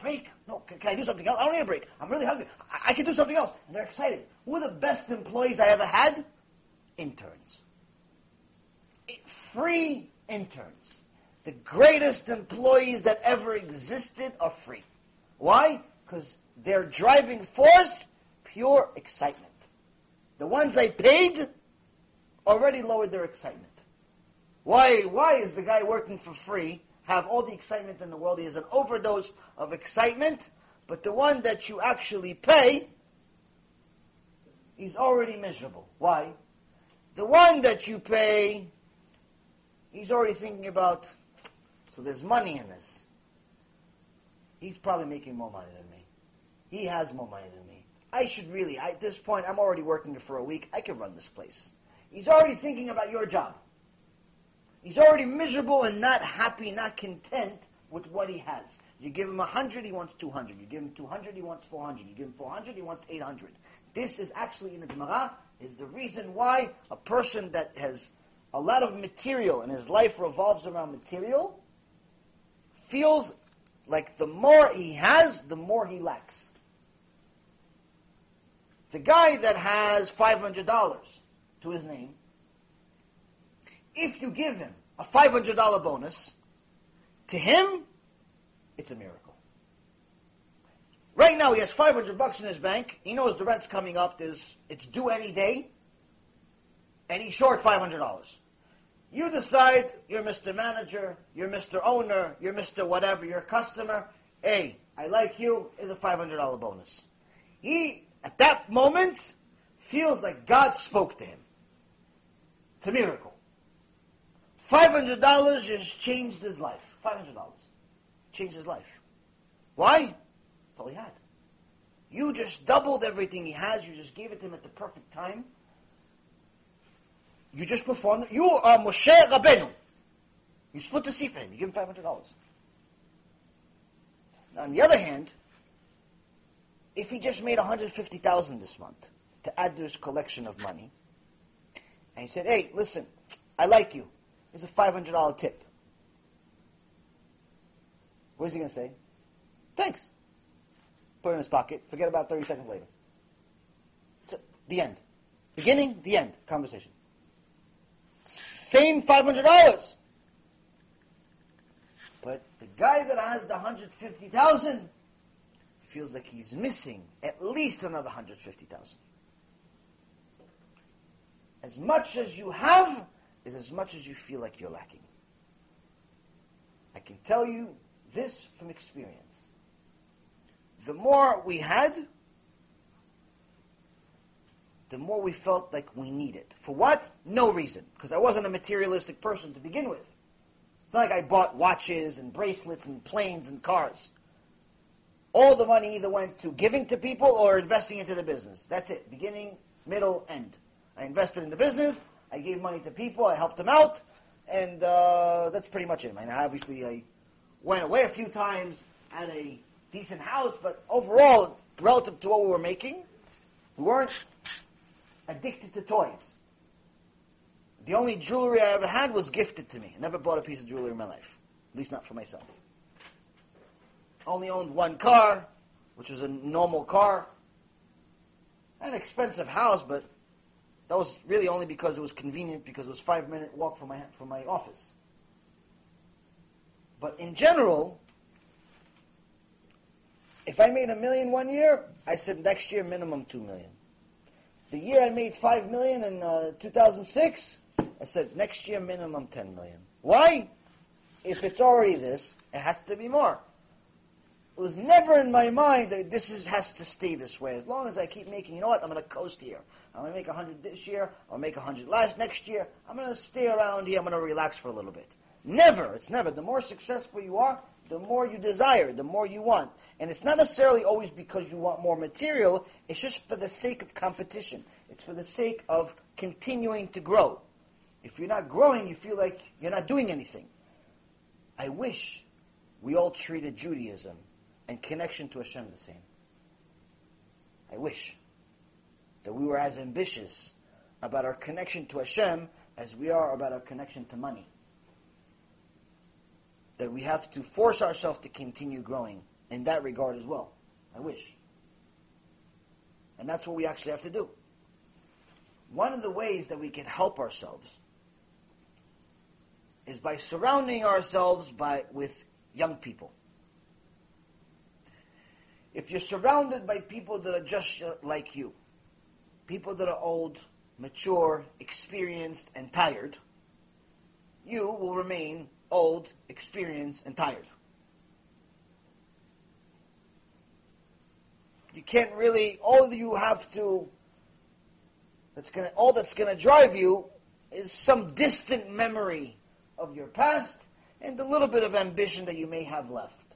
break. No, can, can, I do something else? I don't need a break. I'm really hungry. I, I can do something else. And they're excited. Who are the best employees I ever had? Interns. Eh, free interns. The greatest employees that ever existed are free. Why? Because their driving force, pure excitement. The ones I paid already lowered their excitement. Why, why is the guy working for free have all the excitement in the world? He has an overdose of excitement, but the one that you actually pay, he's already miserable. Why? The one that you pay, he's already thinking about, so there's money in this. He's probably making more money than me. He has more money than me. I should really, I, at this point, I'm already working for a week. I can run this place. He's already thinking about your job. He's already miserable and not happy, not content with what he has. You give him 100, he wants 200. You give him 200, he wants 400. You give him 400, he wants 800. This is actually in the Gemara, is the reason why a person that has a lot of material and his life revolves around material feels like the more he has, the more he lacks. The guy that has $500 to his name, if you give him a $500 bonus, to him, it's a miracle. Right now, he has 500 bucks in his bank. He knows the rent's coming up. There's, it's due any day. And he's short $500. You decide you're Mr. Manager, you're Mr. Owner, you're Mr. Whatever, you're a customer. Hey, I like you, is a $500 bonus. He, at that moment, feels like God spoke to him. It's a miracle. $500 just changed his life. $500. Changed his life. Why? That's all he had. You just doubled everything he has. You just gave it to him at the perfect time. You just performed. You are Moshe Rabbeinu. You split the sea for him. You give him five hundred dollars. On the other hand, if he just made one hundred fifty thousand this month to add to his collection of money, and he said, "Hey, listen, I like you. Here's a five hundred dollar tip." What is he going to say? Thanks. Put it in his pocket. Forget about thirty seconds later. the end. Beginning, the end. Conversation. Same $500. But the guy that has the 150,000 feels like he's missing at least another 150,000. As much as you have is as much as you feel like you're lacking. I can tell you this from experience. The more we had, the more we felt like we needed. For what? No reason. Because I wasn't a materialistic person to begin with. It's not like I bought watches and bracelets and planes and cars. All the money either went to giving to people or investing into the business. That's it. Beginning, middle, end. I invested in the business. I gave money to people. I helped them out. And uh, that's pretty much it. I mean, obviously, I went away a few times, had a decent house, but overall, relative to what we were making, we weren't addicted to toys. The only jewelry I ever had was gifted to me. I never bought a piece of jewelry in my life, at least not for myself. Only owned one car, which was a normal car. An expensive house, but that was really only because it was convenient because it was five minute walk from my from my office. But in general, if I made a million one year, I said next year minimum two million. The year I made five million in uh, 2006, I said next year minimum 10 million. Why? If it's already this, it has to be more. It was never in my mind that this is, has to stay this way. As long as I keep making, you know what, I'm going to coast here. I'm going to make 100 this year. I'll make 100 last next year. I'm going to stay around here. I'm going to relax for a little bit. Never. It's never. The more successful you are, the more you desire, the more you want. And it's not necessarily always because you want more material, it's just for the sake of competition. It's for the sake of continuing to grow. If you're not growing, you feel like you're not doing anything. I wish we all treated Judaism and connection to Hashem the same. I wish that we were as ambitious about our connection to Hashem as we are about our connection to money that we have to force ourselves to continue growing in that regard as well. I wish. And that's what we actually have to do. One of the ways that we can help ourselves is by surrounding ourselves by, with young people. If you're surrounded by people that are just uh, like you, people that are old, mature, experienced, and tired, you will remain old, experienced, and tired. You can't really, all you have to, that's gonna, all that's gonna drive you is some distant memory of your past and a little bit of ambition that you may have left.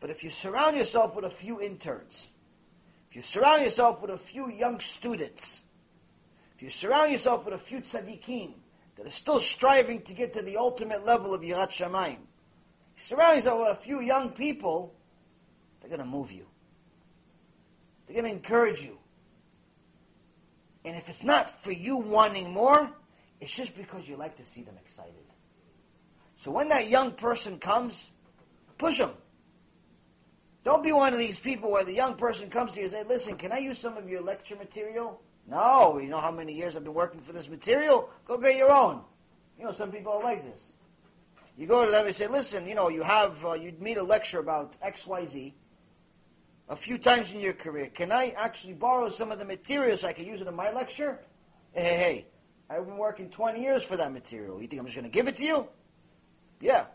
But if you surround yourself with a few interns, if you surround yourself with a few young students, if you surround yourself with a few tzaddikim that are still striving to get to the ultimate level of Yirat Shamayim, you surround yourself with a few young people, they're going to move you. They're going to encourage you. And if it's not for you wanting more, it's just because you like to see them excited. So when that young person comes, push them. Don't be one of these people where the young person comes to you and say, listen, can I use some of your lecture material? No, you know how many years I've been working for this material? Go get your own. You know, some people are like this. You go to them and say, listen, you know, you have, uh, you meet a lecture about XYZ a few times in your career. Can I actually borrow some of the material so I can use it in my lecture? Hey, hey, hey, I've been working 20 years for that material. You think I'm just going to give it to you? Yeah.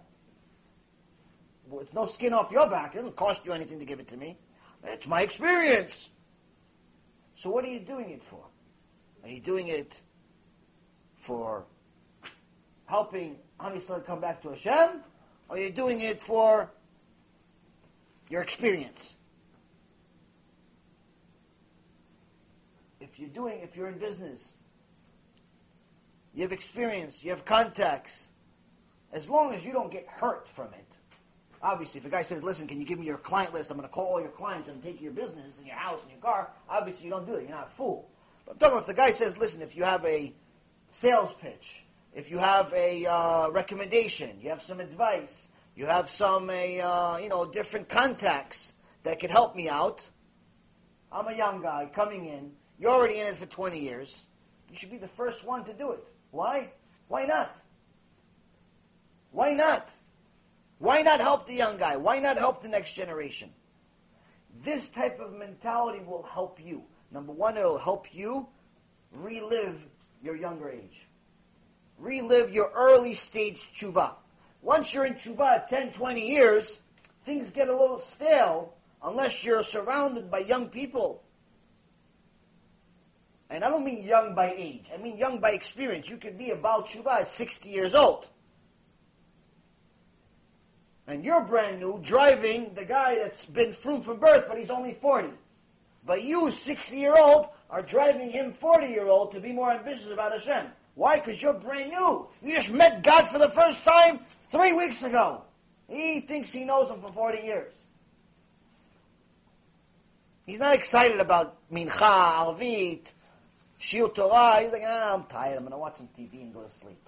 It's no skin off your back. It doesn't cost you anything to give it to me. It's my experience. So what are you doing it for? Are you doing it for helping Am Yisrael come back to Hashem? Or are you doing it for your experience? If you're doing, if you're in business, you have experience, you have contacts, as long as you don't get hurt from it. Obviously, if a guy says, listen, can you give me your client list? I'm going to call all your clients and take your business and your house and your car. Obviously, you don't do it. You're not a fool. But I'm talking about if the guy says, listen, if you have a sales pitch, if you have a uh, recommendation, you have some advice, you have some, a, uh, you know, different contacts that could help me out. I'm a young guy coming in. You're already in it for 20 years. You should be the first one to do it. Why? Why not? Why not? Why not help the young guy? Why not help the next generation? This type of mentality will help you. Number one, it'll help you relive your younger age. Relive your early stage tshuva. Once you're in tshuva 10, 20 years, things get a little stale unless you're surrounded by young people. And I don't mean young by age. I mean young by experience. You could be a Baal Tshuva at 60 years old and you're brand new, driving the guy that's been through from birth, but he's only 40. But you, 60 year old, are driving him, 40 year old, to be more ambitious about Hashem. Why? Because you're brand new. You just met God for the first time three weeks ago. He thinks he knows him for 40 years. He's not excited about Mincha, Arvit, Shiur Torah. He's like, ah, I'm tired. I'm going to watch some TV and go to sleep.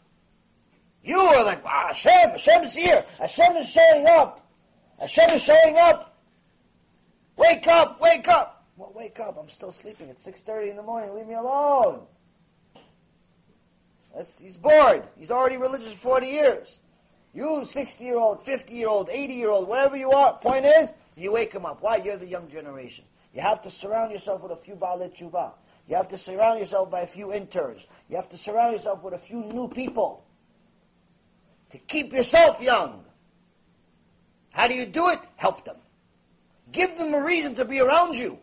You are like, ah, Hashem, is here. Hashem is showing up. Hashem is showing up. Wake up, wake up. Well, wake up. I'm still sleeping. It's 6.30 in the morning. Leave me alone. That's, he's bored. He's already religious for 40 years. You, 60-year-old, 50-year-old, 80-year-old, whatever you are, point is, you wake him up. Why? You're the young generation. You have to surround yourself with a few Baalei Tshuva. You have to surround yourself by a few interns. You have to surround yourself with a few new people to keep yourself young. How do you do it? Help them. Give them a reason to be around you.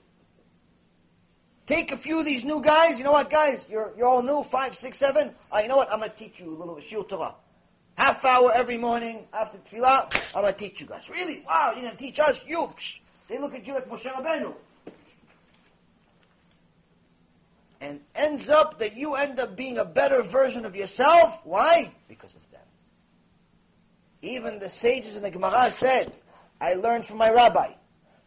Take a few of these new guys. You know what, guys? You're, you're all new, five, six, seven. Uh, you know what? I'm going to teach you a little Shiur Torah. Half hour every morning after tefillah, I'm going to teach you guys. Really? Wow, you're going to teach us? You? They look at you like Moshe Rabbeinu. And ends up that you end up being a better version of yourself. Why? Because of even the sages in the Gemara said, I learned from my rabbi,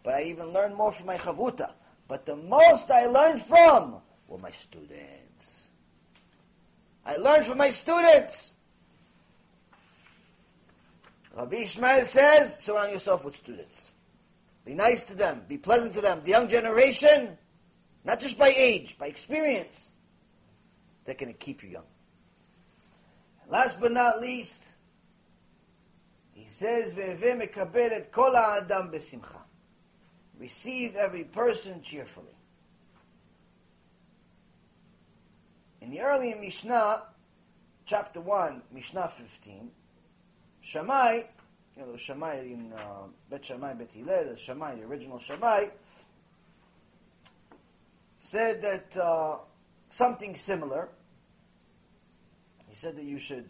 but I even learned more from my chavruta. But the most I learned from were my students. I learned from my students. Rabbi Ishmael says, surround yourself with students. Be nice to them. Be pleasant to them. The young generation, not just by age, by experience, they're going to keep you young. And last but not least, says, Vehevei mekabel et kol ha'adam besimcha. Receive every person cheerfully. In the early Mishnah, chapter 1, Mishnah 15, Shammai, you know, Shammai in uh, Bet Shammai, Bet Hillel, the Shammai, the original Shammai, said that uh, something similar. He said that you should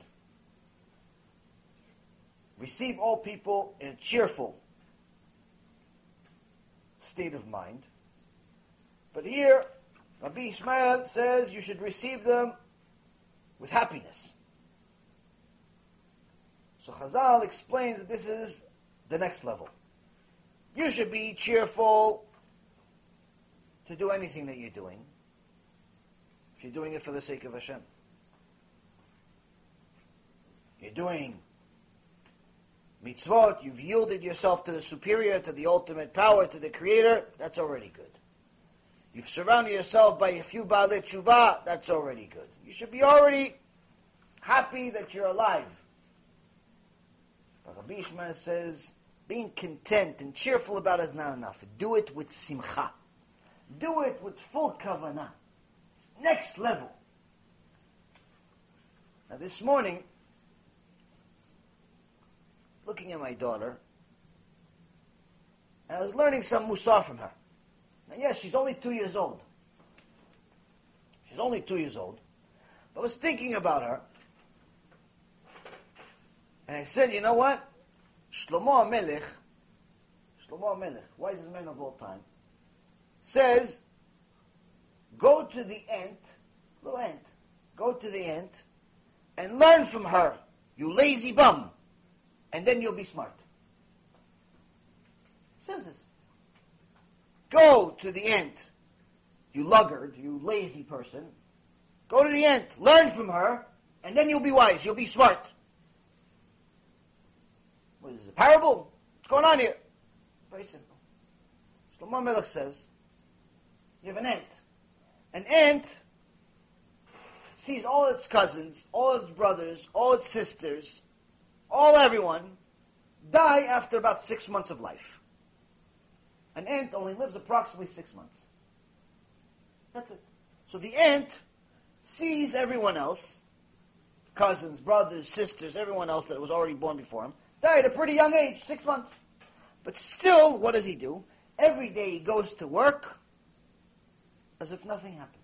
receive all people in a cheerful state of mind. But here, Rabbi Ishmael says you should receive them with happiness. So Chazal explains that this is the next level. You should be cheerful to do anything that you're doing if you're doing it for the sake of Hashem. You're doing mitzvot, you've yielded yourself to the superior, to the ultimate power, to the creator, that's already good. You've surrounded yourself by a few Baalei Tshuva, that's already good. You should be already happy that you're alive. But Rabbi Ishmael says, being content and cheerful about it is not enough. Do it with simcha. Do it with full kavanah. Next level. Now this morning, looking at my daughter, and I was learning some musar from her. Now, yes, she's only two years old. She's only two years old. But I was thinking about her, and I said, you know what? Shlomo HaMelech, Shlomo HaMelech, wisest man of all time, says, go to the ant, little ant, go to the ant, and learn from her, you lazy bum and then you'll be smart. says this. Go to the ant, you luggard, you lazy person. Go to the ant, learn from her, and then you'll be wise, you'll be smart. What is this, a parable? What's going on here? Very simple. Shlomo Melech says, you have an ant. An ant sees all its cousins, all its brothers, all its sisters, all everyone, die after about six months of life. An ant only lives approximately six months. That's it. So the ant sees everyone else, cousins, brothers, sisters, everyone else that was already born before him, die at a pretty young age, six months. But still, what does he do? Every day he goes to work as if nothing happened.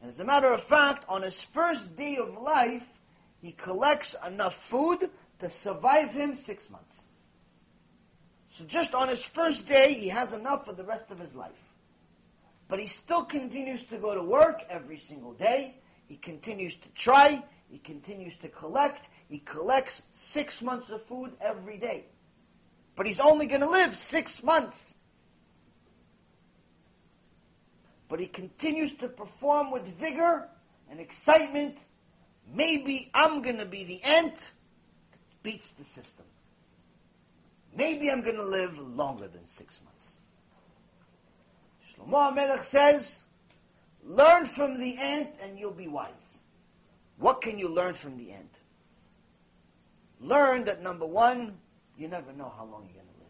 And as a matter of fact, on his first day of life, he collects enough food to survive him six months. So just on his first day, he has enough for the rest of his life. But he still continues to go to work every single day. He continues to try. He continues to collect. He collects six months of food every day. But he's only going to live six months. But he continues to perform with vigor and excitement. Maybe I'm going to be the ant beats the system. Maybe I'm going to live longer than six months. Shlomo Melech says, learn from the ant and you'll be wise. What can you learn from the ant? Learn that number one, you never know how long you're going to live.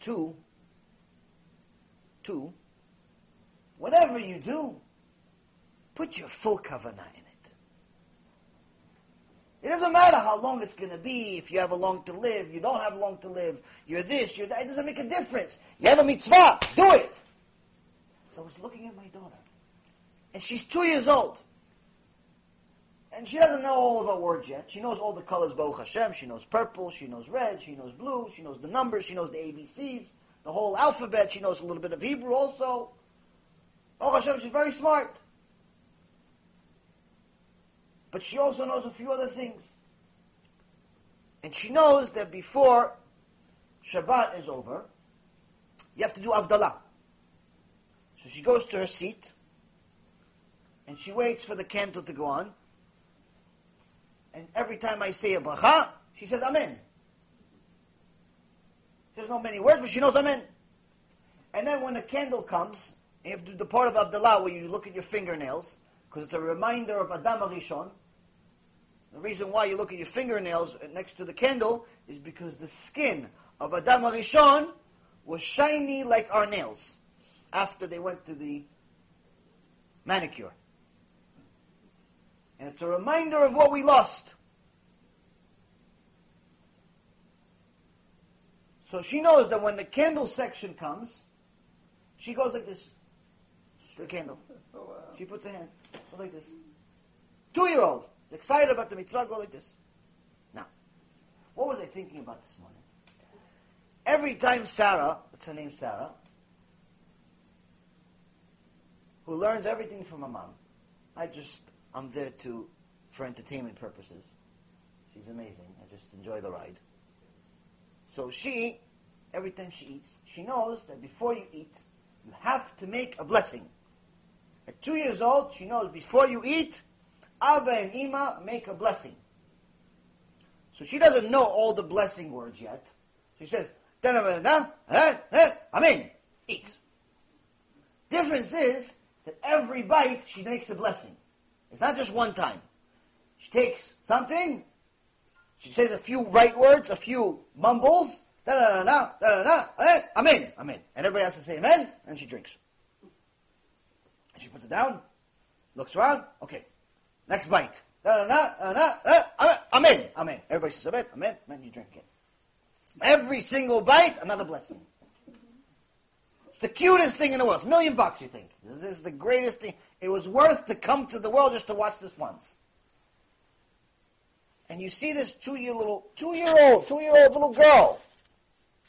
Two, two, whatever you do, put your full kavanah in. It doesn't matter how long it's going to be, if you have a long to live, you don't have long to live, you're this, you're that. It doesn't make a difference. You have a mitzvah, do it. So I was looking at my daughter, and she's two years old. And she doesn't know all of our words yet. She knows all the colors, Baruch Hashem. She knows purple, she knows red, she knows blue, she knows the numbers, she knows the ABCs, the whole alphabet. She knows a little bit of Hebrew also. Baruch Hashem, she's very smart. But she also knows a few other things. And she knows that before Shabbat is over, you have to do Avdalah. So she goes to her seat, and she waits for the candle to go on. And every time I say a bracha, she says Amen. Doesn't know many words, but she knows Amen. And then when the candle comes, you have to do the part of Avdalah where you look at your fingernails, because it's a reminder of Adam HaRishon, the reason why you look at your fingernails next to the candle is because the skin of Adam HaRishon was shiny like our nails after they went to the manicure. And it's a reminder of what we lost. So she knows that when the candle section comes, she goes like this. The candle. Oh, wow. She puts her hand like this. Two year old, excited about the mitzvah, go like this. Now, what was I thinking about this morning? Every time Sarah, what's her name, Sarah, who learns everything from her mom, I just, I'm there to, for entertainment purposes. She's amazing. I just enjoy the ride. So she, every time she eats, she knows that before you eat, you have to make a blessing. At two years old, she knows before you eat, Abba and Ima make a blessing. So she doesn't know all the blessing words yet. She says, Amen, eat. Difference is that every bite she makes a blessing. It's not just one time. She takes something, she says a few right words, a few mumbles, da da da da da da amen, amen. And everybody has to say amen, and she drinks. And she puts it down, looks around, okay. Next bite. Da, da, uh, uh, amen, amen. Everybody says amen, amen, amen, you drink it. Every single bite, another blessing. It's the cutest thing in the world. It's a million bucks, you think. This is the greatest thing. It was worth to come to the world just to watch this once. And you see this two-year little, two-year-old, two-year-old little girl,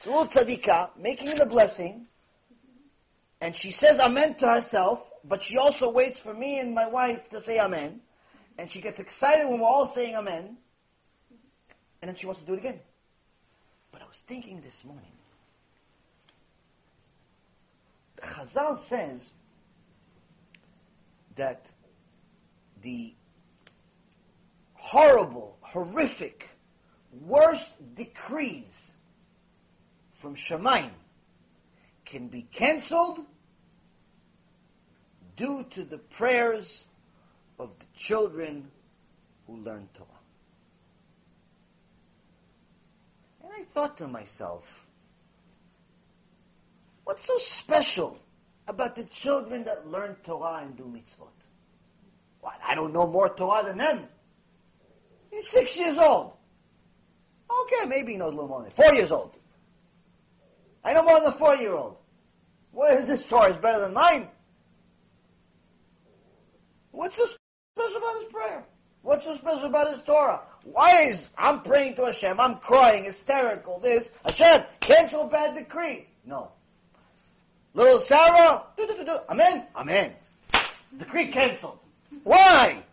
little tzadikah, making the blessing, and she says amen to herself, but she also waits for me and my wife to say amen. And she gets excited when we're all saying amen. And then she wants to do it again. But I was thinking this morning. Chazal says that the horrible, horrific, worst decrees from Shamayim can be canceled due to the prayers of the children who learn Torah. And I thought to myself, what's so special about the children that learn Torah and do mitzvot? What, I don't know more Torah than them. He's six years old. Okay, maybe he knows a little more than four years old. I know more than a four-year-old. What is this Torah? Is better than mine? What's so special about his prayer? What's so special about his Torah? Why is I'm praying to Hashem? I'm crying, hysterical. This Hashem cancel bad decree. No. Little Sarah, do, do, do. Amen, amen. Decree canceled. Why?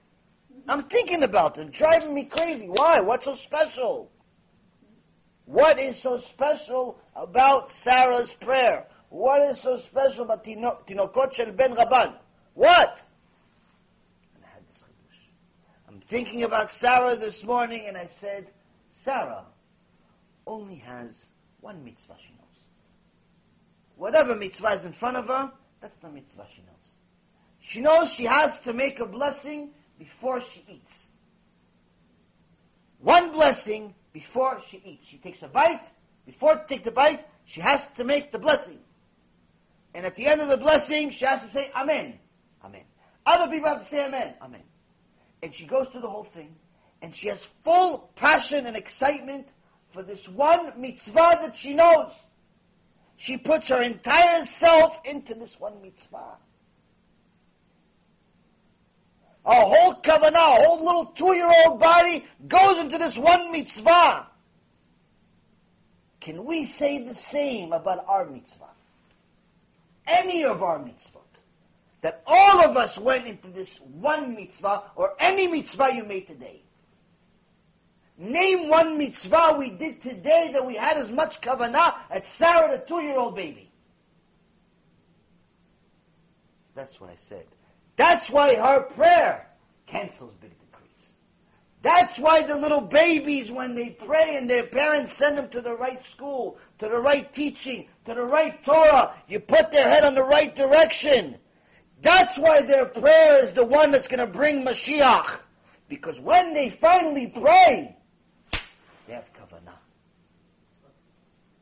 I'm thinking about them, driving me crazy. Why? What's so special? What is so special about Sarah's prayer? What is so special about Tinokot Shel Bet Rabban? What? And I had this chidush. I'm thinking about Sarah this morning, and I said, Sarah only has one mitzvah she knows. Whatever mitzvah is in front of her, that's the mitzvah she knows. She knows she has to make a blessing before she eats. One blessing before she eats. She takes a bite. Before to take the bite, she has to make the blessing. And at the end of the blessing, she has to say Amen. Amen. Other people have to say Amen. Amen. And she goes through the whole thing. And she has full passion and excitement for this one mitzvah that she knows. She puts her entire self into this one mitzvah. A whole kavanah, a whole little two-year-old body goes into this one mitzvah. Can we say the same about our mitzvah? Any of our mitzvot. That all of us went into this one mitzvah, or any mitzvah you made today. Name one mitzvah we did today that we had as much kavanah as Sarah, the two-year-old baby. That's what I said. That's why her prayer cancels big decrees. That's why the little babies, when they pray and their parents send them to the right school, to the right teaching, to the right Torah, you put their head on the right direction. That's why their prayer is the one that's going to bring Mashiach. Because when they finally pray, they have kavanah.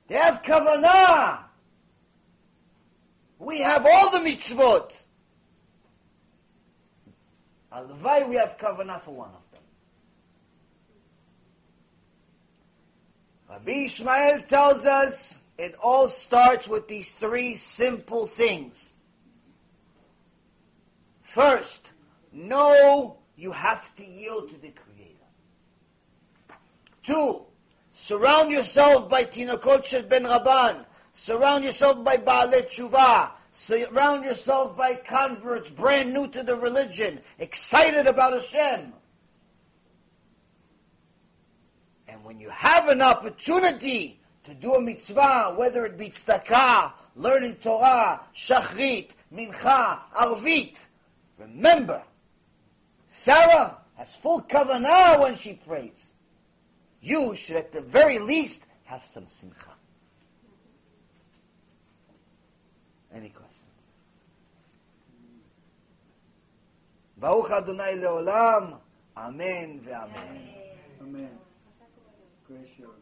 They have kavanah. We have all the mitzvot. Alvai, we have kavanah for one of them. Rabbi Ishmael tells us it all starts with these three simple things. First, know you have to yield to the Creator. Two, surround yourself by Tinokot Shel Bet Rabban. Surround yourself by Baalei Tshuva. Surround yourself by converts brand new to the religion, excited about Hashem. And when you have an opportunity to do a mitzvah, whether it be tzedakah, learning Torah, shachrit, mincha, arvit, Remember, Sarah has full kavanah when she prays. You should at the very least have some simcha. Any questions? Baruch Adonai leolam. Amen ve'amen. Amen. Gracious.